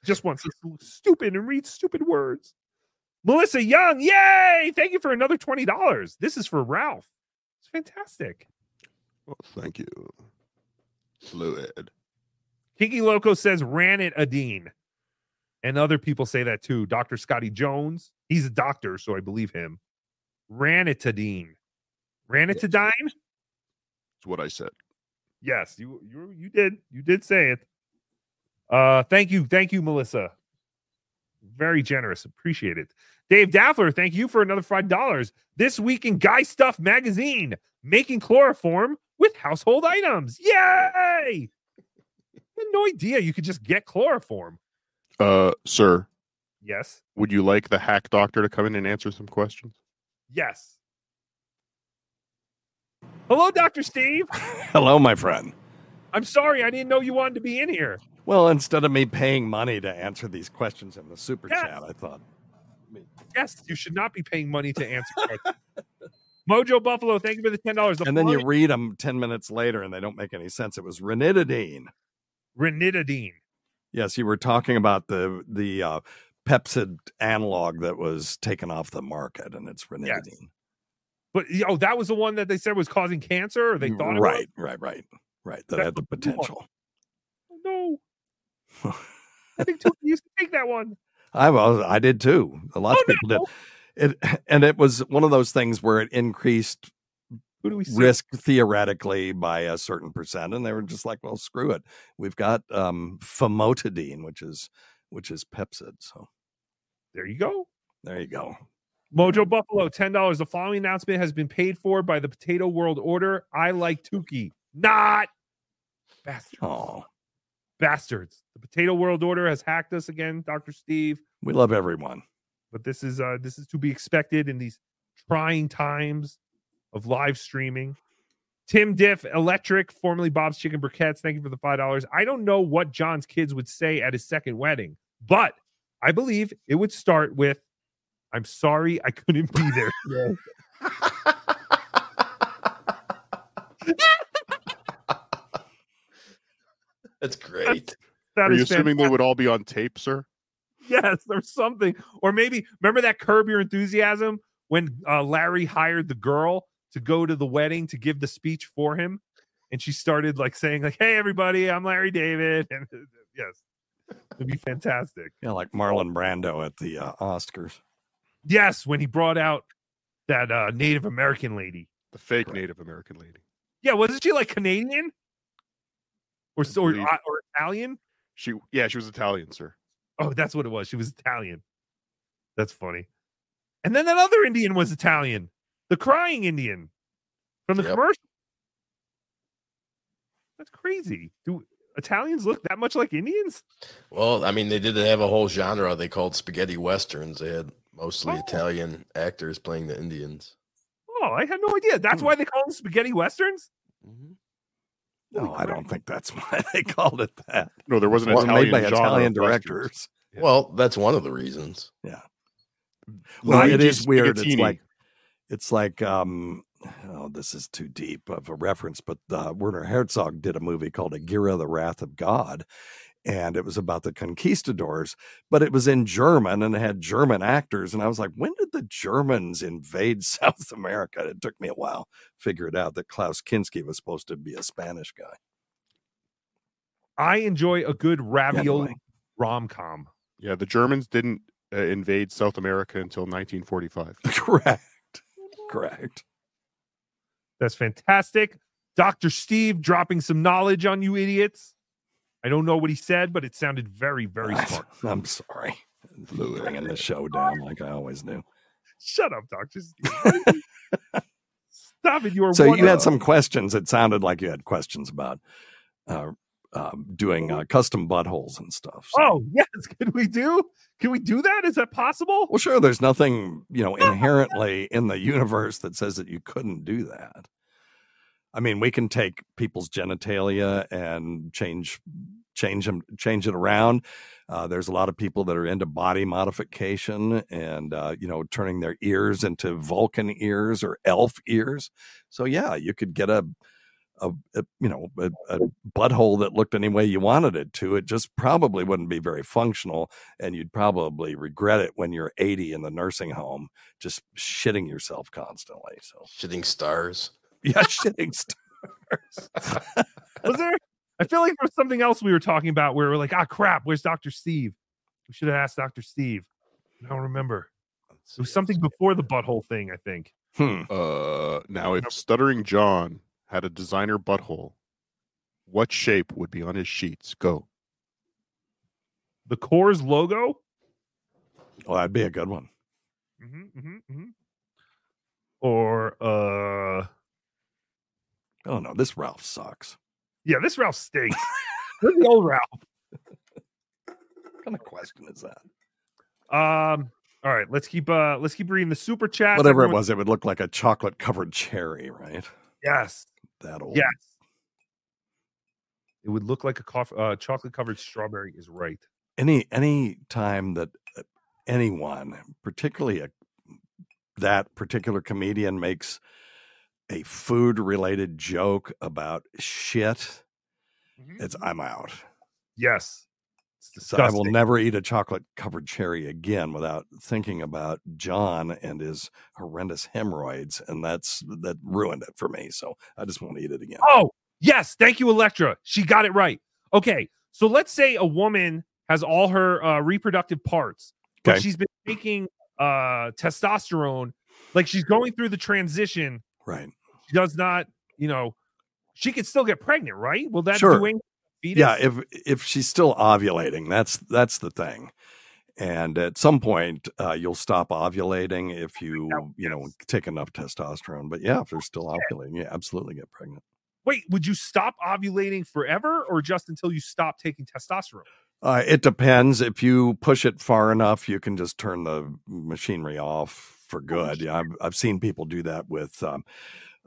Just wants us to look stupid and read stupid words. Melissa Young, yay! Thank you for another $20. This is for Ralph. It's fantastic. Well, thank you. Fluid. Kiki Loco says ranitidine. And other people say that too. Dr. Scotty Jones, he's a doctor, so I believe him. Ranitidine. Ranitidine? That's what I said. Yes, you you you did. You did say it. Uh thank you. Thank you, Melissa. Very generous. Appreciate it. Dave Daffler, thank you for another five dollars. This week in Guy Stuff magazine, making chloroform with household items. Yay! I had no idea you could just get chloroform. Uh, sir, Yes. would you like the hack doctor to come in and answer some questions? Yes. Hello, Dr. Steve. Hello, my friend. I'm sorry, I didn't know you wanted to be in here. Well, instead of me paying money to answer these questions in the super Yes. chat, I thought Yes, you should not be paying money to answer questions. Mojo Buffalo, thank you for the ten dollars. and then you read them 10 minutes later and they don't make any sense. It was ranitidine. ranitidine. Yes, you were talking about the the uh, Pepcid analog that was taken off the market, and it's ranitidine. But oh, that was the one that they said was causing cancer, or they thought it was? right, right, right, right. That That's had the the blue one. potential. Oh, no. I think Tookie used to take that one. I was, I did too. A lot Oh, of people did. It and it was one of those things where it increased Who do we see? risk theoretically by a certain percent, and they were just like, "Well, screw it. We've got um, famotidine, which is which is Pepcid." So There you go. there you go. Mojo Buffalo, ten dollars. The following announcement has been paid for by the Potato World Order. I like Tookie, not bastards. Oh, Bastards. The Potato World Order has hacked us again, Doctor Steve. we love everyone. But this is uh this is to be expected in these trying times of live streaming. Tim Diff Electric, formerly Bob's Chicken Briquettes. Thank you for the five dollars. I don't know what John's kids would say at his second wedding, but I believe it would start with, "I'm sorry I couldn't be there." That's great. That Are you is assuming they would all be on tape, sir? yes, or something. Or maybe remember that curb your enthusiasm when uh, Larry hired the girl to go to the wedding to give the speech for him, and she started like saying like, "Hey everybody, I'm Larry David," and yes, it'd be fantastic. Yeah, like Marlon Brando at the uh, Oscars. Yes, when he brought out that uh, Native American lady, the fake Native American lady. Yeah, wasn't she like Canadian or so or, or Italian? She, yeah, she was Italian, sir. Oh, that's what it was. She was Italian. That's funny. And then that other Indian was Italian, the crying Indian from the commercial. That's crazy. Do Italians look that much like Indians? Well, I mean, they did have a whole genre they called spaghetti westerns. They had mostly Oh. Italian actors playing the Indians. Oh, I had no idea. That's why they call them spaghetti westerns. No, I don't think that's why they called it that. No, there was an Well, made Italian by genre Italian of westerns. directors. Well, that's one of the reasons. Yeah. Well, it Luigi is weird. It's like it's like um oh, this is too deep of a reference, but uh, Werner Herzog did a movie called Aguirre, the Wrath of God. And it was about the conquistadors, but it was in German and it had German actors. And I was like, when did the Germans invade South America? It took me a while to figure it out that Klaus Kinski was supposed to be a Spanish guy. I enjoy a good ravioli Anyway. rom com. Yeah, the Germans didn't uh, invade South America until 1945. Correct. Correct. That's fantastic. Dr. Steve dropping some knowledge on you idiots. I don't know what he said, but it sounded very, very smart. I'm sorry. Bringing the show down like I always do. Shut up, Dr. Steve. Stop it. You are so you had some questions. It sounded like you had questions about uh, um, doing uh, custom buttholes and stuff. So- Oh, yes. Can we do? Can we do that? Is that possible? Well, sure. There's nothing you know inherently in the universe that says that you couldn't do that. I mean, we can take people's genitalia and change change them change it around. Uh, there's a lot of people that are into body modification and uh, you know turning their ears into Vulcan ears or elf ears. So yeah, you could get a a, a you know a, a butthole that looked any way you wanted it to. It just probably wouldn't be very functional, and you'd probably regret it when you're 80 in the nursing home, just shitting yourself constantly. So shitting stars. Yeah, shitting stars. Was there? I feel like there was something else we were talking about where we're like, ah, crap, where's Dr. Steve? We should have asked Dr. Steve. I don't remember. It was something before the butthole thing, I think. Hmm. Uh, now, if Stuttering John had a designer butthole, what shape would be on his sheets? Go. The Coors logo? Oh, that'd be a good one. Mm-hmm, mm-hmm, mm-hmm. Or uh Oh no, this Ralph sucks. yeah, this Ralph stinks. Where's the old Ralph? What kind of question is that? Um, all right, let's keep uh let's keep reading the super chat. Whatever it was, it would look like a chocolate covered cherry, right? Yes. That old. Yes. It would look like a coff- uh, chocolate covered strawberry is right. Any any time that uh, anyone, particularly a that particular comedian makes a food related joke about shit, it's I'm out. Yes. I will never eat a chocolate covered cherry again without thinking about John and his horrendous hemorrhoids, and that's that ruined it for me. So I just won't eat it again. Oh, yes. Thank you, Electra. She got it right. Okay. So let's say a woman has all her uh, reproductive parts, but she's been taking uh, testosterone, like she's going through the transition. Right. She does not, you know, she could still get pregnant, right? Will that Sure. do anything fetus? Yeah, if if she's still ovulating, that's that's the thing. And at some point, uh, you'll stop ovulating if you you know take enough testosterone. But yeah, if they're still ovulating, yeah, absolutely get pregnant. Wait, would you stop ovulating forever or just until you stop taking testosterone? Uh, it depends. If you push it far enough, you can just turn the machinery off for good. Yeah, I've, I've seen people do that with um,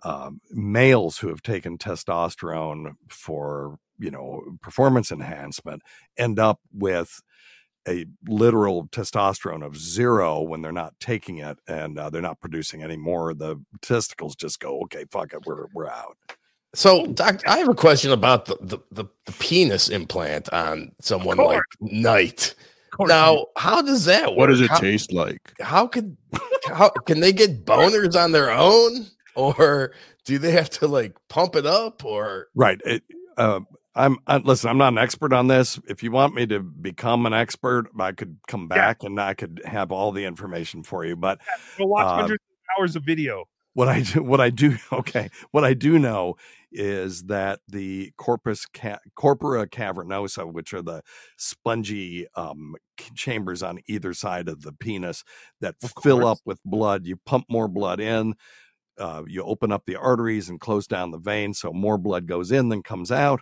um, males who have taken testosterone for you know performance enhancement, end up with a literal testosterone of zero when they're not taking it and uh, they're not producing any more. The testicles just go, okay, fuck it, we're we're out. So, doc, I have a question about the, the, the, the penis implant on someone like Knight. Now, how does that work? What does it How- taste like? How could how can they get boners on their own? or do they have to like pump it up or Right. It, uh, I'm I, listen. I'm not an expert on this. If you want me to become an expert, I could come back and I could have all the information for you. But Go watch uh, hundreds of hours of video. what I do, what I do, okay, what I do know is that the corpus ca- corpora cavernosa, which are the spongy um, chambers on either side of the penis that fill up with blood, you pump more blood in. Uh, you open up the arteries and close down the veins, so more blood goes in than comes out,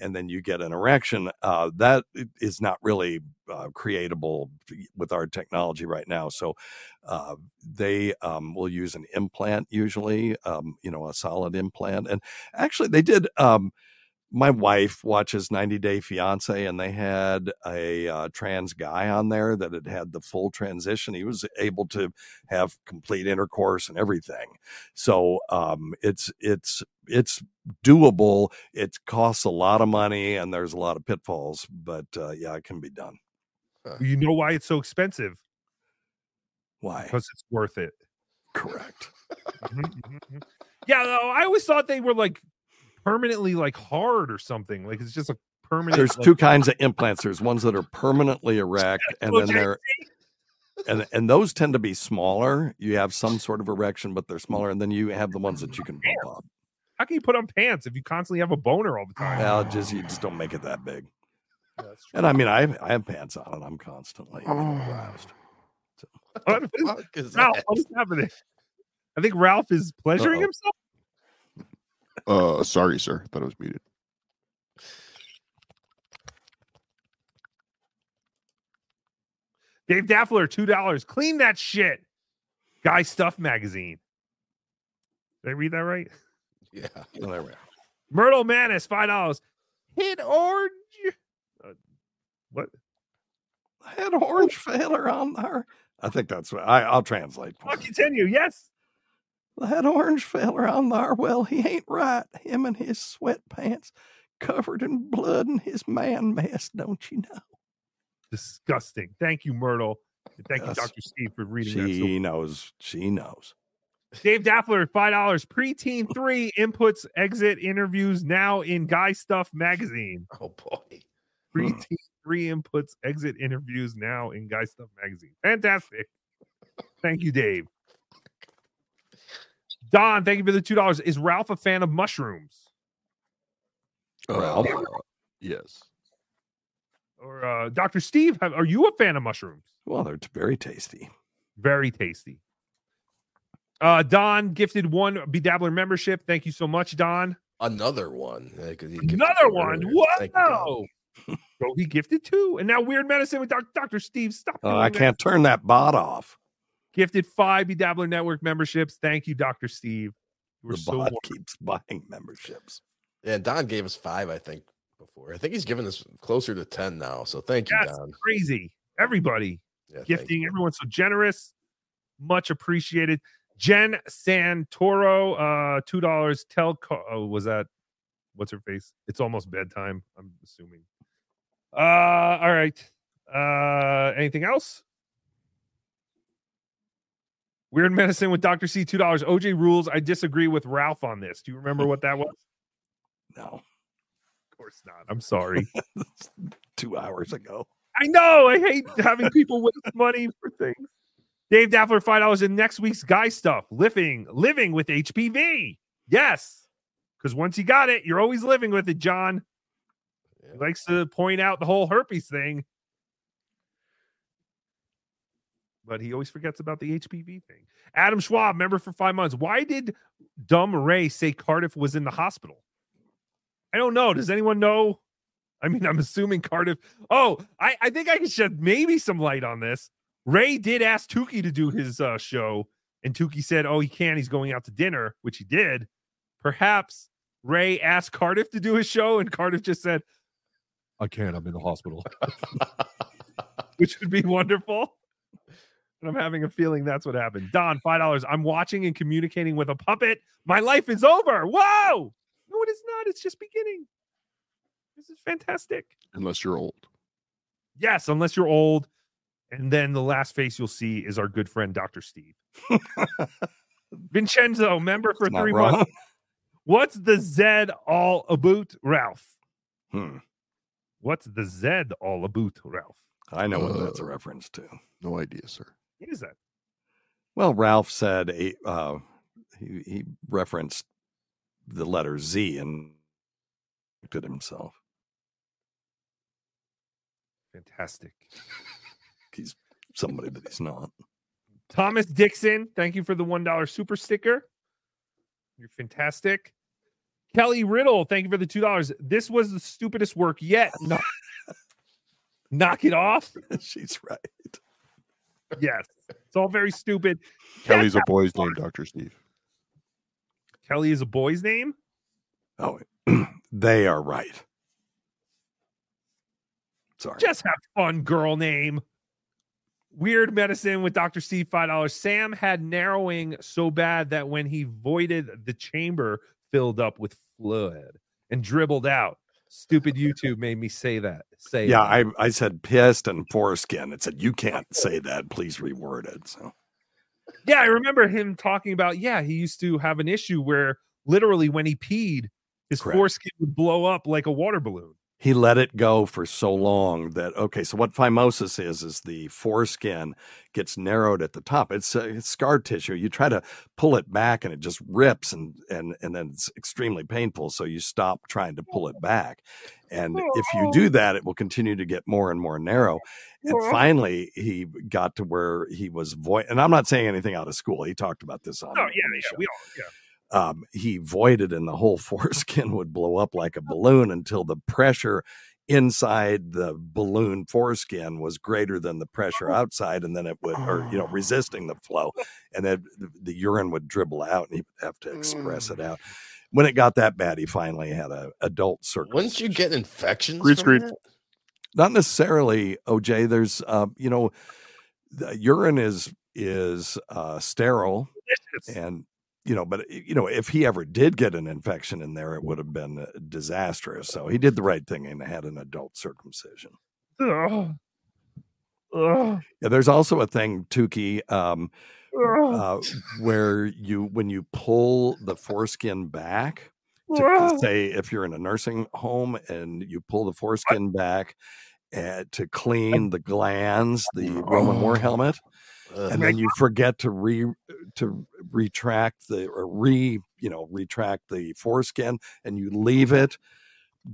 and then you get an erection. Uh, that is not really uh, creatable with our technology right now. So uh, they um, will use an implant usually, um, you know, a solid implant. And actually, they did. Um, my wife watches 90 Day Fiance, and they had a uh, trans guy on there that had had the full transition. He was able to have complete intercourse and everything. So um, it's it's it's doable. It costs a lot of money, and there's a lot of pitfalls, but uh, yeah, it can be done. You know why it's so expensive? Why? Because it's worth it. Correct. Mhm, mhm, mhm. Yeah, no, I always thought they were like permanently like hard or something. Like it's just a permanent. There's like- two kinds of implants. There's ones that are permanently erect, and then Okay. there, and and those tend to be smaller. You have some sort of erection, but they're smaller, and then you have the ones that you can pump up. How can you put on pants if you constantly have a boner all the time? Well, just you just don't make it that big. And I mean, I have, I have pants on, and I'm constantly you know, aroused. What is- Ralph, what is happening? I think Ralph is pleasuring Uh-oh. himself. Uh, sorry, sir. Thought I was muted. Dave Daffler, two dollars. Clean that shit. Guy Stuff magazine. Did I read that right? Yeah. Well, there we are. Myrtle Manis, five dollars. Hit orange. Uh, what? Had orange failure on there. I think that's what I, I'll translate. I'll continue. Yes. That orange feller on there, well, he ain't right. Him and his sweatpants covered in blood and his man mess, don't you know? Disgusting. Thank you, Myrtle. Thank Yes. you, Dr. Steve, for reading that. She knows. She knows. Dave Daffler, five dollars. Preteen three inputs, exit interviews now in Guy Stuff magazine. Oh boy. Preteen three inputs, exit interviews now in Guy Stuff magazine. Fantastic. Thank you, Dave. Don, thank you for the two dollars. Is Ralph a fan of mushrooms? Uh, yes. Or uh, Dr. Steve, have, are you a fan of mushrooms? Well, they're very tasty. Very tasty. Uh, Don gifted one BeDabbler membership. Thank you so much, Don. Another one. Yeah, 'cause he gifted Another two one. earlier. Thank you, Don. Whoa. So he gifted two. And now Weird Medicine with Doc- Dr. Steve. Stop. Doing I can't turn that bot off. Gifted five BeDabbler Network memberships. Thank you, Dr. Steve. You were The so bot warm. keeps buying memberships. Yeah, Don gave us five, I think, before. I think he's given us closer to ten now. So thank you, That's Don. crazy. Everybody Yeah, gifting. Everyone's so generous. Much appreciated. Jen Santoro, uh, two dollars. Tell oh, was that what's her face? It's almost bedtime. I'm assuming. Uh, all right. Uh, anything else? Weird medicine with Dr. C, two dollars. OJ rules. I disagree with Ralph on this. Do you remember what that was? No. Of course not. I'm sorry. Two hours ago. I know. I hate having people waste money for things. Dave Daffler, five dollars in next week's guy stuff. Living, living with HPV. Yes, because once you got it, you're always living with it. John He likes to point out the whole herpes thing, but he always forgets about the HPV thing. Adam Schwab, member for five months. Why did Dumb Ray say Cardiff was in the hospital? I don't know. Does anyone know? I mean, I'm assuming Cardiff. Oh, I, I think I can shed maybe some light on this. Ray did ask Tookie to do his uh, show, and Tookie said, "Oh, he can't. He's going out to dinner," which he did. Perhaps Ray asked Cardiff to do his show, and Cardiff just said, I can't. I'm in the hospital. which would be wonderful. And I'm having a feeling that's what happened. Don, five dollars. I'm watching and communicating with a puppet. My life is over. Whoa! No, it is not. It's just beginning. This is fantastic. Unless you're old. Yes, unless you're old. And then the last face you'll see is our good friend Dr. Steve. Vincenzo, member for three wrong. months. What's the Z all about, Ralph? Hmm. What's the Z all about, Ralph? I know what Uh, that's a reference to. No idea, sir. What is that? Well, Ralph said a, uh, he, he referenced the letter Z and looked at himself. Fantastic. He's somebody that he's not. Thomas Dixon, thank you for the $1 super sticker. You're fantastic. Kelly Riddle, thank you for the $2. This was the stupidest work yet. No- Knock it off. She's right. Yes. It's all very stupid. Kelly's a boy's name, Dr. Steve. Kelly is a boy's name? Oh, they are right. Sorry. Just have fun, girl name. Weird medicine with Dr. Steve, $5. Sam had narrowing so bad that when he voided, the chamber filled up with fluid and dribbled out. Stupid YouTube made me say that. Say Yeah, that. I, I said pissed and foreskin. It said, you can't say that. Please reword it. So, Yeah, I remember him talking about, yeah, he used to have an issue where literally when he peed, his Correct. foreskin would blow up like a water balloon. He let it go for so long that okay so what phimosis is is the foreskin gets narrowed at the top. It's, uh, it's scar tissue. You try to pull it back and it just rips and and and then it's extremely painful so you stop trying to pull it back. And if you do that it will continue to get more and more narrow. And finally he got to where he was void and i'm not saying anything out of school. He talked about this on Oh, yeah, the yeah, show. we all, yeah. Um, he voided and the whole foreskin would blow up like a balloon until the pressure inside the balloon foreskin was greater than the pressure outside and then it would or you know resisting the flow and then the, the urine would dribble out and he would have to express it out. When it got that bad he finally had a adult circumcision Wouldn't you get infections? Screed, from screed. not necessarily oj there's uh, you know the urine is is uh, sterile and you know but you know if he ever did get an infection in there it would have been uh, disastrous. So he did the right thing and had an adult circumcision. Ugh. Ugh. yeah there's also a thing tookie um uh, where you when you pull the foreskin back to, say if you're in a nursing home and you pull the foreskin back uh, to clean the glands, the Roman war helmet, and then you forget to re to retract the or re you know retract the foreskin, and you leave it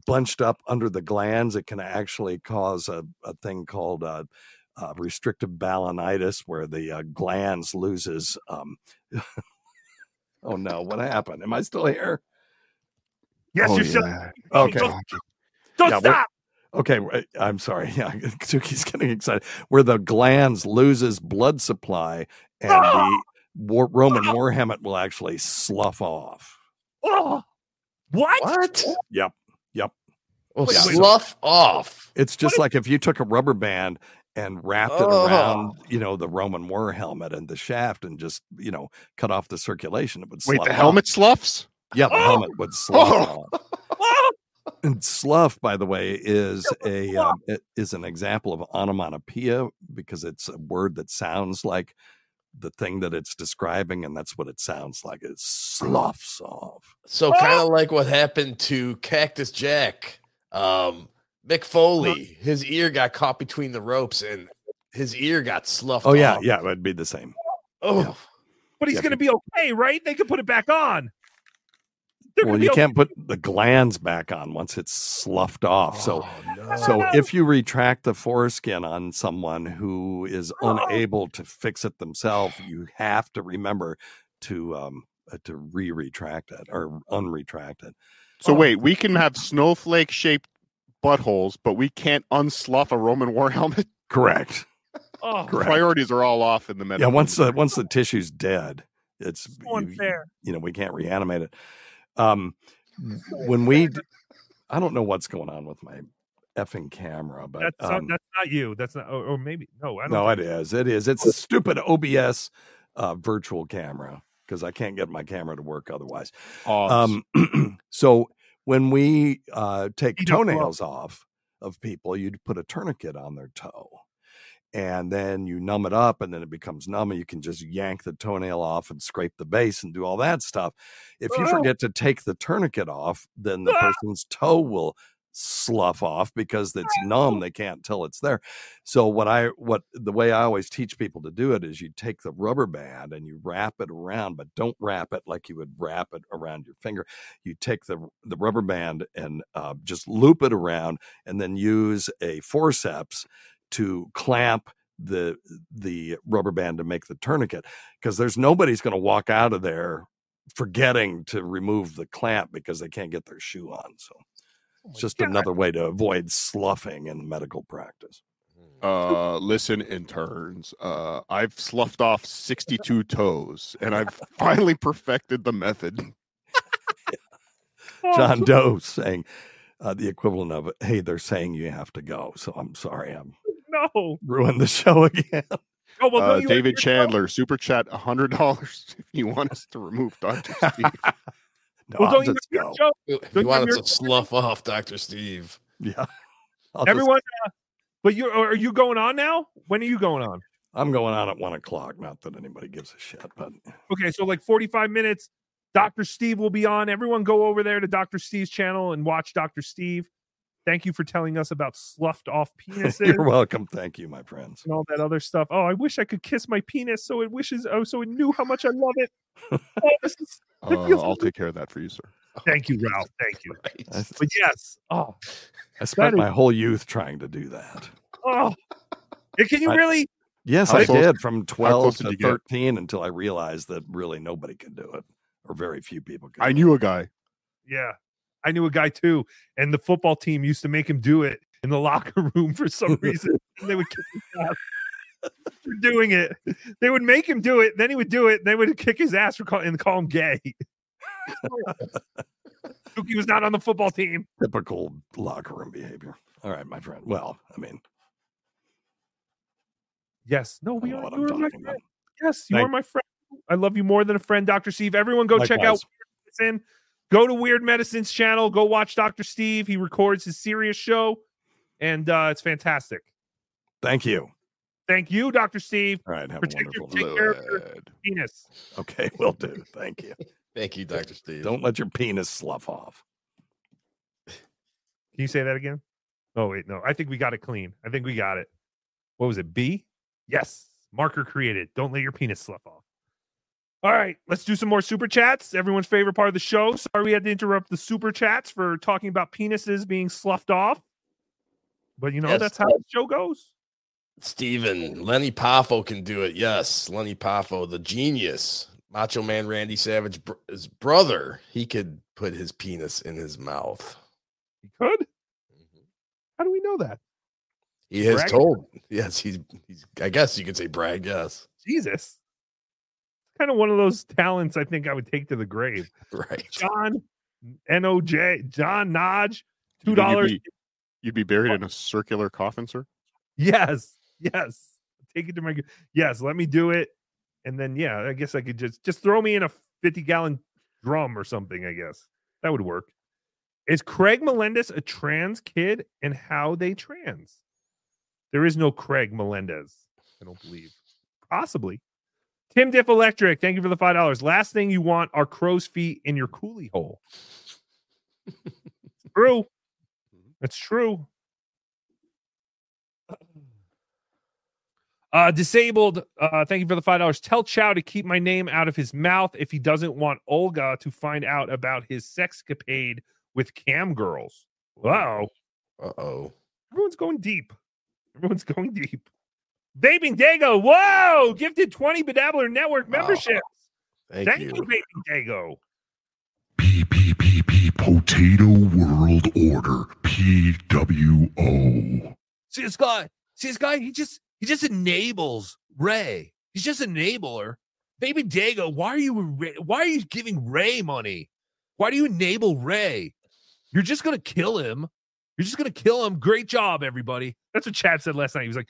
bunched up under the glands, it can actually cause a, a thing called uh, uh, restrictive balanitis, where the uh, glands loses. Um, oh no, what happened? Am I still here? Yes, Oh, you're still. Okay. Don't, don't Yeah, stop. Okay, eh, I'm sorry. Yeah, Tookie's getting excited. Where the glands loses blood supply, and the ah! war, Roman ah! war helmet will actually slough off. Oh, what? What? Yep, yep. Well, Yeah, so- slough off. It's just like if you took a rubber band and wrapped it Oh. around, you know, the Roman war helmet and the shaft, and just you know cut off the circulation. It would Wait, slough the off. helmet sloughs? Yeah, the helmet would slough Oh. Off. And slough, by the way, is a um, it is an example of onomatopoeia because it's a word that sounds like the thing that it's describing, and that's what it sounds like. It sloughs off. So kind of like what happened to Cactus Jack. Um, Mick Foley, his ear got caught between the ropes and his ear got sloughed. Oh yeah, off. yeah, it'd be the same. Oh, But he's Yeah, going to be okay, right? They could put it back on. They're Well, you can't put the glands back on once it's sloughed off. So, Oh, so if you retract the foreskin on someone who is Oh. unable to fix it themselves, you have to remember to um uh, to re-retract it or unretract it. So wait, we can have snowflake shaped buttholes, but we can't unsluff a Roman war helmet. Correct. Oh, Correct. Priorities are all off in the middle. Yeah, once the once the tissue's dead, it's so you, unfair. you know we can't reanimate it. Um, when we, I don't know what's going on with my effing camera, but That's not, um, that's not you. That's not, or, or maybe no. I don't. No, it think- is. It is. It's a stupid OBS uh, virtual camera because I can't get my camera to work otherwise. Odds. Um, so when we uh, take toenails off of people, you'd put a tourniquet on their toe. And then you numb it up and then it becomes numb and you can just yank the toenail off and scrape the base and do all that stuff. If you forget to take the tourniquet off then the Ah. person's toe will slough off because it's numb they can't tell it's there. So what i what the way i always teach people to do it is you take the rubber band and you wrap it around but don't wrap it like you would wrap it around your finger. You take the the rubber band and uh, just loop it around and then use a forceps to clamp the the rubber band to make the tourniquet because there's nobody's going to walk out of there forgetting to remove the clamp because they can't get their shoe on so it's just another way to avoid sloughing in medical practice Uh, listen, interns. Uh, I've sloughed off 62 toes, and I've finally perfected the method. john doe saying uh, the equivalent of hey they're saying you have to go so i'm sorry i'm No. Ruin the show again Oh well, Uh, don't David Chandler, super chat $100 if you want us to remove Dr. Steve. no, Well, don't you have your show? He Don't you have wanted to slough off Dr. Steve. Yeah. I'll just- Everyone, uh, but you are you going on now? When are you going on? i'm going on at one o'clock not that anybody gives a shit but Okay, so like 45 minutes. Dr. Steve will be on. Everyone go over there to Dr. Steve's channel and watch Dr. Steve. Thank you for telling us about sloughed off penises you're welcome thank you my friends and all that other stuff. Oh, I wish I could kiss my penis so it wishes oh so it knew how much I love it. Oh, is, it Uh, feels I'll take care of that for you, sir. Thank you, Ralph. Thank you. But yes. Oh, i spent is- my whole youth trying to do that oh. Can you I- really? Yes, How I close- did from 12 to did you get? 13 until I realized that really nobody could do it or very few people could. I knew a guy. Yeah. I knew a guy too, and the football team used to make him do it in the locker room for some reason. and they would kick his ass for doing it. They would make him do it, then he would do it, and they would kick his ass for call, and call him gay. Suki was not on the football team. Typical locker room behavior. All right, my friend. Well, I mean, Yes. No, we are. You are my about. friend. Yes, you Thank- are my friend. I love you more than a friend, Dr. Steve. Everyone go check out Likewise. Weird Medicine. Go to Weird Medicine's channel. Go watch Dr. Steve. He records his serious show, and uh, it's fantastic. thank you. Thank you, Dr. Steve. All right, have a Protect your, wonderful take care of your penis. Okay, will do. Thank you. Thank you, Dr. Steve. Don't let your penis slough off. Can you say that again? Oh wait, no. I think we got it clean. I think we got it. What was it? B? Yes. Marker created. Don't let your penis slough off. All right, let's do some more super chats. Everyone's favorite part of the show. Sorry we had to interrupt the super chats for talking about penises being sloughed off. But you know, Yes. that's how the show goes. Steven, Lenny Poffo can do it. Yes, Lenny Poffo, the genius. Macho Man Randy Savage, br- his brother, he could put his penis in his mouth. He could. Mm-hmm. How do we know that? He has Brag? told. Yes, he's, he's. I guess you could say brag. Yes, Jesus. Kind of one of those talents I think I would take to the grave. right. John NOJ, John Nodge, two dollars. You'd be, you'd be buried oh. in a circular coffin, sir. Yes, yes. Take it to my yes. Let me do it, and then yeah, I guess I could just just throw me in a fifty gallon drum or something. I guess that would work. Is Craig Melendez a trans kid, and how they trans? There is no Craig Melendez. I don't believe. Possibly. Tim Diff Electric, thank you for the five dollars. Last thing you want are crow's feet in your coolie hole. true. That's true. Uh, disabled. Uh, thank you for the five dollars. Tell Chow to keep my name out of his mouth if he doesn't want Olga to find out about his sexcapade with cam girls. Wow. Uh oh. Everyone's going deep. Everyone's going deep. Vaping Dago. Whoa! Gifted 20 BeDabbler Network memberships. Thank, Thank you. you, Vaping Dago. PPPP Potato World Order PWO. See this guy. See this guy. He just he just enables Ray. He's just an enabler. Baby Dago, why are you why are you giving Ray money? Why do you enable Ray? You're just gonna kill him. You're just gonna kill him. Great job, everybody. That's what Chad said last night. He was like,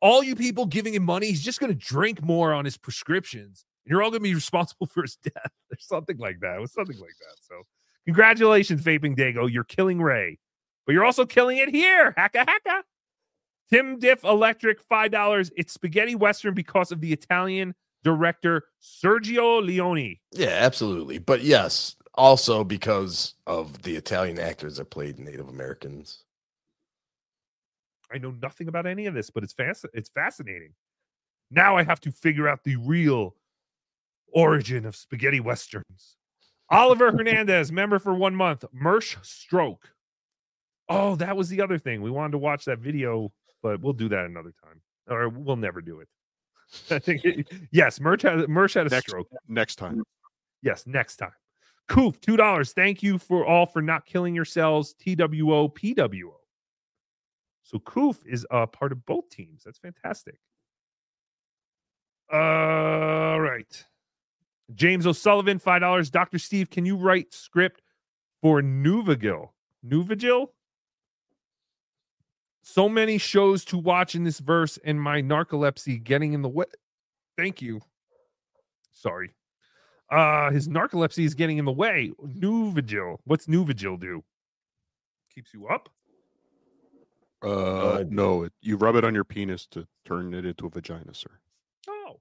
all you people giving him money, he's just going to drink more on his prescriptions. And you're all going to be responsible for his death or something like that. It was something like that. So, congratulations, Vaping Dago. You're killing Ray, but you're also killing it here. Hacka, hacka. Tim Diff Electric, five dollars. It's spaghetti western because of the Italian director Sergio Leone. Yeah, absolutely. But yes, also because of the Italian actors that played Native Americans. I know nothing about any of this, but it's fast. It's fascinating. Now I have to figure out the real origin of spaghetti westerns. Oliver Hernandez, member for one month. Mersh Stroke. Oh, that was the other thing. We wanted to watch that video, but we'll do that another time, or we'll never do it. I think it- yes, Mersh had Mersh had a Next, stroke. next time. Yes, next time. Coof, two dollars. Thank you for all for not killing yourselves. TWO PWO. So Coof is a part of both teams. That's fantastic. All right. James O'Sullivan, five dollars. Dr. Steve, can you write script for Nuvigil? Nuvigil? So many shows to watch in this verse, and my narcolepsy getting in the way. Thank you. Sorry. Uh his narcolepsy is getting in the way. Nuvigil. What's Nuvigil do? Keeps you up? Uh, no, it, you rub it on your penis to turn it into a vagina, sir. Oh.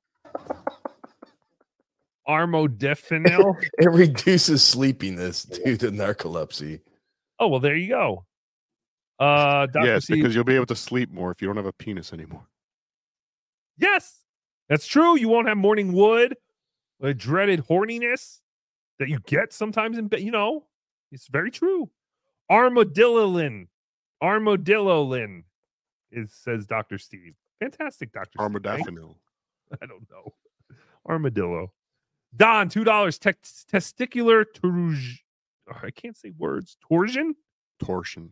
Armodafinil. It reduces sleepiness due to narcolepsy. oh, well, there you go. Uh Dr. yes, Steve- because you'll be able to sleep more if you don't have a penis anymore. Yes, that's true. You won't have morning wood, the dreaded horniness that you get sometimes in bed. You know, it's very true. Armadillolin, armadillolin, is says Doctor Steve. Fantastic, Doctor. Armodafinil. I don't know. Armadillo. Don, two dollars. testicular torsion. I can't say words. Torsion. Torsion.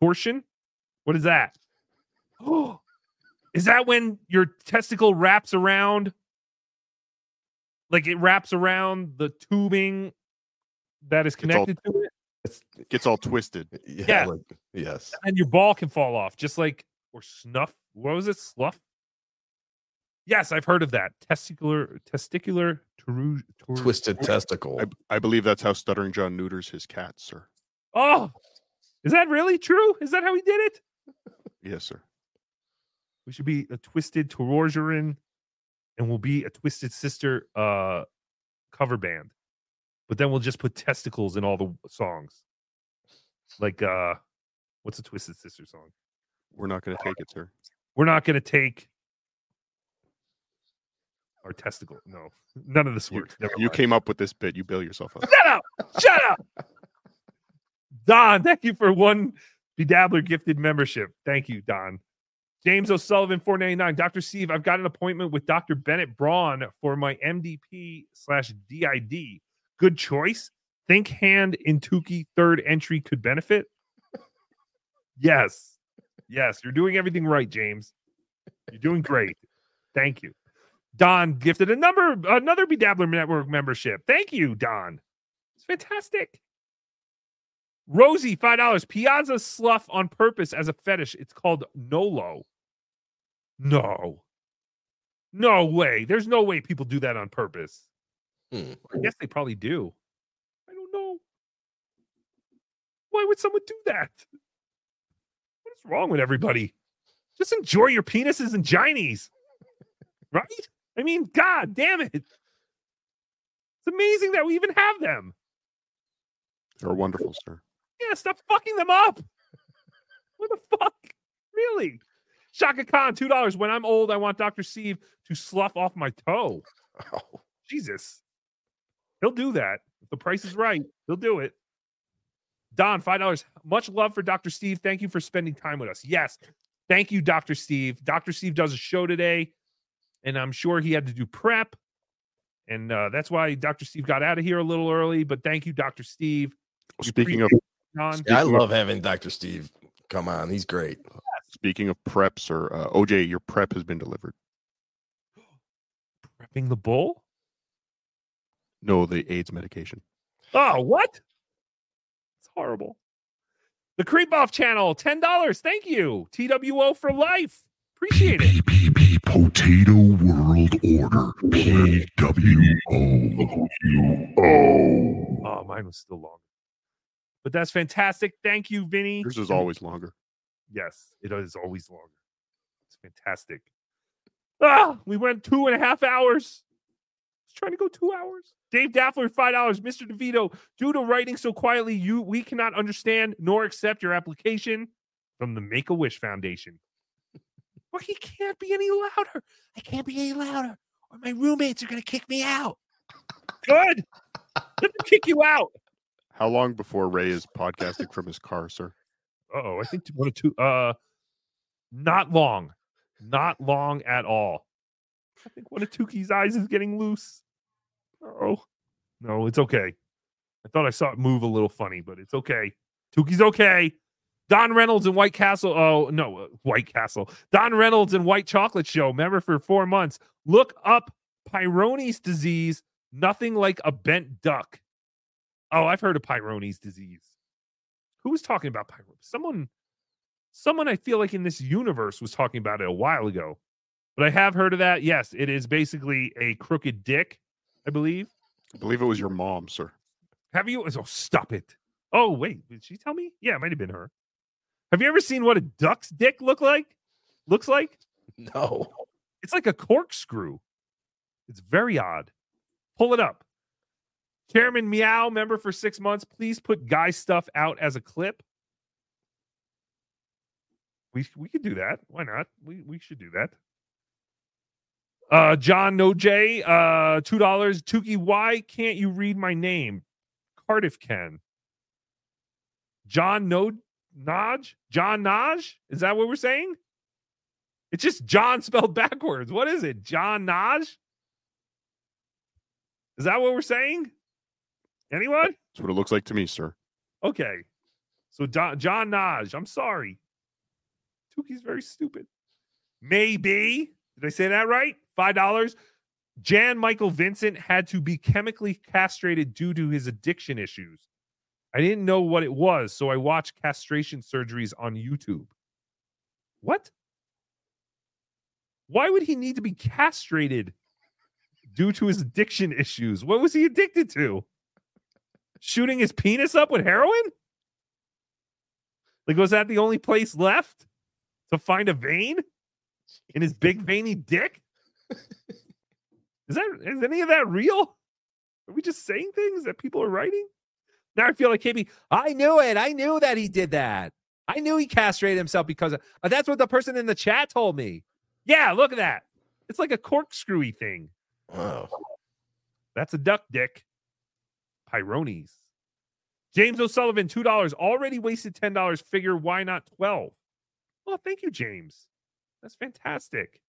Torsion. What is that? Oh, is that when your testicle wraps around? Like it wraps around the tubing that is all- connected to it, It gets all twisted. Yeah. like- yes. and your ball can fall off, just like or snuff. What was it? Slough. Yes, I've heard of that. Testicular, testicular, toru- tor- Twisted testicle. I, I believe that's how Stuttering John neuters his cat, sir. Oh, is that really true? Is that how he did it? Yes, sir. We should be a twisted Torogerin, and we'll be a twisted sister uh cover band. But then we'll just put testicles in all the songs. Like uh what's a twisted sister song? We're not going to take it, sir. We're not gonna take our testicle. No, none of this You, works. Never you came up with this bit. You bail yourself out. Shut up! Shut up! Don, thank you for one BeDabbler gifted membership. Thank you, Don. James O'Sullivan, 499. Dr. Steve, I've got an appointment with Dr. Bennett Braun for my MPD slash DID. Good choice. Think hand in Tookie third entry could benefit. Yes. Yes. You're doing everything right, James. You're doing great. Thank you. Don gifted a number another BeDabbler Network membership. Thank you, Don. It's fantastic. Rosie, five dollars. Piazza slough on purpose as a fetish. It's called Nolo. No. No way. There's no way people do that on purpose. Hmm. I guess they probably do. I don't know. Why would someone do that? What is wrong with everybody? Just enjoy your penises and ginies. Right? I mean, God damn it. It's amazing that we even have them. They're wonderful, sir. Yeah, stop fucking them up. What the fuck? Really? Shaka Khan, two dollars. When I'm old, I want Dr. Steve to slough off my toe. Oh. Jesus. He'll do that. If the price is right, he'll do it. Don, five dollars. Much love for Dr. Steve. Thank you for spending time with us. Yes. Thank you, Dr. Steve. Dr. Steve does a show today, and I'm sure he had to do prep. And uh, that's why Dr. Steve got out of here a little early. But thank you, Dr. Steve. We Speaking of appreciate it, Don. I love having Dr. Steve. Come on, he's great. Speaking of preps, or uh, OJ, your prep has been delivered. prepping the bull. No, the AIDS medication. Oh, what? It's horrible. The Creep Off channel, $10. Thank you. TWO for life. Appreciate it. Potato World Order. P-W-O. Oh, mine was still longer. But that's fantastic. Thank you, Vinny. Yours is always longer. Yes, it is always longer. It's fantastic. Ah, we went two and a half hours. Trying to go two hours. Dave Daffler, five dollars. Mr. DeVito, due to writing so quietly, you we cannot understand nor accept your application from the Make a Wish Foundation. Well, he can't be any louder. I can't be any louder, or my roommates are gonna kick me out. Good. Let them kick you out. How long before Ray is podcasting from his car, sir? Oh, I think one or two. Uh, not long, not long at all. I think one of Tookie's eyes is getting loose. Oh, no, it's okay. I thought I saw it move a little funny, but it's okay. Tookie's okay. Don Reynolds and White Castle. Oh no, uh, White Castle. Don Reynolds and White Chocolate Show. Member for four months. Look up Peyronie's disease. Nothing like a bent duck. Oh, I've heard of Peyronie's disease. Who was talking about Pyro? Someone, someone I feel like in this universe was talking about it a while ago. But I have heard of that. Yes, it is basically a crooked dick, I believe. I believe it was your mom, sir. Have you? Oh, stop it. Oh, wait. Did she tell me? Yeah, it might have been her. Have you ever seen what a duck's dick look like? Looks like? No. It's like a corkscrew. It's very odd. Pull it up. Chairman Meow, member for six months. Please put guy stuff out as a clip. We we could do that. Why not? We we should do that. Uh John No J, uh two dollars. Tookie, why can't you read my name? Cardiff can. John No Naj? John Naj? Is that what we're saying? It's just John spelled backwards. What is it? John Naj? Is that what we're saying? Anyone? That's what it looks like to me, sir. Okay. So Don, John Naj, I'm sorry. Tookie's very stupid. Maybe. Did I say that right? Five dollars. Jan Michael Vincent had to be chemically castrated due to his addiction issues. I didn't know what it was, so I watched castration surgeries on YouTube. What? Why would he need to be castrated due to his addiction issues? What was he addicted to? Shooting his penis up with heroin? Like, was that the only place left to find a vein in his big veiny dick? Is that is any of that real? Are we just saying things that people are writing? Now I feel like KB. I knew it. I knew that he did that. I knew he castrated himself because of, uh, that's what the person in the chat told me. Yeah, look at that. It's like a corkscrewy thing. Wow. That's a duck dick. Peyronie's. James O'Sullivan, two dollars. Already wasted ten dollars. Figure why not twelve? Well, thank you, James. That's fantastic.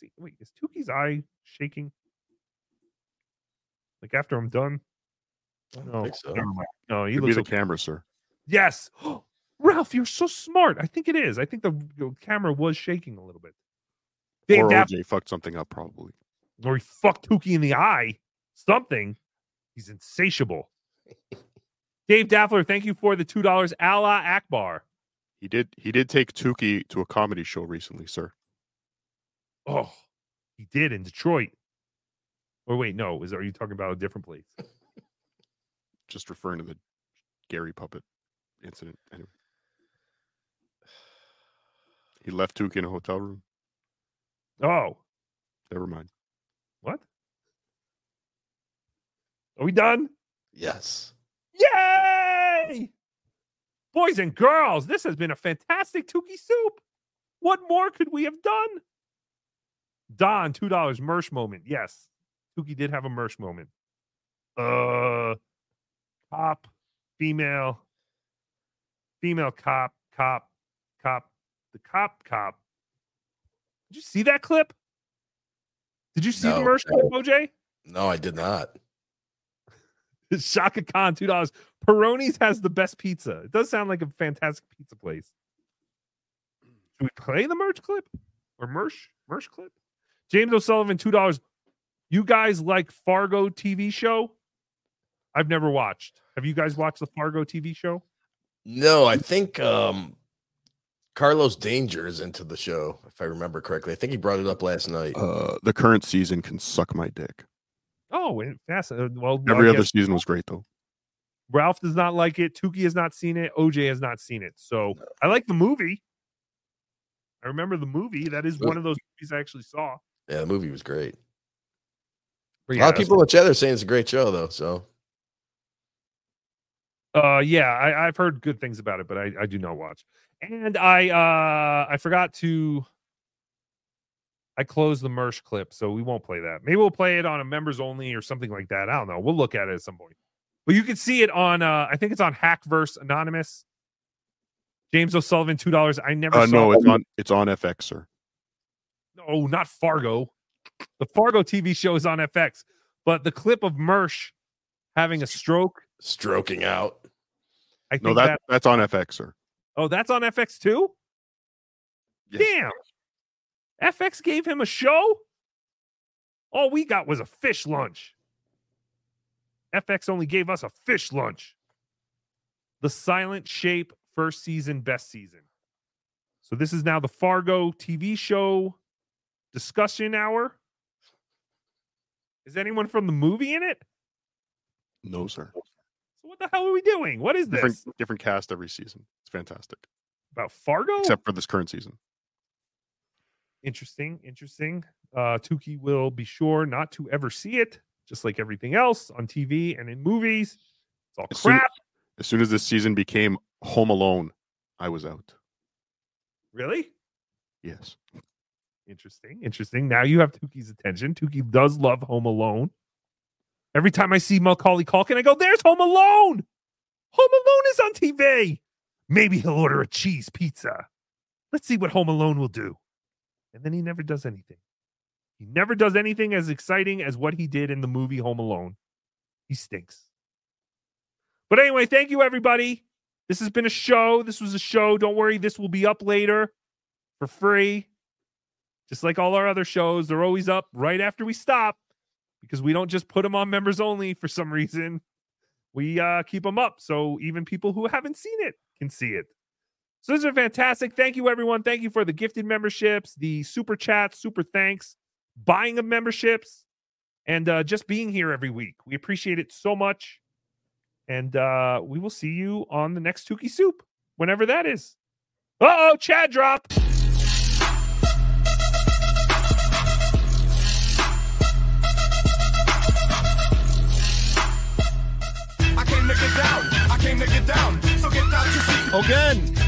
See, wait, is Tookie's eye shaking? Like after I'm done? I don't No, think so. never mind. No, he Could be the okay. camera, sir. Yes. Ralph, you're so smart. I think it is. I think the, the camera was shaking a little bit. Dave or Daff- OJ fucked something up, probably. or he fucked Tookie in the eye. Something. He's insatiable. Dave Daffler, thank you for the two dollars. Allah Akbar. He did. He did take Tookie to a comedy show recently, sir. Oh, he did in Detroit. Or wait, no, is are you talking about a different place? Just referring to the Gary puppet incident. Anyway, he left Tookie in a hotel room. Oh, Never mind. what? Are we done? Yes. Yay! Boys and girls, this has been a fantastic Tookie soup. What more could we have done? Don, two dollars Mersh moment. Yes, Tookie did have a Mersh moment. Uh, cop, female, female cop, cop, cop, the cop, cop. Did you see that clip? Did you see the No. Clip, OJ? No, I did not. Shaka Khan, two dollars. Peroni's has the best pizza. It does sound like a fantastic pizza place. Should we play the merch clip or merch merch clip? James O'Sullivan, two dollars. You guys like Fargo TV show? I've never watched. Have you guys watched the Fargo TV show? No, I think um Carlos Danger is into the show, if I remember correctly. I think he brought it up last night. Uh, the current season can suck my dick. Oh, and uh, Well, Every other guess season was great though. Ralph does not like it. Tookie has not seen it. OJ has not seen it. So I like the movie. I remember the movie. That is one of those movies I actually saw. Yeah, the movie was great. But a lot of people chat are saying it's a great show, though. So Uh, yeah, I, I've heard good things about it, but I, I do not watch. And I uh I forgot to I closed the Mersh clip, so we won't play that. Maybe we'll play it on a members only or something like that. I don't know. We'll look at it at some point. But you can see it on uh I think it's on Hackverse Anonymous. James O'Sullivan, two dollars. I never Uh, saw no, it's on it's on FX, sir. no, not Fargo. The Fargo TV show is on FX, but the clip of Mersh having a stroke, stroking out. I think No, that, that that's on FX, sir. Oh, that's on FX too? Damn. FX gave him a show? All we got was a fish lunch. FX only gave us a fish lunch. The Silent Shape first season, best season. So this is now the Fargo TV show discussion hour. Is anyone from the movie in it? No, sir. So what the hell are we doing? What is this? Different different cast every season. It's fantastic. About Fargo? Except for this current season. Interesting, interesting. Uh, Tookie will be sure not to ever see it, just like everything else on TV and in movies. It's all As soon, crap. as soon as this season became Home Alone, I was out. Really? Yes. Interesting, interesting. Now you have Tookie's attention. Tookie does love Home Alone. Every time I see Macaulay Culkin, I go, "There's Home Alone. Home Alone is on TV. Maybe he'll order a cheese pizza. Let's see what Home Alone will do." And then he never does anything. He never does anything as exciting as what he did in the movie Home Alone. He stinks. But anyway, thank you, everybody. This has been a show. This was a show. Don't worry, this will be up later for free. Just like all our other shows, they're always up right after we stop because we don't just put them on members only for some reason. We uh, keep them up so even people who haven't seen it can see it. So this is fantastic. Thank you, everyone. Thank you for the gifted memberships, the super chats, super thanks, buying of memberships, and uh, just being here every week. We appreciate it so much. And uh, we will see you on the next Tookie Soup, whenever that is. Uh oh, Chad drop. I came to get down. I came to get down. So get out your seat. Again.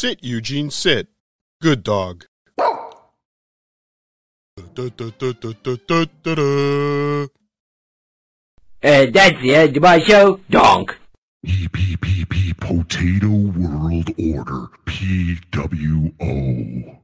Sit, Eugene, sit. Good dog. Uh, that's the end of my show. Donk. PPPP Potato World Order. PWO.